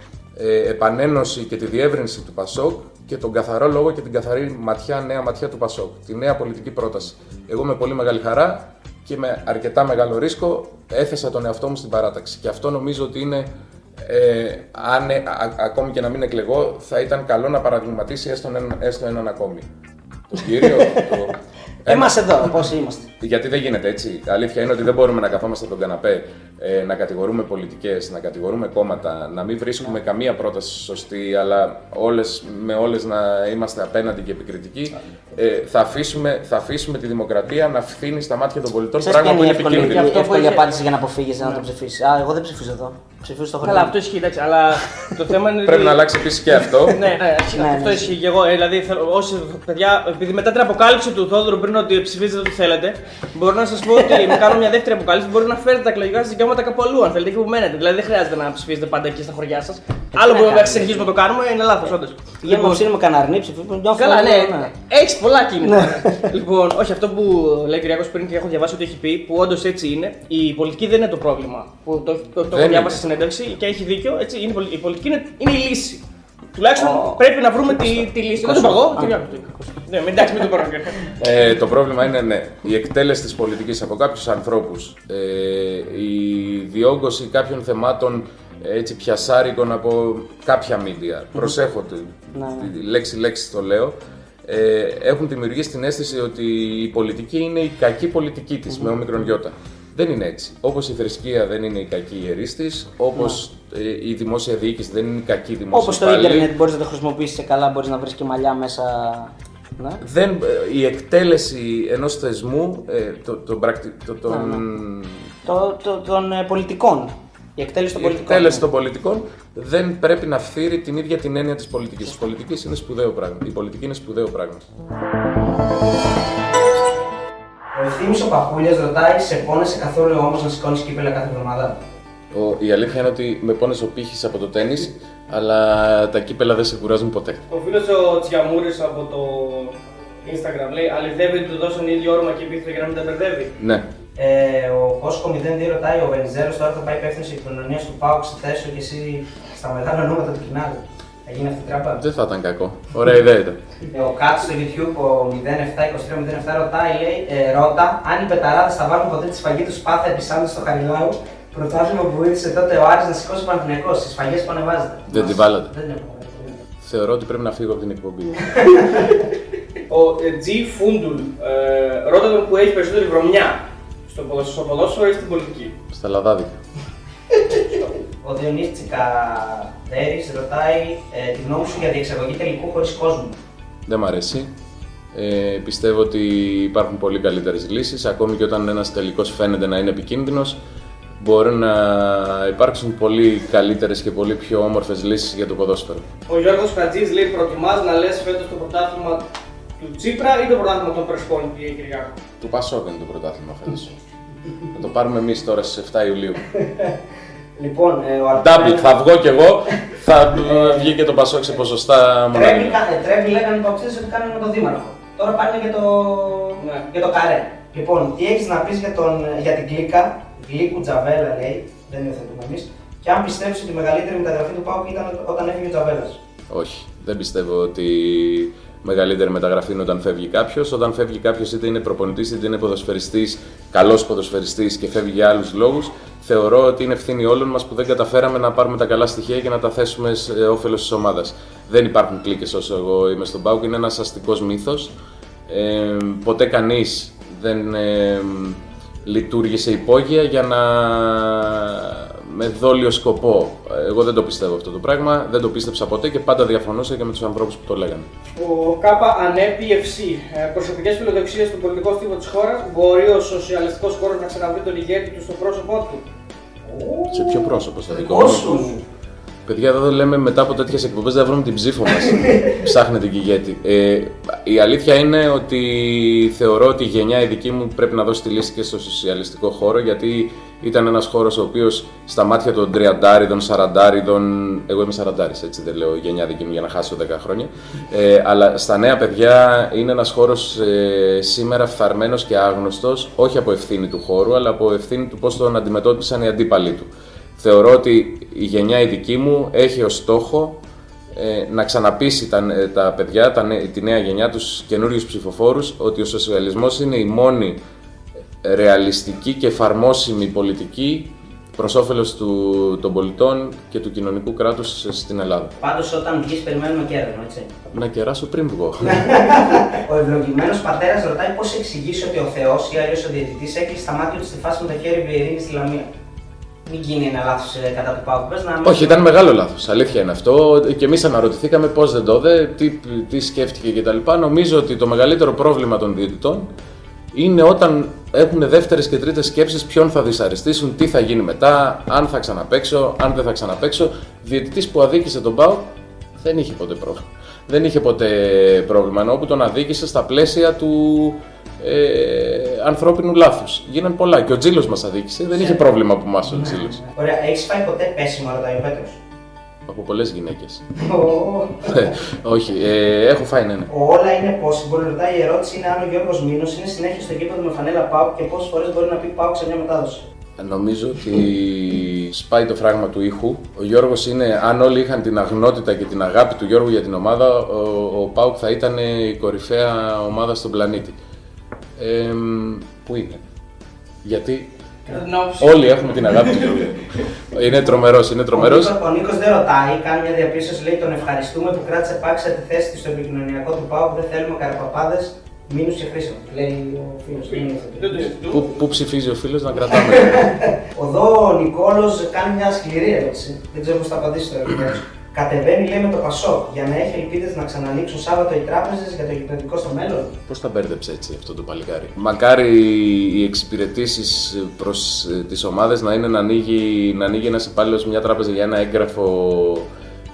ε, επανένωση και τη διεύρυνση του Πασόκ και τον καθαρό λόγο και την καθαρή ματιά, νέα ματιά του Πασόκ. Τη νέα πολιτική πρόταση. Εγώ με πολύ μεγάλη χαρά και με αρκετά μεγάλο ρίσκο έθεσα τον εαυτό μου στην παράταξη. Και αυτό νομίζω ότι είναι ε, αν ε, α- ακόμη και να μην εκλεγώ, θα ήταν καλό να παραδειγματίσει έστω έναν, έστω έναν ακόμη. Το κύριο. το... Εμάς εδώ, πώς είμαστε. Γιατί δεν γίνεται έτσι. Η αλήθεια είναι ότι δεν μπορούμε να καθόμαστε στον καναπέ, ε, να κατηγορούμε πολιτικές, να κατηγορούμε κόμματα, να μην βρίσκουμε καμία πρόταση σωστή, αλλά όλες, με όλες να είμαστε απέναντι και επικριτικοί. Ε, θα, αφήσουμε, θα αφήσουμε τη δημοκρατία να φθίνει στα μάτια των πολιτών. Ξέρεις ποια πράγμα είναι που η είναι εύκολη, επικίνδυνο. Αυτό που εύκολη είχε- απάντηση για να αποφύγεις να το ψηφίσεις. Α, εγώ δεν ψηφίζω εδώ. Ψηφίζω στο χωριό. Καλά, αυτό ισχύει, εντάξει, αλλά το θέμα είναι. Πρέπει ότι- να αλλάξει επίσης και αυτό. Ναι, ναι, ισχύει. Ναι, αυτό ναι. ισχύει και εγώ. Ε, δηλαδή, θέλω, όσοι παιδιά, επειδή μετά την αποκάλυψη του Θόδωρου πριν ότι ψηφίζετε ό,τι θέλετε, μπορώ να σας πω ότι με κάνω μια δεύτερη αποκάλυψη. Μπορεί να φέρετε τα εκλογικά σας δικαιώματα κάπου αλλού, αν θέλετε, εκεί που μένετε. Δηλαδή, δεν χρειάζεται να ψηφίζετε πάντα εκεί στα χωριά σας. Άλλο να που κάνουμε. συνεχίζουμε να το κάνουμε, είναι λάθος, όντως. Για να ψήνουμε καναρνί, ψηφίζουμε. νιώθω, Καλά, ναι. ναι. Έχεις πολλά κίνητρα. λοιπόν, όχι αυτό που λέει ο Κυριακό πριν και έχω διαβάσει ότι έχει πει, που όντως έτσι είναι, η πολιτική δεν είναι το πρόβλημα. Που το, το, το, Δεν έχω διάβασει είναι. στη συνέντευξη και έχει δίκιο. Έτσι, είναι, η πολι- η πολιτική είναι, είναι η λύση. Τουλάχιστον Ω. πρέπει να βρούμε τη, τη λύση. Δεν το είπα εγώ, Α. Κυριάκος το είπε. Ναι, μην εντάξει, μην το πάρω. Ε, το πρόβλημα είναι ναι, η εκτέλεση της πολιτικής από κάποιους ανθρώπους, ε, η διόγκωση κάποιων θεμάτων έτσι πιασάρικων από κάποια μίντια. Προσέχω τη, Ναι. τη λέξη λέξη το λέω. Ε, έχουν δημιουργήσει την αίσθηση ότι η πολιτική είναι η κακή πολιτική της με όμικρον γιώτα. Δεν είναι έτσι. Όπως η θρησκεία δεν είναι η κακή ιερής της, όπως ε, η δημόσια διοίκηση δεν είναι η κακή δημόσια Όπως το υπάλληλη. ίντερνετ μπορείς να το χρησιμοποιήσεις καλά, μπορείς να βρεις και μαλλιά μέσα. Ναι. δεν, ε, η εκτέλεση ενός θεσμού, ε, το, το, πρακτι- το, τον, Το, το, των ε, πολιτικών. Η εκτέλεση των η πολιτικών. εκτέλεση ναι. των πολιτικών δεν πρέπει να φθείρει την ίδια την έννοια της πολιτικής. Η πολιτικής είναι σπουδαίο πράγμα. Η πολιτική είναι σπουδαίο πράγμα. Ο Ευθύμης ο Παπούλιας ρωτάει, σε πόνεσαι καθόλου όμως να σηκώνεις κύπελα κάθε εβδομάδα; Ο, η αλήθεια είναι ότι με πόνεσε ο πύχης από το τέννις, αλλά τα κύπελα δεν σε κουράζουν ποτέ. Ο φίλος ο Τσιαμούρης από το Instagram λέει: Αληθεύει ότι του δώσαν ίδιο όρομα και επίθετο για να μην τα μπερδεύει. Ναι. Ε, ο Κόσκο 02 ρωτάει, ο Βενιζέλος τώρα θα πάει υπεύθυνος επικοινωνία του ΠΑΟΚ σε θέσιο και εσύ στα μεγάλα ονόματα του κοινάλου. Θα γίνει αυτή η τράπα; Δεν θα ήταν κακό. Ωραία ιδέα ήταν. Ε, Ο Κάτ στο YouTube, ο 072307 ρωτάει, λέει, ε, ρώτα αν οι πεταράδες θα βάλουν ποτέ τη σφαγή τους Σπάθα επισάντα στο Χαριλάου. Πρωτάθλημα που βοήθησε τότε ο Άρης να σηκώσει Παναθηναϊκός στις σφαγές που ανεβάζετε. Δεν τη βάλατε. Δεν την έχω βάλει. Θεωρώ ότι πρέπει να φύγω από την εκπομπή. Ο ε, G. Φούντουλ ε, ρώτα τον που έχει περισσότερη βρωμιά στο ποδόσφαιρο, στο ποδόσφαιρο ή στην πολιτική; Στα λαδάδικα. Ο Διονύσης Τσικαδέρης ρωτάει ε, τη γνώμη σου για διεξαγωγή τελικού χωρίς κόσμο. Δεν μ' αρέσει. Ε, πιστεύω ότι υπάρχουν πολύ καλύτερες λύσεις, ακόμη και όταν ένας τελικός φαίνεται να είναι επικίνδυνος, μπορεί να υπάρξουν πολύ καλύτερες και πολύ πιο όμορφες λύσεις για το ποδόσφαιρο. Ο Γιώργος Χατζής λέει: Προτιμάς να λες φέτος το πρωτάθλημα του Τσίπρα ή το πρωτάθλημα των Πρεσπών, κύριε Κυριάκο; Του Πασόκ είναι το πρωτάθλημα φέτος. Θα το πάρουμε εμείς τώρα στις 7 Ιουλίου. Λοιπόν, ε, ο Double, Αρτέμ- θα βγω κι εγώ, θα ε, βγει και το Πασόκ σε ποσοστά Τρέμει, μοναδικά. κα- τρέμει λέγανε οι παοξίδες ότι κάνουν με τον Δήμαρχο. Τώρα πάνε για το, Ναι. για το καρέ. Λοιπόν, τι έχεις να πεις για, τον, για την κλίκα, γλύκου Τζαβέλα λέει, δεν υιοθετούμε εμείς, και αν πιστεύεις ότι η μεγαλύτερη μεταγραφή του ΠΑΟΚ ήταν όταν έφυγε ο Τζαβέλας; Όχι, δεν πιστεύω ότι μεγαλύτερη μεταγραφή είναι όταν φεύγει κάποιος. Όταν φεύγει κάποιος, είτε είναι προπονητής είτε είναι ποδοσφαιριστής, καλός ποδοσφαιριστής και φεύγει για άλλους λόγους, θεωρώ ότι είναι ευθύνη όλων μας που δεν καταφέραμε να πάρουμε τα καλά στοιχεία και να τα θέσουμε σε όφελος της ομάδας. Δεν υπάρχουν κλίκες όσο εγώ είμαι στον Πάουκ, είναι ένας αστικός μύθος. Ε, ποτέ κανείς δεν ε, λειτουργήσε υπόγεια για να με δόλιο σκοπό. Εγώ δεν το πιστεύω αυτό το πράγμα, δεν το πίστεψα ποτέ και πάντα διαφωνούσα και με τους ανθρώπους που το λέγανε. Ο ΚΑΠΑ Ανέπι FC. Ε, Προσωπικές φιλοδοξίες στον πολιτικό στίβο της χώρας. Μπορεί ο σοσιαλιστικός χώρος να ξαναβρει τον ηγέτη του στο πρόσωπό του; Σε ποιο πρόσωπο θα δικό Δικό μου; σου. Παιδιά, εδώ λέμε μετά από τέτοιες εκπομπές δεν βρούμε την ψήφο μας. Ψάχνετε και ηγέτη. Ε, η αλήθεια είναι ότι θεωρώ ότι η γενιά η δική μου πρέπει να δώσει τη λύση και στο σοσιαλιστικό χώρο γιατί ήταν ένας χώρος ο οποίος στα μάτια των τριαντάριδων, σαραντάριδων. Εγώ είμαι σαραντάρης, έτσι δεν λέω γενιά δική μου για να χάσω 10 χρόνια. Ε, αλλά στα νέα παιδιά είναι ένας χώρος ε, σήμερα φθαρμένος και άγνωστος, όχι από ευθύνη του χώρου, αλλά από ευθύνη του πώς τον αντιμετώπισαν οι αντίπαλοι του. Θεωρώ ότι η γενιά η δική μου έχει ως στόχο ε, να ξαναπείσει τα, ε, τα παιδιά, τα, νέ- τη νέα γενιά, τους καινούριους ψηφοφόρους, ότι ο σοσιαλισμός είναι η μόνη ε, ρεαλιστική και εφαρμόσιμη πολιτική προς όφελος του, των πολιτών και του κοινωνικού κράτους στην Ελλάδα. Πάντως όταν βγεις περιμένουμε κέρδο, έτσι. Να κεράσω πριν βγω. Ο ευλογημένος πατέρας ρωτάει πώς εξηγήσει ότι ο Θεός ή αλλιώ ο διαιτητής έκλεισε τα μάτια του στη φάση με το χέρι Βιερίνη στη Λαμία; Μην γίνει ένα λάθος κατά του Πάουκ. Πες να Όχι, ήταν μεγάλο λάθος. Αλήθεια είναι αυτό. Και εμείς αναρωτηθήκαμε πώς δεν το δε, τι, τι σκέφτηκε κτλ. Νομίζω ότι το μεγαλύτερο πρόβλημα των διαιτητών είναι όταν έχουν δεύτερες και τρίτες σκέψεις ποιον θα δυσαρεστήσουν, τι θα γίνει μετά, αν θα ξαναπέξω, αν δεν θα ξαναπέξω. Διαιτητής που αδίκησε τον Πάο δεν είχε ποτέ πρόβλημα. Δεν είχε ποτέ πρόβλημα. Ενώ που τον αδίκησε στα πλαίσια του ε, ανθρώπινου λάθους. Γίναν πολλά. Και ο Τζίλος μας αδίκησε. Δεν είχε πρόβλημα από εμά ο Τζίλος. Ωραία, έχεις φάει ποτέ πέσιμο, ρωτάει ο Πέτρος. Από πολλές γυναίκες. Όχι, ε, έχω φάει ναι, ναι. Ο Όλα είναι possible, ρωτάει η ερώτηση είναι αν ο Γιώργος Μήνος είναι συνέχεια στο γήπεδο με φανέλα Πάουκ και πόσες φορές μπορεί να πει Πάουκ σε μια μετάδοση. Νομίζω ότι σπάει το φράγμα του ήχου. Ο Γιώργος είναι, αν όλοι είχαν την αγνότητα και την αγάπη του Γιώργου για την ομάδα, ο, ο Πάουκ θα ήταν η κορυφαία ομάδα στον πλανήτη. Ε, πού είναι; Γιατί όλοι έχουμε την αγάπη του Γιώργου. είναι τρομερός, είναι τρομερός. Ο Νίκος δεν ρωτάει, κάνει μια διαπίστωση, λέει τον ευχαριστούμε που κράτησε πάξα τη θέση του στο επικοινωνιακό του Πάουκ. Δεν θέλουμε καραπαπάδε Μήνους και χρήσιμο, λέει ο φίλος. Πού, πού ψηφίζει ο φίλος να κρατάμε. Εδώ ο Νικόλος κάνει μια σκληρή ερώτηση. Δεν ξέρω πώς θα απαντήσει το ερωτήριο. Κατεβαίνει, λέει, με το Πασό για να έχει ελπίδες να ξανανοίξουν Σάββατο οι τράπεζες για το γυπνοτικό στο μέλλον. Πώς τα μπέρδεψε έτσι αυτό το παλικάρι; Μακάρι οι εξυπηρετήσεις προς ε, τις ομάδες να είναι να ανοίγει, να ανοίγει ένας υπάλληλος μια τράπεζα για ένα έγγραφο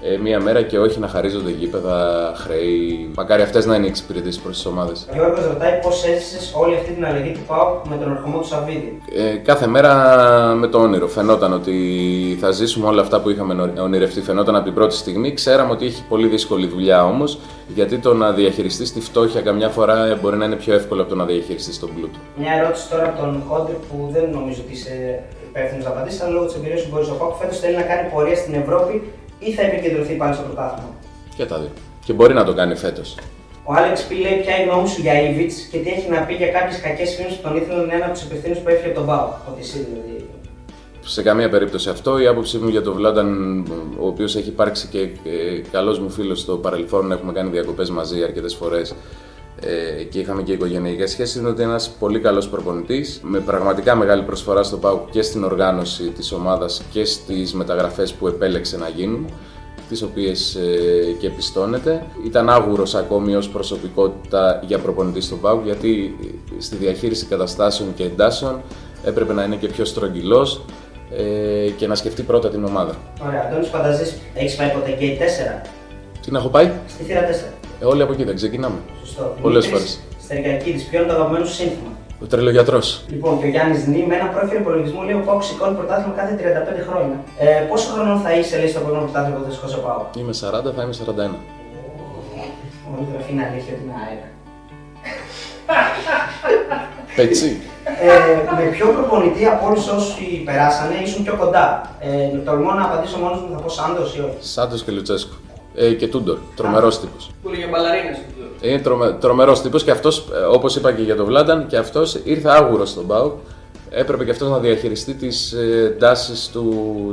ε, μία μέρα και όχι να χαρίζονται γήπεδα, χρέη. Μακάρι αυτές να είναι οι εξυπηρετήσεις προς τις ομάδες. Ο Γιώργος ρωτάει πώς έζησες όλη αυτή την αλλαγή του ΠΑΟΚ με τον ερχομό του Σαββίδη. Ε, κάθε μέρα με το όνειρο. Φαινόταν ότι θα ζήσουμε όλα αυτά που είχαμε ονειρευτεί. Φαινόταν από την πρώτη στιγμή. Ξέραμε ότι έχει πολύ δύσκολη δουλειά όμως, γιατί το να διαχειριστείς τη φτώχεια καμιά φορά μπορεί να είναι πιο εύκολο από το να διαχειριστείς τον πλούτο. Μια ερώτηση τώρα από τον Κόντρι που δεν νομίζω ότι είσαι υπεύθυνος να απαντήσει, αλλά λόγω της εμπειρίας που μπορείς ο ΠΑΟΚ φέτος θέλει να κάνει πορεία στην Ευρώπη ή θα επικεντρωθεί πάλι στο πρωτάθλημα; Και τα δύο. Και μπορεί να το κάνει φέτος. Ο Άλεξ Πι λέει ποια είναι η γνώμη σου για Ιβιτς και τι έχει να πει για κάποιες κακές φήμες που τον ήθελαν ένα από τους υπευθύνου που έφυγε από τον Πάο. Ότι εσύ δηλαδή. Σε καμία περίπτωση αυτό. Η άποψή μου για τον Βλάνταν, ο οποίος έχει υπάρξει και καλός μου φίλος στο παρελθόν, έχουμε κάνει διακοπές μαζί αρκετές φορές ε, και είχαμε και οικογενειακές σχέσεις, είναι ότι είναι ένας πολύ καλός προπονητής με πραγματικά μεγάλη προσφορά στο ΠΑΟΚ και στην οργάνωση της ομάδας και στις μεταγραφές που επέλεξε να γίνουν τις οποίες ε, και πιστώνεται. Ήταν άγουρος ακόμη ως προσωπικότητα για προπονητή στο ΠΑΟΚ γιατί στη διαχείριση καταστάσεων και εντάσεων έπρεπε να είναι και πιο στρογγυλός ε, και να σκεφτεί πρώτα την ομάδα. Ωραία, Αντώνης Πανταζής, έχεις πάει ποτέ και 4? Τι να έχω πάει; Στη θύρα 4. Ε, όλοι από εκεί δεν ξεκινάμε. Σωστό. Πολλές φορές. Στερικακίδη, ποιο είναι το αγαπημένο σου σύνθημα; Ο τρελογιατρός. Λοιπόν, και ο Γιάννης Νί με ένα πρόφιλ υπολογισμού λέει: Ο Πάουκ σηκώνει πρωτάθλημα κάθε 35 χρόνια. Ε, πόσο χρόνο θα είσαι, λέει, στο επόμενο πρωτάθλημα που θα σηκώσει ο Πάουκ. Είμαι 40, θα είμαι 41. Μόνο γραφή είναι αλήθεια ότι είναι αέρα. Πετσί. Ε, με ποιο προπονητή από όλους όσοι περάσανε ήσουν πιο κοντά; Ε, τολμώ να απαντήσω μόνος μου, θα πω Σάντος ή όχι. Σάντος και Λουτσέσκο. Ε, και Τούντορ. Τρομερός τύπος. Που λέγε μπαλαρίνε. Είναι τρομε, τρομερός τύπος και αυτός, ε, όπως είπα και για τον Βλάνταν, και αυτός ήρθε άγουρος στον Μπάουκ. Έπρεπε και αυτός να διαχειριστεί τις ε, τάσεις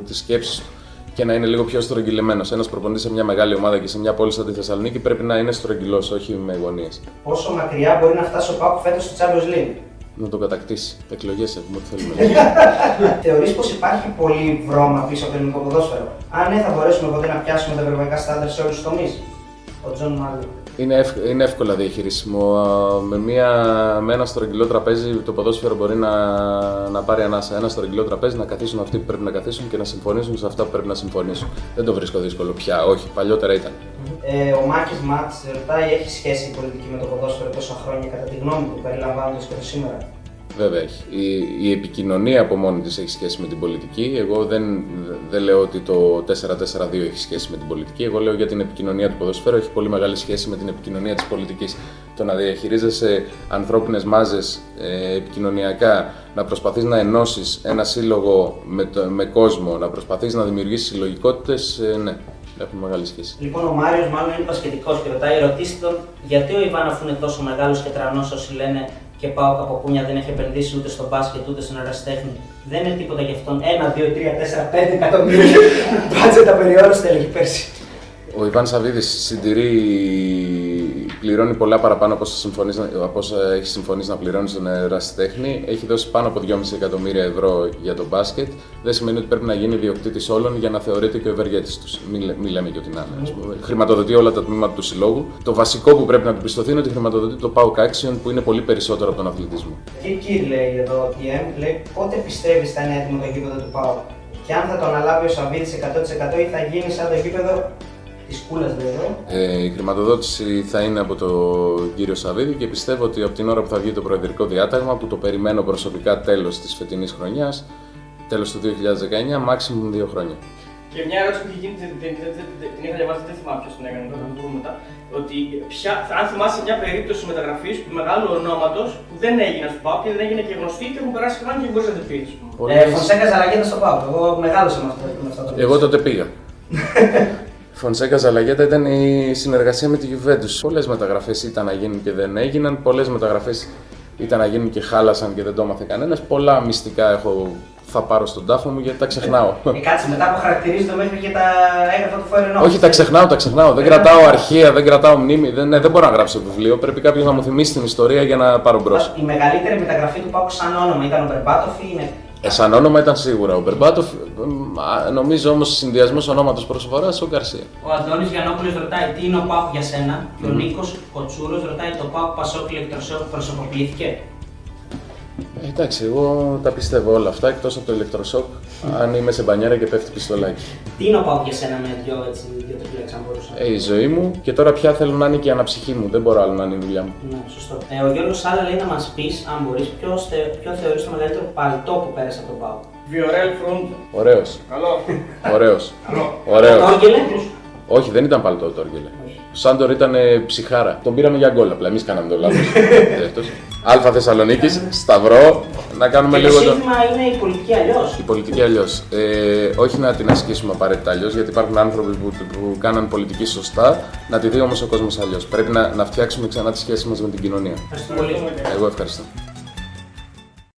τη σκέψη του και να είναι λίγο πιο στρογγυλεμένος. Ένας προπονητής σε μια μεγάλη ομάδα και σε μια πόλη σαν τη Θεσσαλονίκη πρέπει να είναι στρογγυλός, όχι με γωνίες. Πόσο μακριά μπορεί να φτάσει ο ΠΑΟΚ φέτος στο Champions League; Να το κατακτήσει. Εκλογές έχουμε, ό,τι θέλουμε. Θεωρείς πως υπάρχει πολύ βρώμα πίσω από το ελληνικό ποδόσφαιρο; Αν ναι, θα μπορέσουμε ποτέ να πιάσουμε τα ευρωπαϊκά στάνταρ σε όλους τους τομείς. Ο Τζον Μάλλον. Είναι, ευ, είναι εύκολα διαχειρίσιμο. Με, μια, με ένα στρογγυλό τραπέζι το ποδόσφαιρο μπορεί να, να πάρει ανάσα. Ένα στρογγυλό τραπέζι να καθίσουν αυτοί που πρέπει να καθίσουν και να συμφωνήσουν σε αυτά που πρέπει να συμφωνήσουν. Δεν το βρίσκω δύσκολο πια. Όχι, παλιότερα ήταν. Ε, ο Μάκης Μάτς ρωτάει: Έχει σχέση η πολιτική με το ποδόσφαιρο τόσα χρόνια, κατά τη γνώμη του, περιλαμβάνοντας και το σήμερα; Βέβαια έχει. Η, η επικοινωνία από μόνη της έχει σχέση με την πολιτική. Εγώ δεν, δεν λέω ότι το 4-4-2 έχει σχέση με την πολιτική. Εγώ λέω για την επικοινωνία του ποδοσφαίρου έχει πολύ μεγάλη σχέση με την επικοινωνία της πολιτικής. Το να διαχειρίζεσαι ανθρώπινες μάζες ε, επικοινωνιακά, να προσπαθείς να ενώσεις ένα σύλλογο με, το, με κόσμο, να προσπαθείς να δημιουργήσεις συλλογικότητες, ε, ναι. Έχουν μεγάλη σχέση. Λοιπόν, ο Μάριος μάλλον είναι πασχετικό και ρωτάει: Ρωτήστε τον γιατί ο Ιβάν, αφού είναι τόσο μεγάλος και τρανός, όσοι λένε και πάω από πούνια δεν έχει επενδύσει ούτε στο μπάσκετ ούτε στην ερασιτέχνη. Δεν είναι τίποτα γι' αυτόν. 1, 2, 3, 4, 5 εκατομμύρια μπάτζετ απεριόριστα έλεγε πέρσι. Ο Ιβάν Σαββίδης συντηρεί πληρώνει πολλά παραπάνω από όσα, έχεις συμφωνήσει να πληρώνεις στον ερασιτέχνη. Έχει δώσει πάνω από 2,5 εκατομμύρια ευρώ για το μπάσκετ. Δεν σημαίνει ότι πρέπει να γίνει ιδιοκτήτης όλων για να θεωρείται και ο ευεργέτης τους. Μην, μην λέμε και ότι να είναι. Mm. Χρηματοδοτεί όλα τα τμήματα του συλλόγου. Το βασικό που πρέπει να του πιστωθεί είναι ότι χρηματοδοτεί το PAOK Action που είναι πολύ περισσότερο από τον αθλητισμό. Και εκεί λέει εδώ ο PM, λέει πότε πιστεύεις θα είναι έτοιμο το γήπεδο του PAOK και αν θα το αναλάβει ο Σαββίδης 100% ή θα γίνει σαν το γήπεδο της κούλας Ε, η χρηματοδότηση θα είναι από τον κύριο Σαββίδη και πιστεύω ότι από την ώρα που θα βγει το προεδρικό διάταγμα, που το περιμένω προσωπικά τέλος της φετινής χρονιάς, τέλος του 2019, maximum δύο χρόνια. Και μια ερώτηση που είχε γίνει, την, την, την, την, την είχα διαβάσει, δεν θυμάμαι ποιος την έκανε τώρα, θα το δούμε μετά. Ότι ποια, αν θυμάσαι μια περίπτωση μεταγραφής μεγάλου ονόματος που δεν έγινε στο ΠΑΟΚ και δεν έγινε και γνωστή και έχουν περάσει χρόνια και μπορείς να την πεις. Ε, Φωνσέκας Ζαλαγέτα στο ΠΑΟΚ. Εγώ μεγάλωσα με αυτό, με αυτό το Εγώ τότε πήγα. Φωνσέκα Ζαλαγέτα ήταν η συνεργασία με τη Juventus. Πολλές μεταγραφές ήταν να γίνουν και δεν έγιναν. Πολλές μεταγραφές ήταν να γίνουν και χάλασαν και δεν το έμαθε κανένας. Πολλά μυστικά έχω θα πάρω στον τάφο μου γιατί τα ξεχνάω. Ε, κάτσε, μετά που χαρακτηρίζονται μέχρι και τα έγγραφα του Φόερ Όχι, τα ξεχνάω, τα ξεχνάω. Δεν κρατάω αρχεία, δεν κρατάω μνήμη. Δεν, ναι, δεν μπορώ να γράψω βιβλίο. Πρέπει κάποιος να μου θυμίσει την ιστορία για να πάρω μπρος. Η μεγαλύτερη μεταγραφή του Πάουκ σαν όνομα ήταν ο Μπερμπάτοφ ή είναι. Ε, σαν όνομα ήταν σίγουρα ο Μπερμπάτοφ. Νομίζω όμως συνδυασμός ονόματος προσφορά ο Γκαρσία. Ο Αντώνης Γιαννόπουλος ρωτάει τι είναι ο Πάουκ για σένα; Και ο Νίκος Κοτσούρος ρωτάει το Πάουκ Πασόκ ηλεκτροσόκ προσωποποιήθηκε; Ε, εντάξει, εγώ τα πιστεύω όλα αυτά εκτός από το ηλεκτροσόκ. Αν είμαι σε μπανιέρα και πέφτει πιστολάκι. Τι είναι ο Πάουκ για σένα με δυο έτσι, δύο τριπλέξ, αν μπορούσα. Ε, η ζωή μου και τώρα πια θέλω να είναι και η αναψυχή μου. Δεν μπορώ άλλο να είναι η δουλειά μου. Ναι, σωστό. Ε, ο Γιώργος Σάλα λέει να μας πεις, αν μπορείς, ποιος, θε, ποιο θεωρείς το μεγαλύτερο παλτό που πέρασε από τον Πάουκ. Βιορέλ Φρούντ. Ωραίος. Καλό. Ωραίος. Καλό. Ωραίος. Όγγελε. Όχι, δεν ήταν παλτό το Όργελε. Ο Σάντορ ήταν ε, ψυχάρα. Τον πήραμε για γκολ απλά. Εμείς κάναμε το λάθος. Αλφα Θεσσαλονίκης, Σταυρό. Να κάνουμε Και λίγο το το. σύνθημα είναι η πολιτική αλλιώς. Η πολιτική αλλιώς. Ε, όχι να την ασκήσουμε απαραίτητα αλλιώς, γιατί υπάρχουν άνθρωποι που, που κάναν πολιτική σωστά. Να τη δει όμως ο κόσμος αλλιώς. Πρέπει να, να φτιάξουμε ξανά τη σχέση μας με την κοινωνία. Ευχαριστώ πολύ. Εγώ ευχαριστώ.